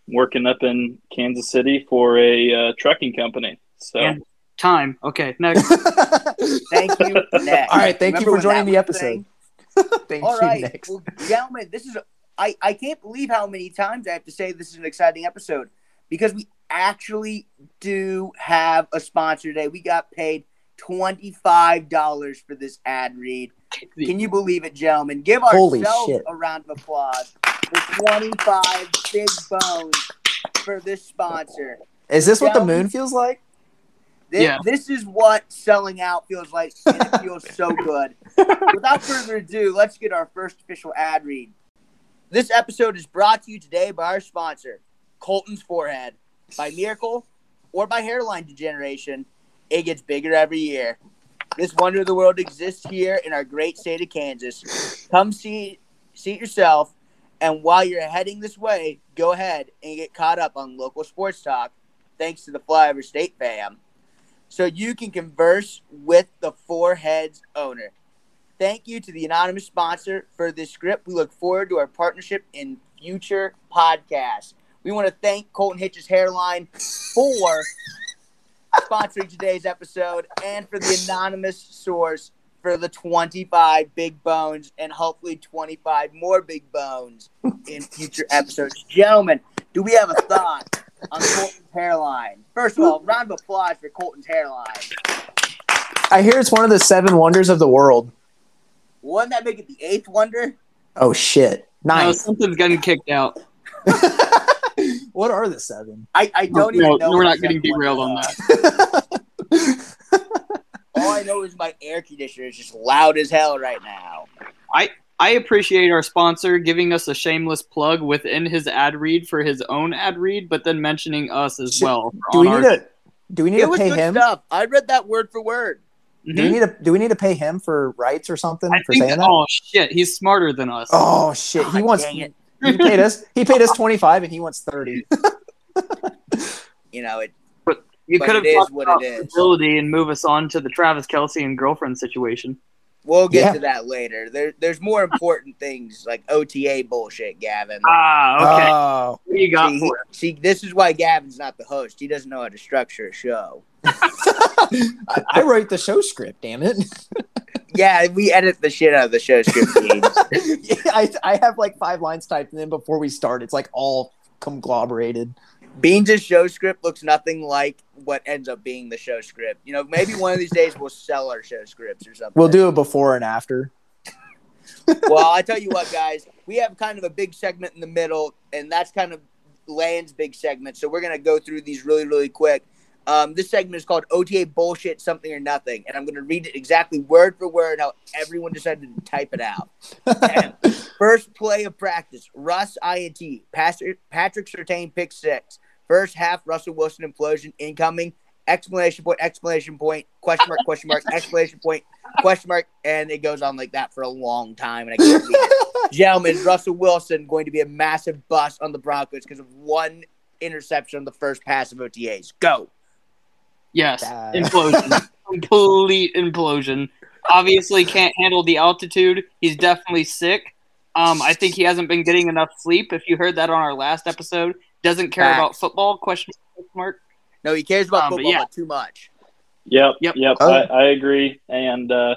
working up in Kansas City for a uh, trucking company. So And time. Okay, next. Thank you. Next. All right, thank you for joining the episode. thing? Thank All you, right, next. well, gentlemen, this is I, I can't believe how many times I have to say this is an exciting episode because we actually do have a sponsor today. We got paid $25 for this ad read. Can you believe it, gentlemen? Give Holy ourselves shit. a round of applause for 25 big bones for this sponsor. Is this what the moon feels like? This, Yeah. this is what selling out feels like, and it feels so good. Without further ado, let's get our first official ad read. This episode is brought to you today by our sponsor, Colton's Forehead. By miracle or by hairline degeneration, it gets bigger every year. This wonder of the world exists here in our great state of Kansas. Come see, see it yourself, and while you're heading this way, go ahead and get caught up on local sports talk, thanks to the Flyover State fam so you can converse with the Four Heads owner. Thank you to the anonymous sponsor for this script. We look forward to our partnership in future podcasts. We want to thank Colton Hitch's Hairline for sponsoring today's episode and for the anonymous source for the 25 big bones and hopefully 25 more big bones in future episodes. Gentlemen, do we have a thought on Colton's hairline? First of all, round of applause for Colton's hairline. I hear it's one of the seven wonders of the world. Wouldn't that make it the eighth wonder? Oh shit! No, Nice. something's getting kicked out. what are the seven? I, I don't even know. we're not getting derailed on that. All I know is my air conditioner is just loud as hell right now. I I appreciate our sponsor giving us a shameless plug within his ad read for his own ad read, but then mentioning us as Should- well. Do on we our- need to? Do we need It to was pay good him? stuff. I read that word for word. Do we mm-hmm. need to? Do we need to pay him for rights or something I for think, saying that? oh shit, he's smarter than us. Oh shit! He God wants. dang it. He paid us. He paid us twenty five, and he wants thirty. You know, it. But you but could have it is talked what about it is. stability and move us on to the Travis Kelce and girlfriend situation. We'll get Yeah. to that later. There, there's more important things like OTA bullshit, Gavin. Ah, okay. Oh, you got see, for see, this is why Gavin's not the host. He doesn't know how to structure a show. I, I wrote the show script. Damn it! Yeah, we edit the shit out of the show script. Yeah, I I have like five lines typed in before we start. It's like all conglomerated. Beans' show script looks nothing like what ends up being the show script. You know, maybe one of these days we'll sell our show scripts or something. We'll do a before and after. well, I tell you what, guys, we have kind of a big segment in the middle, and that's kind of Land's big segment. So we're gonna go through these really, really quick. Um, this segment is called OTA bullshit, something or nothing, and I'm gonna read it exactly word for word how everyone decided to type it out. First play of practice, Russ INT, Patrick, Patrick Surtain pick six. First half, Russell Wilson implosion incoming. Explanation point! explanation point! Question mark! Question mark! explanation point! Question mark! And it goes on like that for a long time, and I can't it. Gentlemen, Russell Wilson going to be a massive bust on the Broncos because of one interception on the first pass of OTAs. Go. Yes, Uh, implosion, complete implosion. Obviously, can't handle the altitude. He's definitely sick. Um, I think he hasn't been getting enough sleep. If you heard that on our last episode, doesn't care about football? Question mark. No, he cares about Um, but football, yeah. but too much. Yep, Yep. yep, Oh. I, I agree. And uh,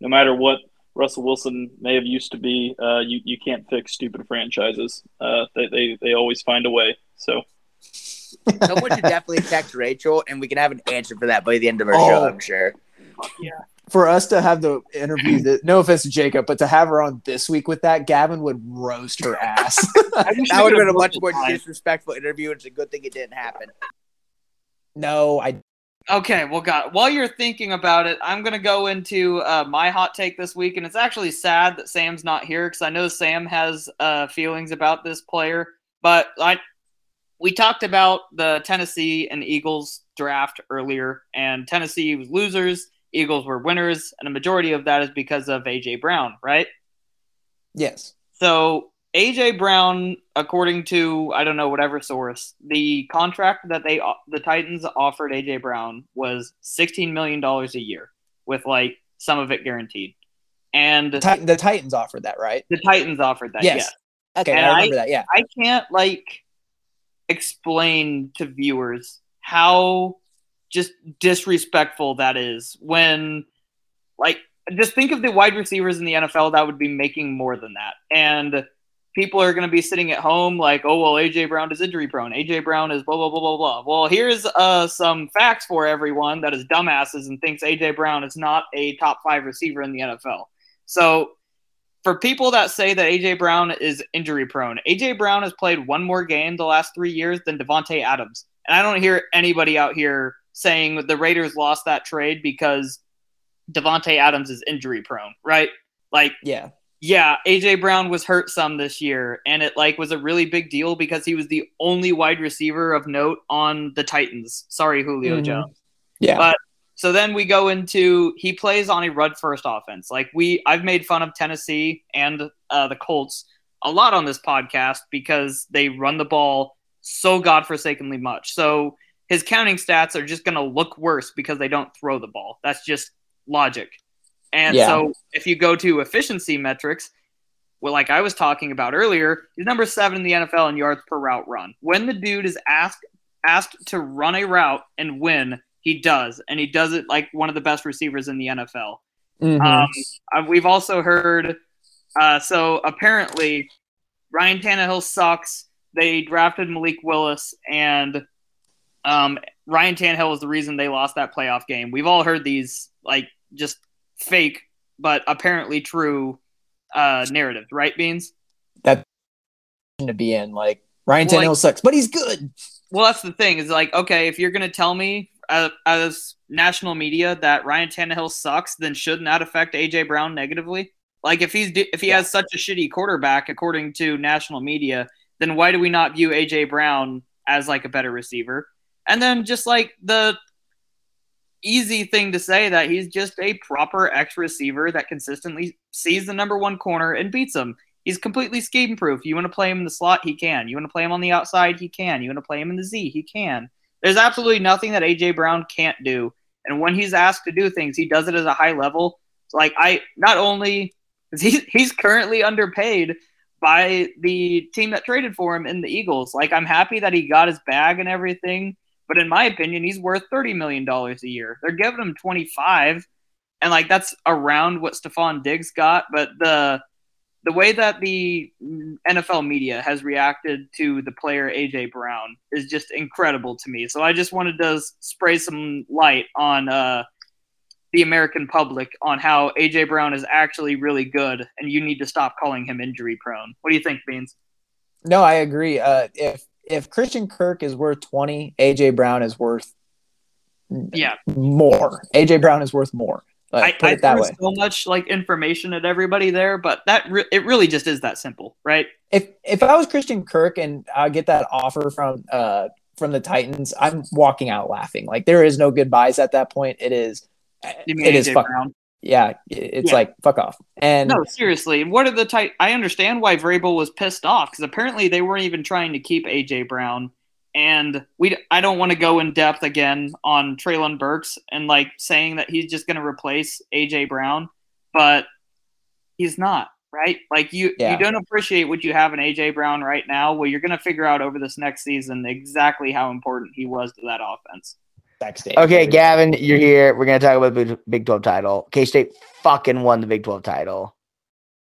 no matter what Russell Wilson may have used to be, uh, you you can't fix stupid franchises. Uh, they, they they always find a way. So Someone should definitely text Rachel, and we can have an answer for that by the end of our show. Oh. I'm sure. For us to have the interview, that no offense to Jacob, but to have her on this week with that, Gavin would roast her ass. That would have been a much more time. disrespectful interview. It's a good thing it didn't happen. no, I. Okay, well, God, while you're thinking about it, I'm gonna go into uh, my hot take this week, and it's actually sad that Sam's not here because I know Sam has uh, feelings about this player. But I, we talked about the Tennessee and Eagles draft earlier, and Tennessee was losers, Eagles were winners, and a majority of that is because of AJ Brown, right? Yes. So AJ Brown, according to I don't know whatever source, the contract that they the Titans offered AJ Brown was sixteen million dollars a year, with like some of it guaranteed, and The, Tit- the Titans offered that, right? the Titans offered that. Yes. Okay, And I remember that. Yeah. I can't like explain to viewers how just disrespectful that is when like just think of the wide receivers in the NFL that would be making more than that. And people are going to be sitting at home like, oh well, AJ Brown is injury prone. AJ Brown is blah blah blah blah blah. Well, here's uh, some facts for everyone that is dumbasses and thinks AJ Brown is not a top five receiver in the NFL. So for people that say that AJ Brown is injury prone, AJ Brown has played one more game the last three years than Davante Adams, and I don't hear anybody out here saying the Raiders lost that trade because Davante Adams is injury prone, right? Like, Yeah. yeah, AJ Brown was hurt some this year, and it like was a really big deal because he was the only wide receiver of note on the Titans. Sorry, Julio Mhm. Jones. Yeah. But so then we go into he plays on a run first offense. Like we, I've made fun of Tennessee and uh, the Colts a lot on this podcast because they run the ball so godforsakenly much. So his counting stats are just going to look worse because they don't throw the ball. That's just logic. And Yeah. so if you go to efficiency metrics, well, like I was talking about earlier, he's number seven in the NFL in yards per route run. When the dude is asked asked to run a route and win, he does, and he does it like one of the best receivers in the NFL. Mhm. Um, we've also heard, uh, so apparently Ryan Tannehill sucks. They drafted Malik Willis, and um, Ryan Tannehill was the reason they lost that playoff game. We've all heard these like just fake, but apparently true uh, narratives, right, Beans? That's to be in. Like Ryan Well, Tannehill like- sucks, but he's good. Well, that's the thing. Is like, okay, if you're gonna tell me uh, as national media that Ryan Tannehill sucks, then shouldn't that affect AJ Brown negatively? Like, if he's if he has such a shitty quarterback according to national media, then why do we not view AJ Brown as like a better receiver? And then just like the easy thing to say that he's just a proper X receiver that consistently sees the number one corner and beats him. He's completely scheme proof. You want to play him in the slot, he can. You want to play him on the outside, he can. You want to play him in the Z, he can. There's absolutely nothing that AJ Brown can't do. And when he's asked to do things, he does it at a high level. Like I not only he he's currently underpaid by the team that traded for him in the Eagles. Like I'm happy that he got his bag and everything, but in my opinion, he's worth thirty million dollars a year. They're giving him twenty five, and like that's around what Stefon Diggs got. But the the way that the NFL media has reacted to the player AJ Brown is just incredible to me. So I just wanted to spray some light on uh, the American public on how AJ Brown is actually really good, and you need to stop calling him injury prone. What do you think, Beans? No, I agree. Uh, if if Christian Kirk is worth twenty, AJ Brown is worth Yeah, more. AJ Brown is worth more. Like, I, put I it that way. so much like information at everybody there, but that re- it really just is that simple, right? If if I was Christian Kirk and I get that offer from uh from the Titans, I'm walking out laughing. Like there is no goodbyes at that point. It is it is AJ fuck. Brown? Yeah, it's Yeah. like fuck off. And No, seriously. What are the tight? I understand why Vrabel was pissed off because apparently they weren't even trying to keep AJ Brown, and we. I don't want to go in depth again on Treylon Burks and like saying that he's just going to replace AJ Brown, but he's not. Right? Like you, Yeah. you don't appreciate what you have in AJ Brown right now. Well, you're going to figure out over this next season exactly how important he was to that offense. Backstage. Okay, Gavin, you're here. We're gonna talk about the Big- Big Twelve title. K State fucking won the Big Twelve title.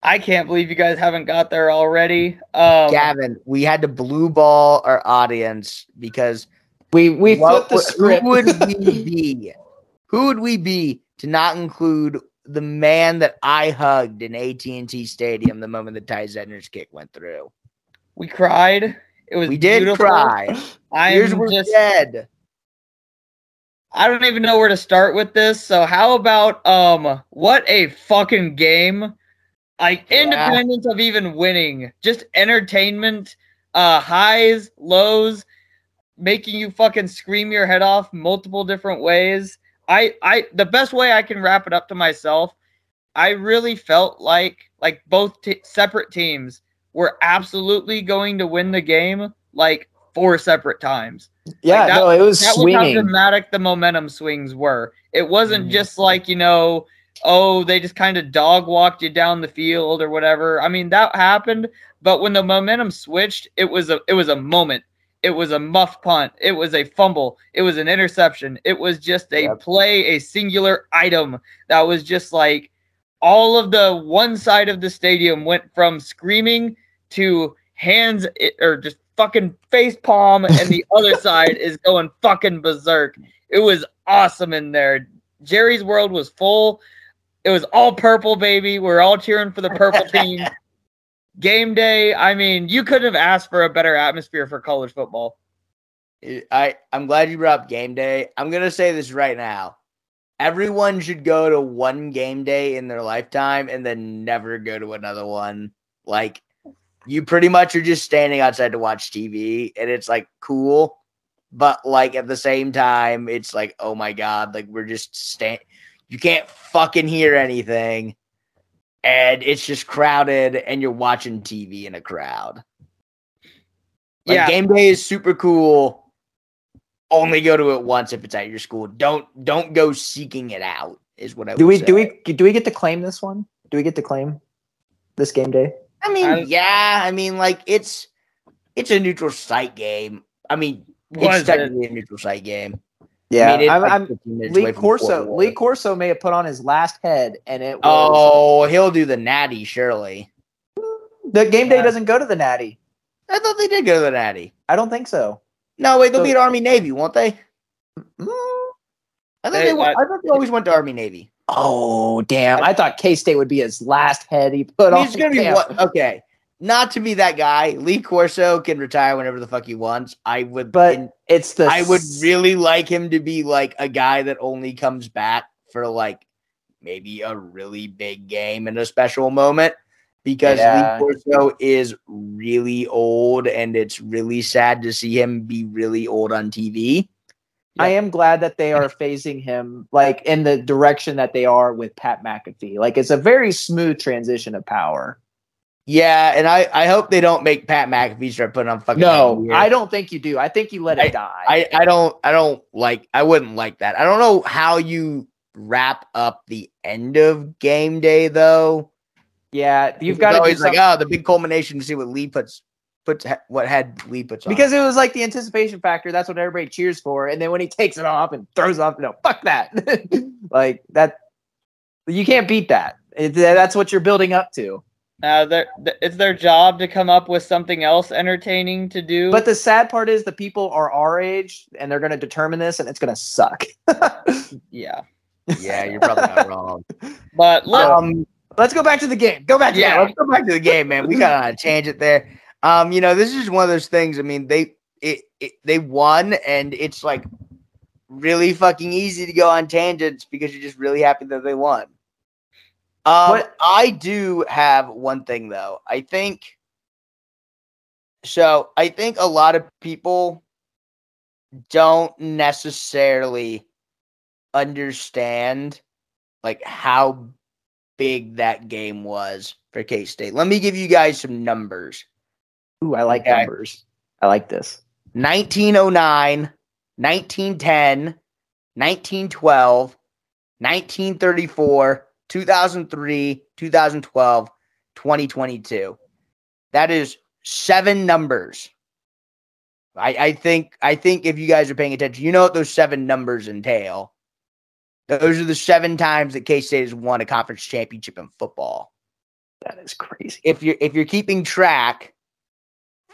I can't believe you guys haven't got there already. Um, Gavin, we had to blue ball our audience because We we what flipped the would- script. Who would we be? Who would we be to not include the man that I hugged in AT and T Stadium the moment the Ty Zentner's kick went through? we cried. It was We did beautiful. cry. I Here's am we're just dead. I don't even know where to start with this. So how about um what a fucking game. Like Yeah. independence of even winning. Just entertainment, uh highs, lows, making you fucking scream your head off multiple different ways. I I the best way I can wrap it up to myself, I really felt like like both t- separate teams were absolutely going to win the game like four separate times yeah, Like, that- no, it was that was how dramatic the momentum swings were. It wasn't Mhm. just like, you know, oh, they just kind of dog walked you down the field or whatever. I mean, that happened, but when the momentum switched, it was a it was a moment. It was a muff punt. It was a fumble. It was an interception. It was just a Yep. play, a singular item that was just like all of the one side of the stadium went from screaming to hands or just fucking face palm, and the other side is going fucking berserk. It was awesome in there. Jerry's world was full. It was all purple, baby. We're all cheering for the purple team. Game day. I mean, you couldn't have asked for a better atmosphere for college football. I I'm glad you brought up game day. I'm gonna say this right now. Everyone should go to one game day in their lifetime and then never go to another one. Like you pretty much are just standing outside to watch TV and it's like cool, but like at the same time, it's like, oh my god, like we're just stand you can't fucking hear anything. And it's just crowded and you're watching TV in a crowd. Like Yeah. game day is super cool. Only go to it once if it's at your school. Don't don't go seeking it out. Is what I Do we do we do we get to claim this one? Do we get to claim this game day? I mean, I- yeah. I mean, like it's it's a neutral site game. I mean, Was it's it? technically a neutral site game. Yeah, I mean, I'm, like I'm 15 minutes away Lee Corso. Lee Corso may have put on his last head, and it was Oh, he'll do the natty, surely. the game day Yeah. doesn't go to the Natty. I thought they did go to the natty. I don't think so. No, wait, they'll So- be at Army Navy, won't they? Mm. I thought They- they, I- I thought they always went to Army Navy. Oh damn! I thought K State would be his last head he put I mean, on. it's gonna be? Okay, not to be that guy. Lee Corso can retire whenever the fuck he wants. I would, But in- it's the I would really like him to be like a guy that only comes back for like maybe a really big game and a special moment because Yeah. Lee Corso is really old and it's really sad to see him be really old on TV. I am glad that they are phasing him like in the direction that they are with Pat McAfee. Like it's a very smooth transition of power. Yeah, and I, I hope they don't make Pat McAfee start putting on fucking. No. I don't think you do. I think you let it die. I, I don't I don't like I wouldn't like that. I don't know how you wrap up the end of game day though. yeah, you've got to always like oh the big culmination to see what Lee puts puts what head Lee puts on. because it was like the anticipation factor. That's what everybody cheers for. And then when he takes it off and throws it off, no, fuck that. like that, you can't beat that. It, that's what you're building up to. Uh, th- it's their job to come up with something else entertaining to do. But the sad part is the people are our age and they're going to determine this, and it's going to suck. yeah, yeah, you're probably not wrong. but let, Um Let's go back to the game. Go back to yeah, the let's go back to the game, man. We gotta change it there. Um, you know, this is one of those things. I mean, they it, it they won, and it's like really fucking easy to go on tangents because you're just really happy that they won. Um, What- I do have one thing though. I think so. I think a lot of people don't necessarily understand like how big that game was for K State. Let me give you guys some numbers. Ooh, I like Okay. numbers. I like this. 1909, 1910, 1912, 1934, 2003, 2012, 2022. That is seven numbers. I, I think I think if you guys are paying attention, you know what those seven numbers entail. Those are the seven times that K State has won a conference championship in football. That is crazy. If you're if you're keeping track,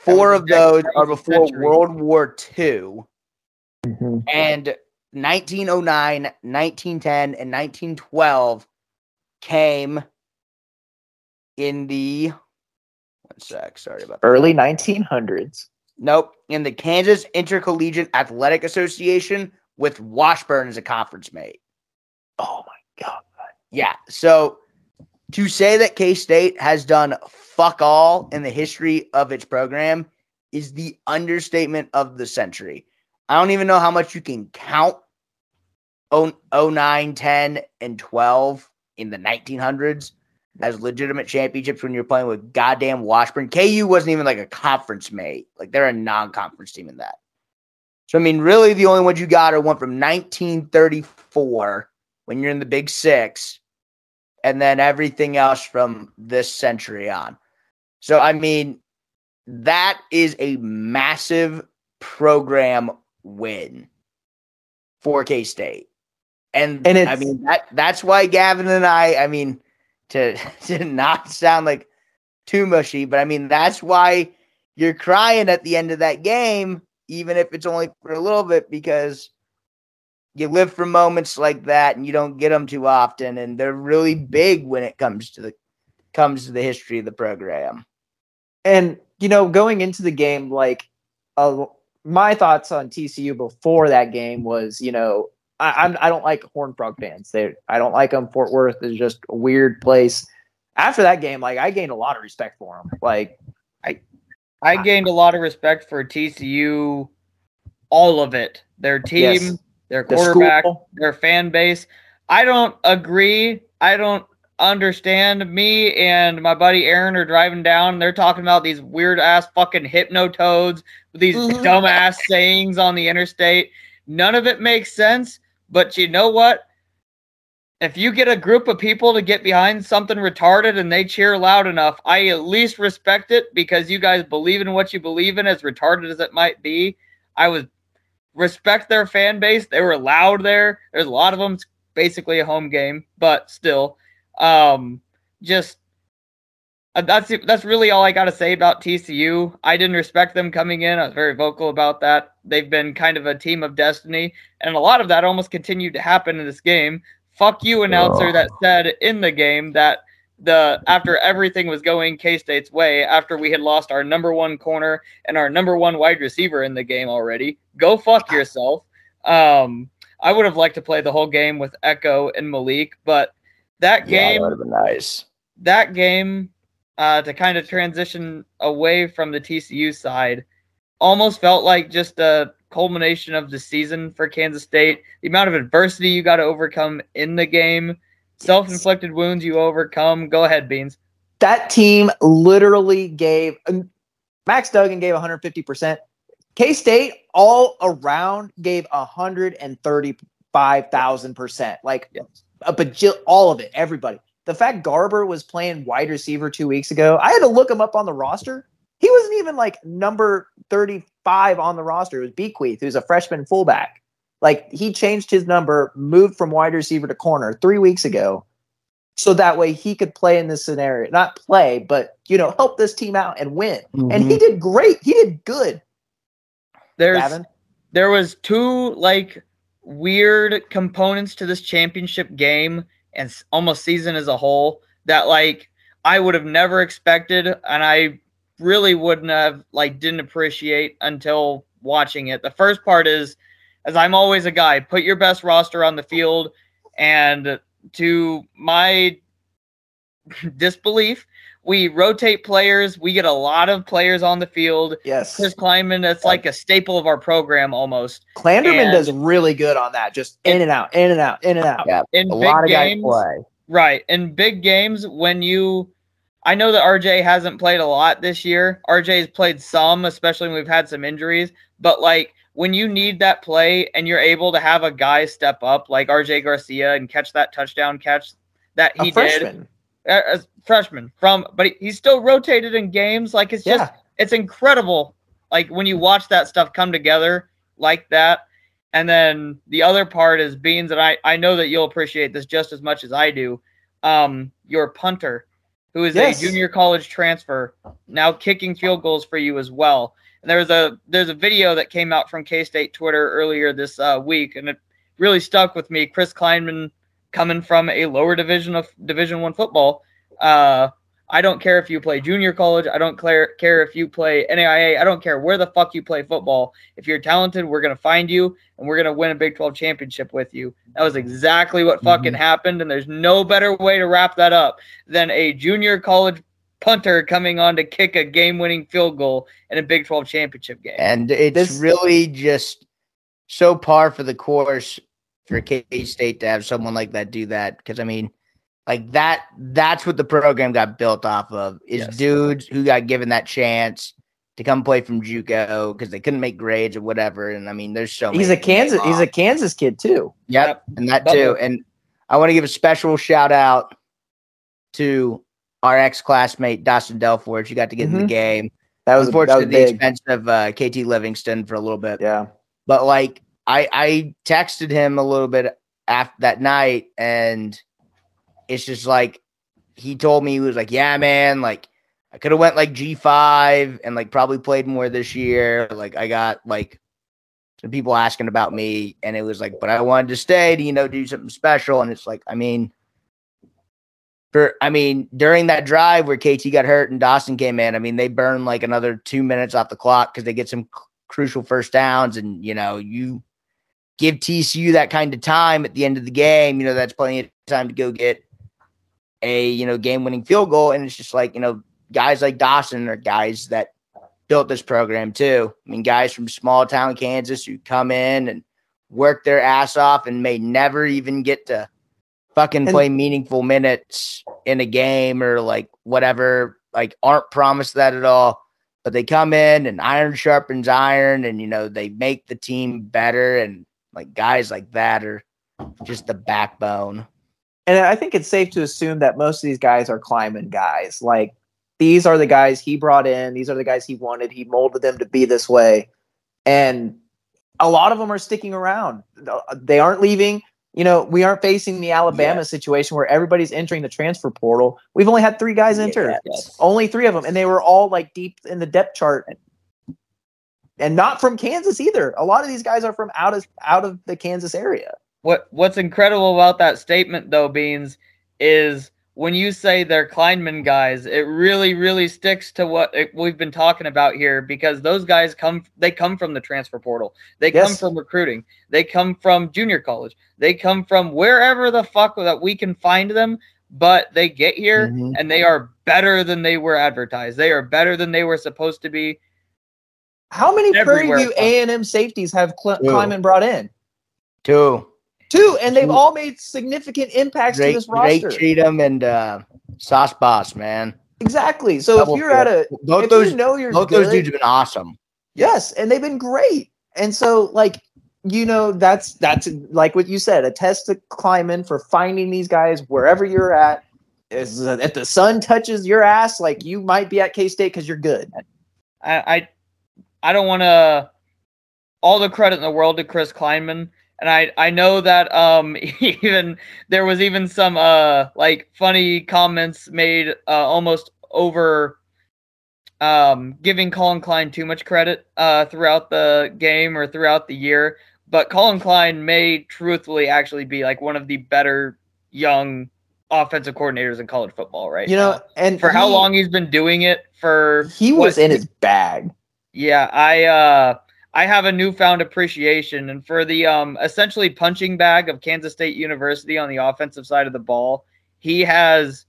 four of those are before century. World War II. Mm-hmm. And 1909, 1910, and 1912 came in the one sec, sorry about that. Early 1900s. Nope, in the Kansas Intercollegiate Athletic Association with Washburn as a conference mate. Oh my god. Yeah. So to say that K State has done fuck all in the history of its program is the understatement of the century. I don't even know how much you can count 0- 09, 10, and 12 in the 1900s as legitimate championships when you're playing with goddamn Washburn. KU wasn't even like a conference mate. Like they're a non conference team in that. So, I mean, really, the only ones you got are one from 1934 when you're in the Big Six, and then everything else from this century on. So, I mean, that is a massive program win for K State. And, And I mean that that's why Gavin and I, I mean, to to not sound like too mushy, but I mean that's why you're crying at the end of that game, even if it's only for a little bit, because you live for moments like that and you don't get them too often, and they're really big when it comes to the comes to the history of the program. And you know, going into the game, like uh, my thoughts on TCU before that game was, you know, I, I'm I don't like Horn Frog fans. They I don't like them. Fort Worth is just a weird place. After that game, like I gained a lot of respect for them. Like I I gained a lot of respect for TCU, all of it. Their team, Yes. their quarterback, school. their fan base. I don't agree. I don't understand. Me and my buddy Aaron are driving down. They're talking about these weird ass fucking hypno hypnotoads with these Mhm. dumb ass sayings on the interstate. None of it makes sense. But you know what? If you get a group of people to get behind something retarded and they cheer loud enough, I at least respect it because you guys believe in what you believe in, as retarded as it might be. I would respect their fan base. They were loud there. There's a lot of them. It's basically a home game, but still, um, just uh, that's that's really all I got to say about TCU. I didn't respect them coming in. I was very vocal about that. They've been kind of a team of destiny, and a lot of that almost continued to happen in this game. Fuck you, announcer, that said in the game that the after everything was going K State's way, after we had lost our number one corner and our number one wide receiver in the game already. Go fuck yourself. Um, I would have liked to play the whole game with Ekow and Malik, but that game would have been nice. that game uh, to kind of transition away from the TCU side almost felt like just a culmination of the season for Kansas State. The amount of adversity you got to overcome in the game, self inflicted wounds you overcome. Go ahead, Beans. that team literally gave Max Duggan gave 150%. K State all around gave 135,000%. Like a bajil, all of it, everybody. The fact Garber was playing wide receiver two weeks ago, I had to look him up on the roster. He wasn't even like number 35 on the roster. It was Bequeath, who's a freshman fullback. Like he changed his number, moved from wide receiver to corner three weeks ago so that way he could play in this scenario not play but you know help this team out and win and he mm-hmm. did great he did good There's Gavin. there was two like weird components to this championship game and almost season as a whole that like I would have never expected and I really wouldn't have like didn't appreciate until watching it. The first part is as I'm always a guy, put your best roster on the field and to my disbelief, we rotate players, we get a lot of players on the field. yes Chris Klieman, that's like a staple of our program almost. Clanderman and- does really good on that just in and out in and out in and out Yeah, In a big lot of guys games, play. right? In big games, when you, I know that RJ hasn't played a lot this year. RJ's played some, especially when we've had some injuries. But like when you need that play and you're able to have a guy step up like RJ Garcia and catch that touchdown catch that a he did freshman as freshman from, but he, he's still rotated in games. Like it's just yeah. it's incredible like when you watch that stuff come together like that. And then the other part is beans and i i know that you'll appreciate this just as much as i do. Um your punter who is Yes. a junior college transfer now kicking field goals for you as well. And there's a there's a video that came out from k-state twitter earlier this uh, week and it really stuck with me. Chris Klieman coming from a lower division of division one football uh I don't care if you play junior college. I don't care care if you play NAIA. I don't care where the fuck you play football. If you're talented, we're gonna find you and we're gonna win a Big 12 championship with you. That was exactly what fucking happened, and there's no better way to wrap that up than a junior college punter coming on to kick a game-winning field goal in a Big 12 championship game. And it's This- really just so par for the course for K State to have someone like that do that. Because I mean, like that that's what the program got built off of is Yes. dudes who got given that chance to come play from JUCO because they couldn't make grades or whatever. And I mean, there's so he's many a kansas he's a kansas kid too Yep, and that Butler. too. And I want to give a special shout out to our ex classmate Dawson Delforge. who got to get in the Mhm. game. that was that was Unfortunately, the expense of uh, KT Leveston for a little bit. yeah But like, I I texted him a little bit after that night, and it's just like he told me he was like, "Yeah, man, like I could have went like G five and like probably played more this year. Like I got like some people asking about me, and it was like, but I wanted to stay to you know do something special, and it's like, I mean, for I mean during that drive where KT got hurt and Dawson came in, I mean they burned like another two minutes off the clock because they get some crucial first downs, and you know you give TCU that kind of time at the end of the game, you know that's plenty of time to go get a you know game winning field goal, and it's just like you know guys like Dawson are guys that built this program too. I mean, guys from small town Kansas who come in and work their ass off and may never even get to fucking And- play meaningful minutes in a game or like whatever, like aren't promised that at all. But they come in and iron sharpens iron and you know, they make the team better and like guys like that are just the backbone. And I think it's safe to assume that most of these guys are climbing guys. Like these are the guys he brought in. These are the guys he wanted. He molded them to be this way, and a lot of them are sticking around. They aren't leaving. You know, we aren't facing the Alabama situation where everybody's entering the transfer portal. We've only had three guys enter, Yes. only three of them, and they were all like deep in the depth chart, and not from Kansas either. A lot of these guys are from out of out of the Kansas area. What What's incredible about that statement, though, Beans, is when you say they're Klieman guys, it really, really sticks to what it, we've been talking about here because those guys come, they come from the transfer portal, they come from recruiting, they come from junior college, they come from wherever the fuck that we can find them. But they get here Mhm. and they are better than they were advertised. They are better than they were supposed to be. How many Prairie View A and M safeties have Cl- Klieman brought in? Two. Two, and they've Two. all made significant impacts to Drake, this Drake roster. Cheatham and uh, Sauce Boss, man. Exactly. So Double if you're at a, Both if those you know you're both good, those dudes have been awesome. yes, and they've been great. And so, like, you know, that's that's like what you said, a test to Klieman for finding these guys wherever you're at. Is if the sun touches your ass, like you might be at K State because you're good. I I, I don't want to all the credit in the world to Chris Klieman. And I, I know that um even there was even some uh like funny comments made uh, almost over um giving Collin Klein too much credit uh throughout the game or throughout the year. But Collin Klein may truthfully actually be like one of the better young offensive coordinators in college football right You know, now. and For how long he's been doing it for he was what- in his bag. Yeah, I uh I have a newfound appreciation and for the um essentially punching bag of Kansas State University on the offensive side of the ball, he has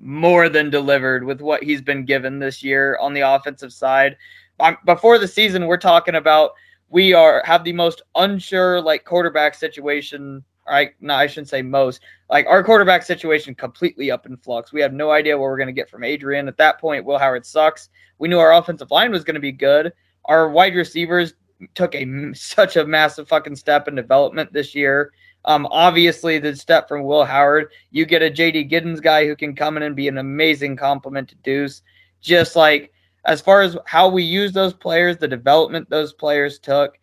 more than delivered with what he's been given this year on the offensive side. Um, before the season, we're talking about we are have the most unsure like quarterback situation. Right? No, I shouldn't say most. Like our quarterback situation completely up in flux. We have no idea what we're going to get from Adrian. At that point, Will Howard sucks. We knew our offensive line was going to be good. Our wide receivers took a such a massive fucking step in development this year. Um, obviously, the step from Will Howard, you get a JD Giddens guy who can come in and be an amazing complement to Deuce. Just like as far as how we use those players, the development those players took,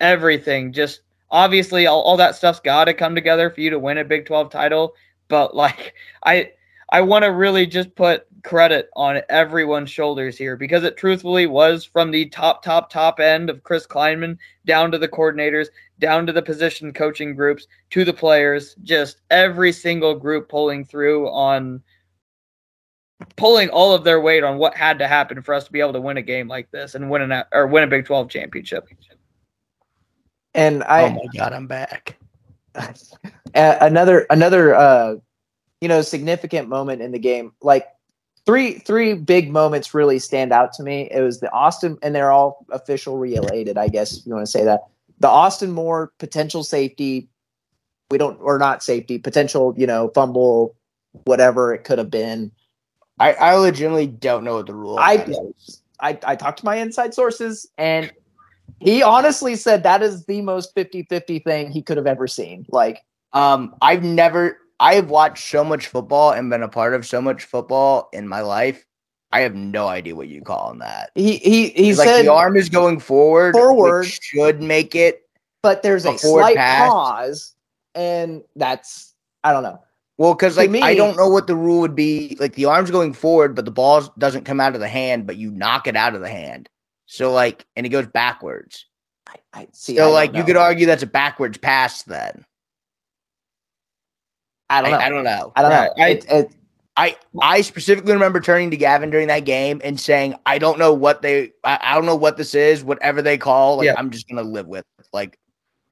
everything. Just obviously, all, all that stuff's got to come together for you to win a Big 12 title. But like, I I want to really just put credit on everyone's shoulders here because it truthfully was from the top, top, top end of Chris Klieman down to the coordinators, down to the position coaching groups, to the players, just every single group pulling through on pulling all of their weight on what had to happen for us to be able to win a game like this and win an or win a Big 12 championship. And I oh my god, I'm back. another another uh you know significant moment in the game like three three big moments really stand out to me it was the austin and they're all official related i guess if you want to say that the austin moore potential safety we don't or not safety potential you know fumble whatever it could have been I, I legitimately don't know what the rule I- is. I, I talked to my inside sources and he honestly said that is the most 50-50 thing he could have ever seen like Um, I've never I have watched so much football and been a part of so much football in my life. I have no idea what you call on that. he he he It's like said the arm is going forward, Forward. should make it. but there's A a slight pass. pause, and that's I don't know. Well, because like me- I don't know what the rule would be. Like the arm's going forward, but the ball doesn't come out of the hand, but you knock it out of the hand. So like, and it goes backwards. I see. So don't like, you could argue that's a backwards pass. Then I don't know. I, don't know. I don't know. I- It- it- I I specifically remember turning to Gavin during that game and saying, I don't know what they, I, I don't know what this is. Whatever they call, like Yeah. I'm just gonna live with. it. Like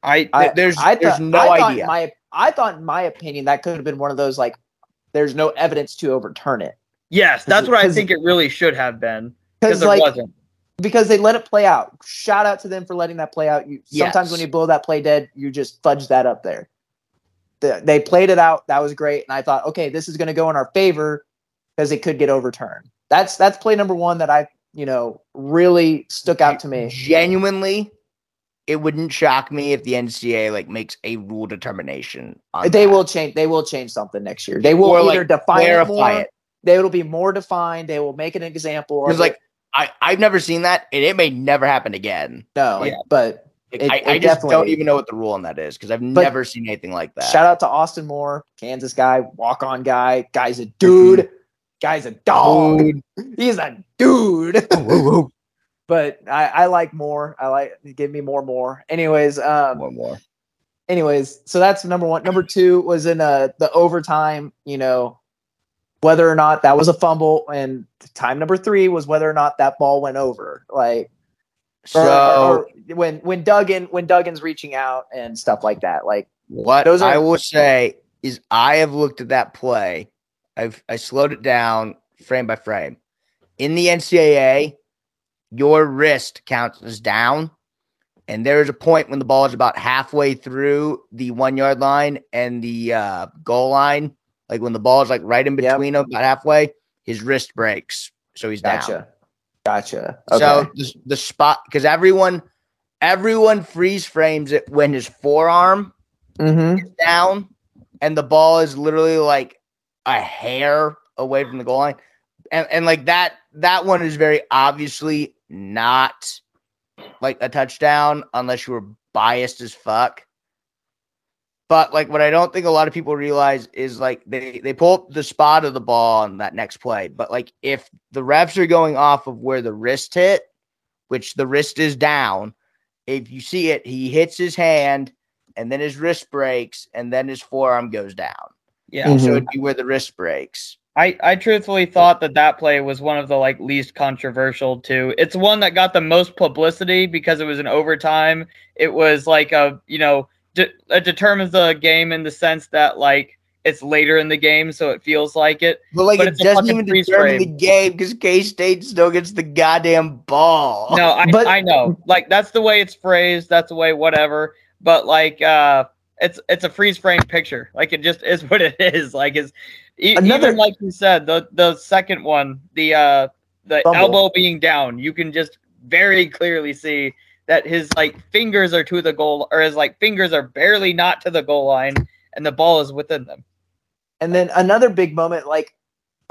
I, I, there's- I there's thought- no I idea. My, I thought, in my opinion, that could have been one of those like, there's no evidence to overturn it yes, that's what I think it really should have been because because it like wasn't. Because they let it play out. Shout out to them for letting that play out. You sometimes when you blow that play dead, you just fudge that up there. The, they played it out. That was great, and I thought, okay, this is going to go in our favor because it could get overturned. That's that's play number one that I you know really stuck out to me. genuinely, it wouldn't shock me if the NCAA like makes a rule determination. On They that. will change. They will change something next year. They will Or, either like, define it more. it. They will be more defined. They will make an example. because like I I've never seen that, and it may never happen again. no, Yeah. but It- I, I just don't even know what the rule on that is because I've never seen anything like that. shout out to Austin Moore, Kansas guy, walk on guy. Guy's a dude. Guy's a dog. Dude. He's a dude. but I, I like more. I like give me more more. Anyways, um, One more. anyways, so that's number one. Number two was in uh the overtime, you know, whether or not that was a fumble, and time number three was whether or not that ball went over. Like So or, or when when Duggan when Duggan's reaching out and stuff like that. Like what those are- I will say is I have looked at that play. I've I slowed it down frame by frame. In the NCAA, your wrist counts as down. And there is a point when the ball is about halfway through the one yard line and the uh, goal line, like when the ball is like right in Yep. between them, about halfway, his wrist breaks, so he's down. gotcha, gotcha. Okay. So the, the spot because everyone everyone freeze frames it when his forearm mm-hmm. is down and the ball is literally like a hair away from the goal line. And and like that that one is very obviously not like a touchdown unless you were biased as fuck. But like what I don't think a lot of people realize is like they they pull up the spot of the ball on that next play. But like if the refs are going off of where the wrist hit, which the wrist is down, if you see it, he hits his hand and then his wrist breaks and then his forearm goes down. Yeah. Mhm. So it'd be where the wrist breaks. I, I truthfully thought that that play was one of the like least controversial too. It's one that got the most publicity because it was an overtime. It was like a you know de- it determines the game in the sense that like it's later in the game, so it feels like it. But like But it doesn't even determine the game because K State still gets the goddamn ball. No, I But- I know like that's the way it's phrased. That's the way whatever. But like uh, it's it's a freeze frame picture. Like it just is what it is. Like it's e- Another- even like you said the the second one the uh the Fumble. elbow being down. You can just very clearly see that his like fingers are to the goal or his like fingers are barely not to the goal line and the ball is within them. And then another big moment, like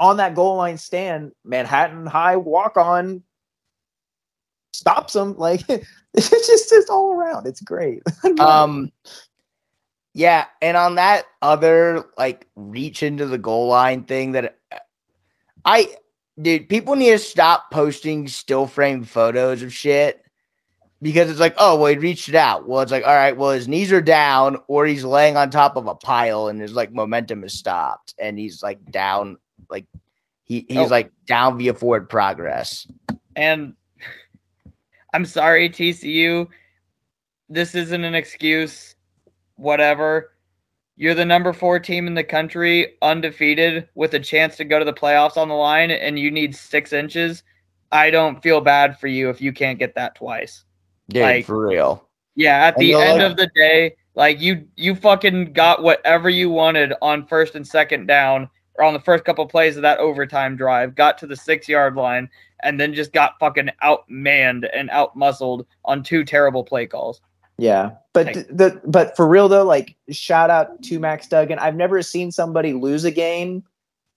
on that goal line stand, Manhattan High walk on stops him. Like it's just it's all around. It's great. Um, yeah, and on that other like reach into the goal line thing that I dude, people need to stop posting still frame photos of shit because it's like, oh, well, he reached it out. Well, it's like, all right, well, his knees are down, or he's laying on top of a pile, and his like momentum is stopped, and he's like down, like he he's Oh. like down via forward progress. And I'm sorry, TCU. This isn't an excuse. Whatever. You're the number four team in the country, undefeated, with a chance to go to the playoffs on the line, and you need six inches. I don't feel bad for you if you can't get that twice. Dude, Like- for real. Yeah, at the end look- of the day, like you you fucking got whatever you wanted on first and second down or on the first couple plays of that overtime drive, got to the six yard line, and then just got fucking outmanned and outmuscled on two terrible play calls. yeah, but Like- the but for real though, like shout out to Max Duggan. I've never seen somebody lose a game,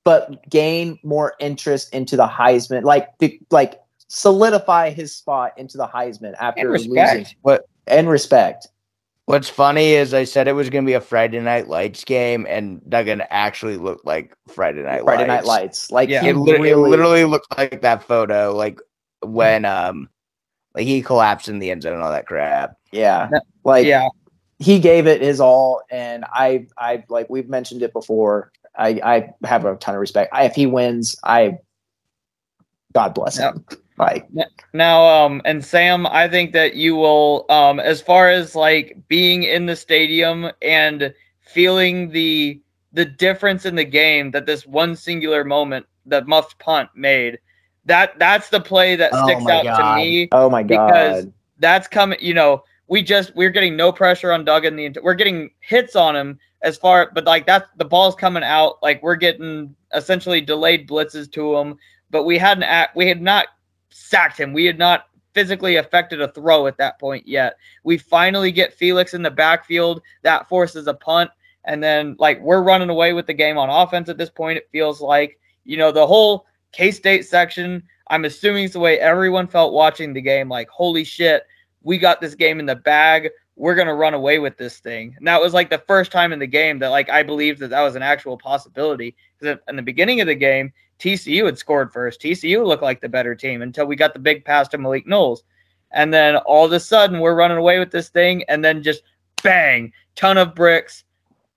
but gain more interest into the Heisman. Like the, like solidify his spot into the Heisman after And losing What and respect. What's funny is I said it was going to be a Friday Night Lights game, and Duggan actually looked like Friday Night Friday Night Lights. Lights. Like Yeah. he It, lit- it really, literally looked like that photo, like when um, like he collapsed in the end zone and all that crap. yeah, like yeah. he gave it his all, and I, I like we've mentioned it before. I, I have a ton of respect. I, if he wins, I, God bless him. Like, Now, um, and Sam, I think that you will, um, as far as like being in the stadium and feeling the the difference in the game that this one singular moment, that muffed punt made, that that's the play that Oh sticks my out God. to me. oh my god! Because- That's coming. You know, we just we're getting no pressure on Duggan. The we're getting hits on him as far, but like that's the ball's coming out. Like we're getting essentially delayed blitzes to him, but we hadn't act, we had not sacked him. We had not physically affected a throw at that point yet. We finally get Felix in the backfield. That forces a punt. And then, like, we're running away with the game on offense at this point. It feels like, you know, the whole K State section, I'm assuming it's the way everyone felt watching the game. Like, holy shit, we got this game in the bag. We're going to run away with this thing. And that was like the first time in the game that, like, I believed that that was an actual possibility. Because in the beginning of the game, TCU had scored first. TCU looked like the better team until we got the big pass to Malik Knowles. And then all of a sudden, we're running away with this thing. And then just bang, ton of bricks.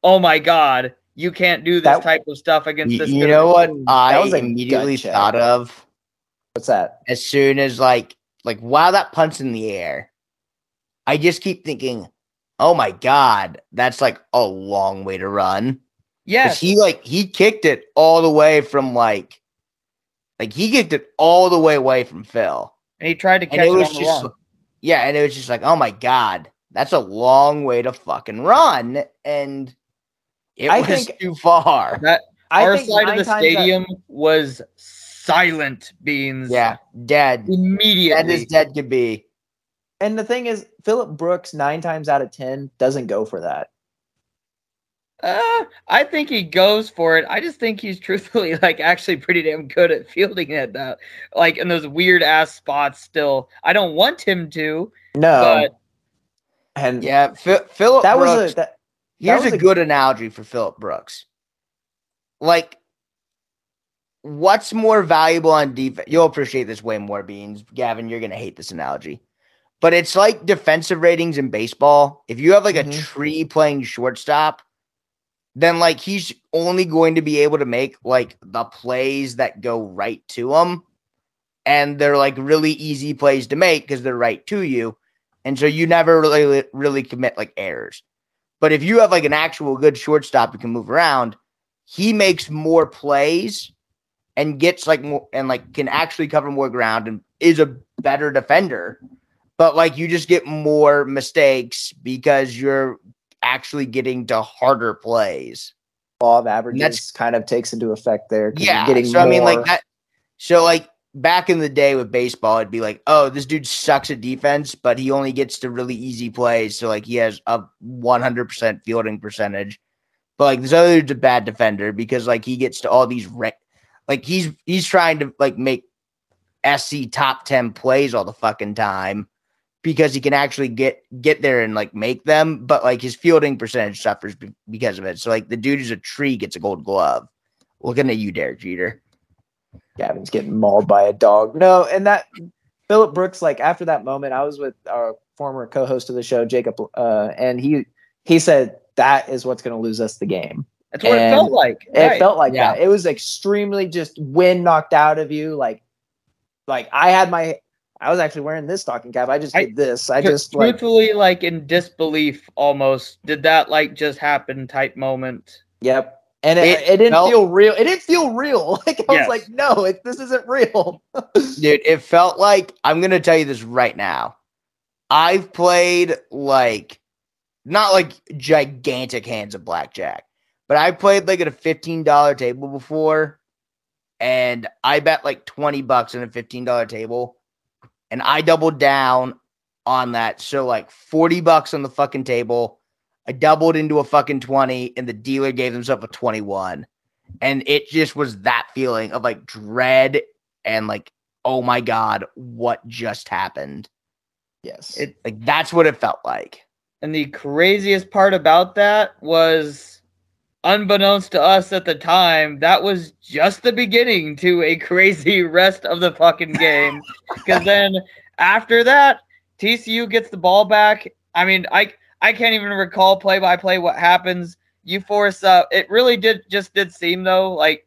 Oh my God, you can't do this That- type of stuff against this. you know what team. I was immediately gut check. thought of what's that? as soon as like like while that punt's in the air, I just keep thinking, oh my god, that's like a long way to run. 'Cause Yes. he like he kicked it all the way from like like he kicked it all the way away from Phil. and he tried to And catch it it, was just yeah, and it was just like, oh my god, that's a long way to fucking run. And it I was think- too far. That I our think side of the times out- stadium was silent beans. Yeah, dead. Dead Immediately. as dead could be. and the thing is, Phillip Brooks nine times out of ten doesn't go for that. Uh, I think he goes for it. I just think he's truthfully like actually pretty damn good at fielding it that like in those weird ass spots still. I don't want him to, No, but and Yeah, Phil, Phillip that Brooks. was a that, Here's was a a- good analogy for Phillip Brooks. Like, what's more valuable on defense? You'll appreciate this way more, Beans. Gavin, you're going to hate this analogy. But it's like defensive ratings in baseball. If you have like Mhm. a tree playing shortstop, then like he's only going to be able to make like the plays that go right to him. And they're like really easy plays to make because they're right to you. And so you never really really commit like errors. But if you have like an actual good shortstop who can move around, he makes more plays and gets like more and like can actually cover more ground and is a better defender. But like you just get more mistakes because you're actually getting to harder plays. law of averages that's- kind of takes into effect there. you're Yeah. getting so I mean like that so like back in the day with baseball, it'd be like, oh, this dude sucks at defense, but he only gets to really easy plays. So like he has a 100% fielding percentage. But like this other dude's a bad defender because like he gets to all these re- like he's he's trying to like make SC top 10 plays all the fucking time because he can actually get get there and like make them, but like his fielding percentage suffers be- because of it. So like the dude who's a tree gets a gold glove. Looking at you, Derek Jeter. Gavin's getting mauled by a dog. No, and that Phillip Brooks, like after that moment, I was with our former co-host of the show, Jacob, uh, and he he said that is what's going to lose us the game. that's what it felt like. It Right. felt like Yeah. that. It was extremely just wind knocked out of you. Like, like I had my, I was actually wearing this stocking cap. I just I- did this. I just like, truthfully like in disbelief almost. Did that like just happen type moment? yep. And it, It it, didn't felt- feel real. It didn't feel real. Like I Yes. was like, no, it, this isn't real. Dude, it felt like I'm gonna tell you this right now. I've played like not like gigantic hands of blackjack, but I played like at a $15 table before, and I bet like 20 bucks on a $15 table, and I doubled down on that. So like 40 bucks on the fucking table. I doubled into a fucking 20, and the dealer gave himself a 21. And it just was that feeling of like dread and like, oh my god, what just happened? yes. It like that's what it felt like. And the craziest part about that was, unbeknownst to us at the time, that was just the beginning to a crazy rest of the fucking game. Because then after that, TCU gets the ball back. I mean, I I can't even recall play by play what happens. You force up. Uh, it really did just did seem though like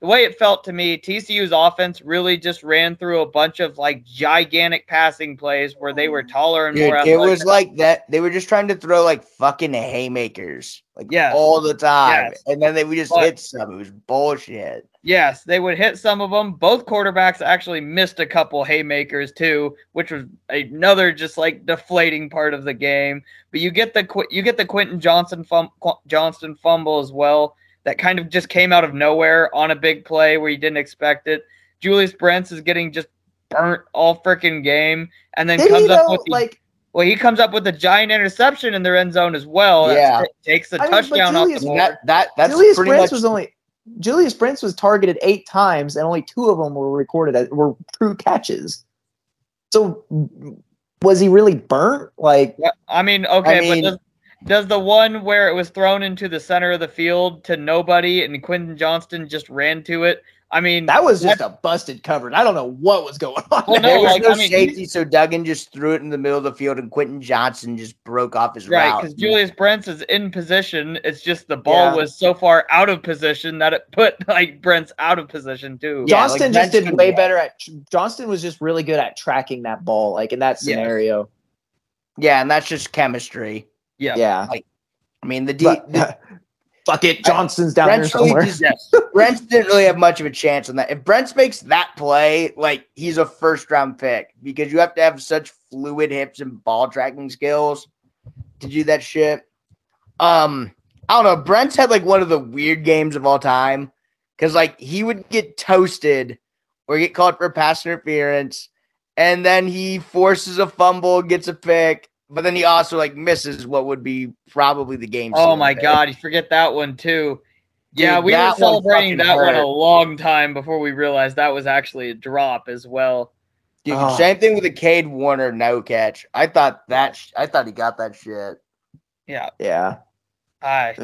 the way it felt to me, TCU's offense really just ran through a bunch of like gigantic passing plays where they were mm. taller and Dude, more. it was like that. They were just trying to throw like fucking haymakers, like Yes. all the time, Yes. and then they would just But- hit some. It was bullshit. Yes, they would hit some of them. Both quarterbacks actually missed a couple haymakers too, which was another just like deflating part of the game. But you get the Qu- you get the Quentin Johnson fum- Johnston fumble as well. That kind of just came out of nowhere on a big play where you didn't expect it. Julius Brents is getting just burnt all freaking game, and then Did comes up though? with the, Like, well, he comes up with a giant interception in their end zone as well. That Yeah. takes the I mean, but touchdown off the board. that that that's Julius pretty Brents much was only Julius Brents was targeted eight times, and only two of them were recorded as were true catches. So, was he really burnt? Like, Yeah, I mean, okay, mean- but does, does the one where it was thrown into the center of the field to nobody and Quentin Johnston just ran to it? I mean, that was just a busted cover. I don't know what was going on. Well, there. no, there was like, no I mean, safety, so Duggan just threw it in the middle of the field, and Quentin Johnson just broke off his right route. because Julius Brents is in position. It's just the ball Yeah. was so far out of position that it put like Brents out of position too. Yeah, Johnston like, just did way walk. better at. Johnston was just really good at tracking that ball, like in that Yes. scenario. yeah, and that's just chemistry. Yeah. Yeah, I mean, the, D, But- the fuck it, Johnston's down Brent's there really somewhere. just- Brents didn't really have much of a chance on that. If Brents makes that play, like he's a first round pick because you have to have such fluid hips and ball tracking skills to do that shit. Um, I don't know. Brents had like one of the weird games of all time because like he would get toasted or get called for pass interference, and then he forces a fumble, gets a pick, but then he also like misses what would be probably the game. Oh my pick. god, you forget that one too. yeah, we were celebrating fucking that one a long time before we realized that was actually a drop as well. Dude, Oh. same thing with the Kade Warner no catch. I thought that sh- I thought he got that shit. Yeah, Yeah, I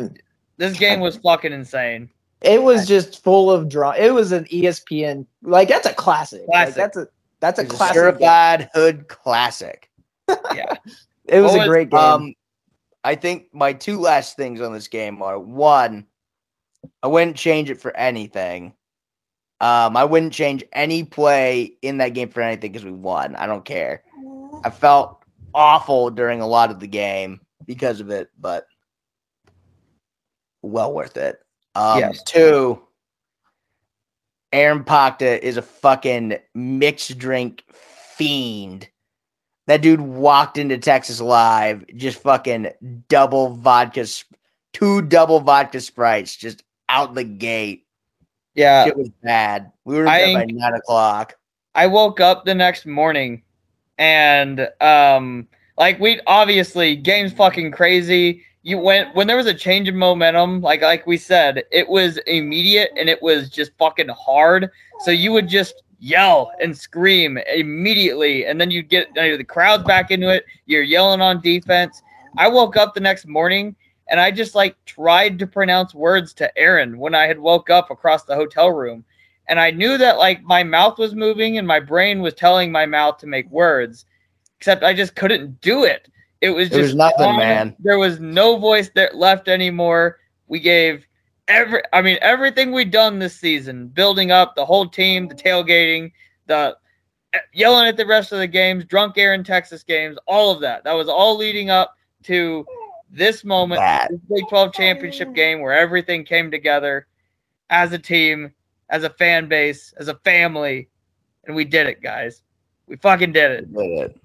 this game was fucking insane. it was just full of drama. It was an ESPN like that's a classic. Like, Classic. that's a that's a It's a classic. game. certified hood classic. Yeah. It was a great game. Um, I think my two last things on this game are one, I wouldn't change it for anything. Um, I wouldn't change any play in that game for anything because we won. I don't care. I felt awful during a lot of the game because of it, but well worth it. Um, Yes. Two, Aaron Pakta is a fucking mixed drink fiend. That dude walked into Texas Live, just fucking double vodka, two double vodka sprites, just out the gate. Yeah, it was bad. We were in I by nine o'clock. I woke up the next morning and um like we obviously game's fucking crazy. You went when there was a change of momentum, like like we said, it was immediate and it was just fucking hard. So you would just yell and scream immediately, and then you get you know, the crowd's back into it. You're yelling on defense. I woke up the next morning and I just like tried to pronounce words to Aaron when I had woke up across the hotel room and I knew that like my mouth was moving and my brain was telling my mouth to make words, except I just couldn't do it. It was It just was nothing, gone. man. There was no voice that left anymore. We gave every, I mean, everything we've done this season, building up the whole team, the tailgating, the eh, yelling at the rest of the games, drunk air in Texas games, all of that. That was all leading up to this moment, this Big 12 championship game where everything came together as a team, as a fan base, as a family, and we did it, guys. We fucking did it. Did it.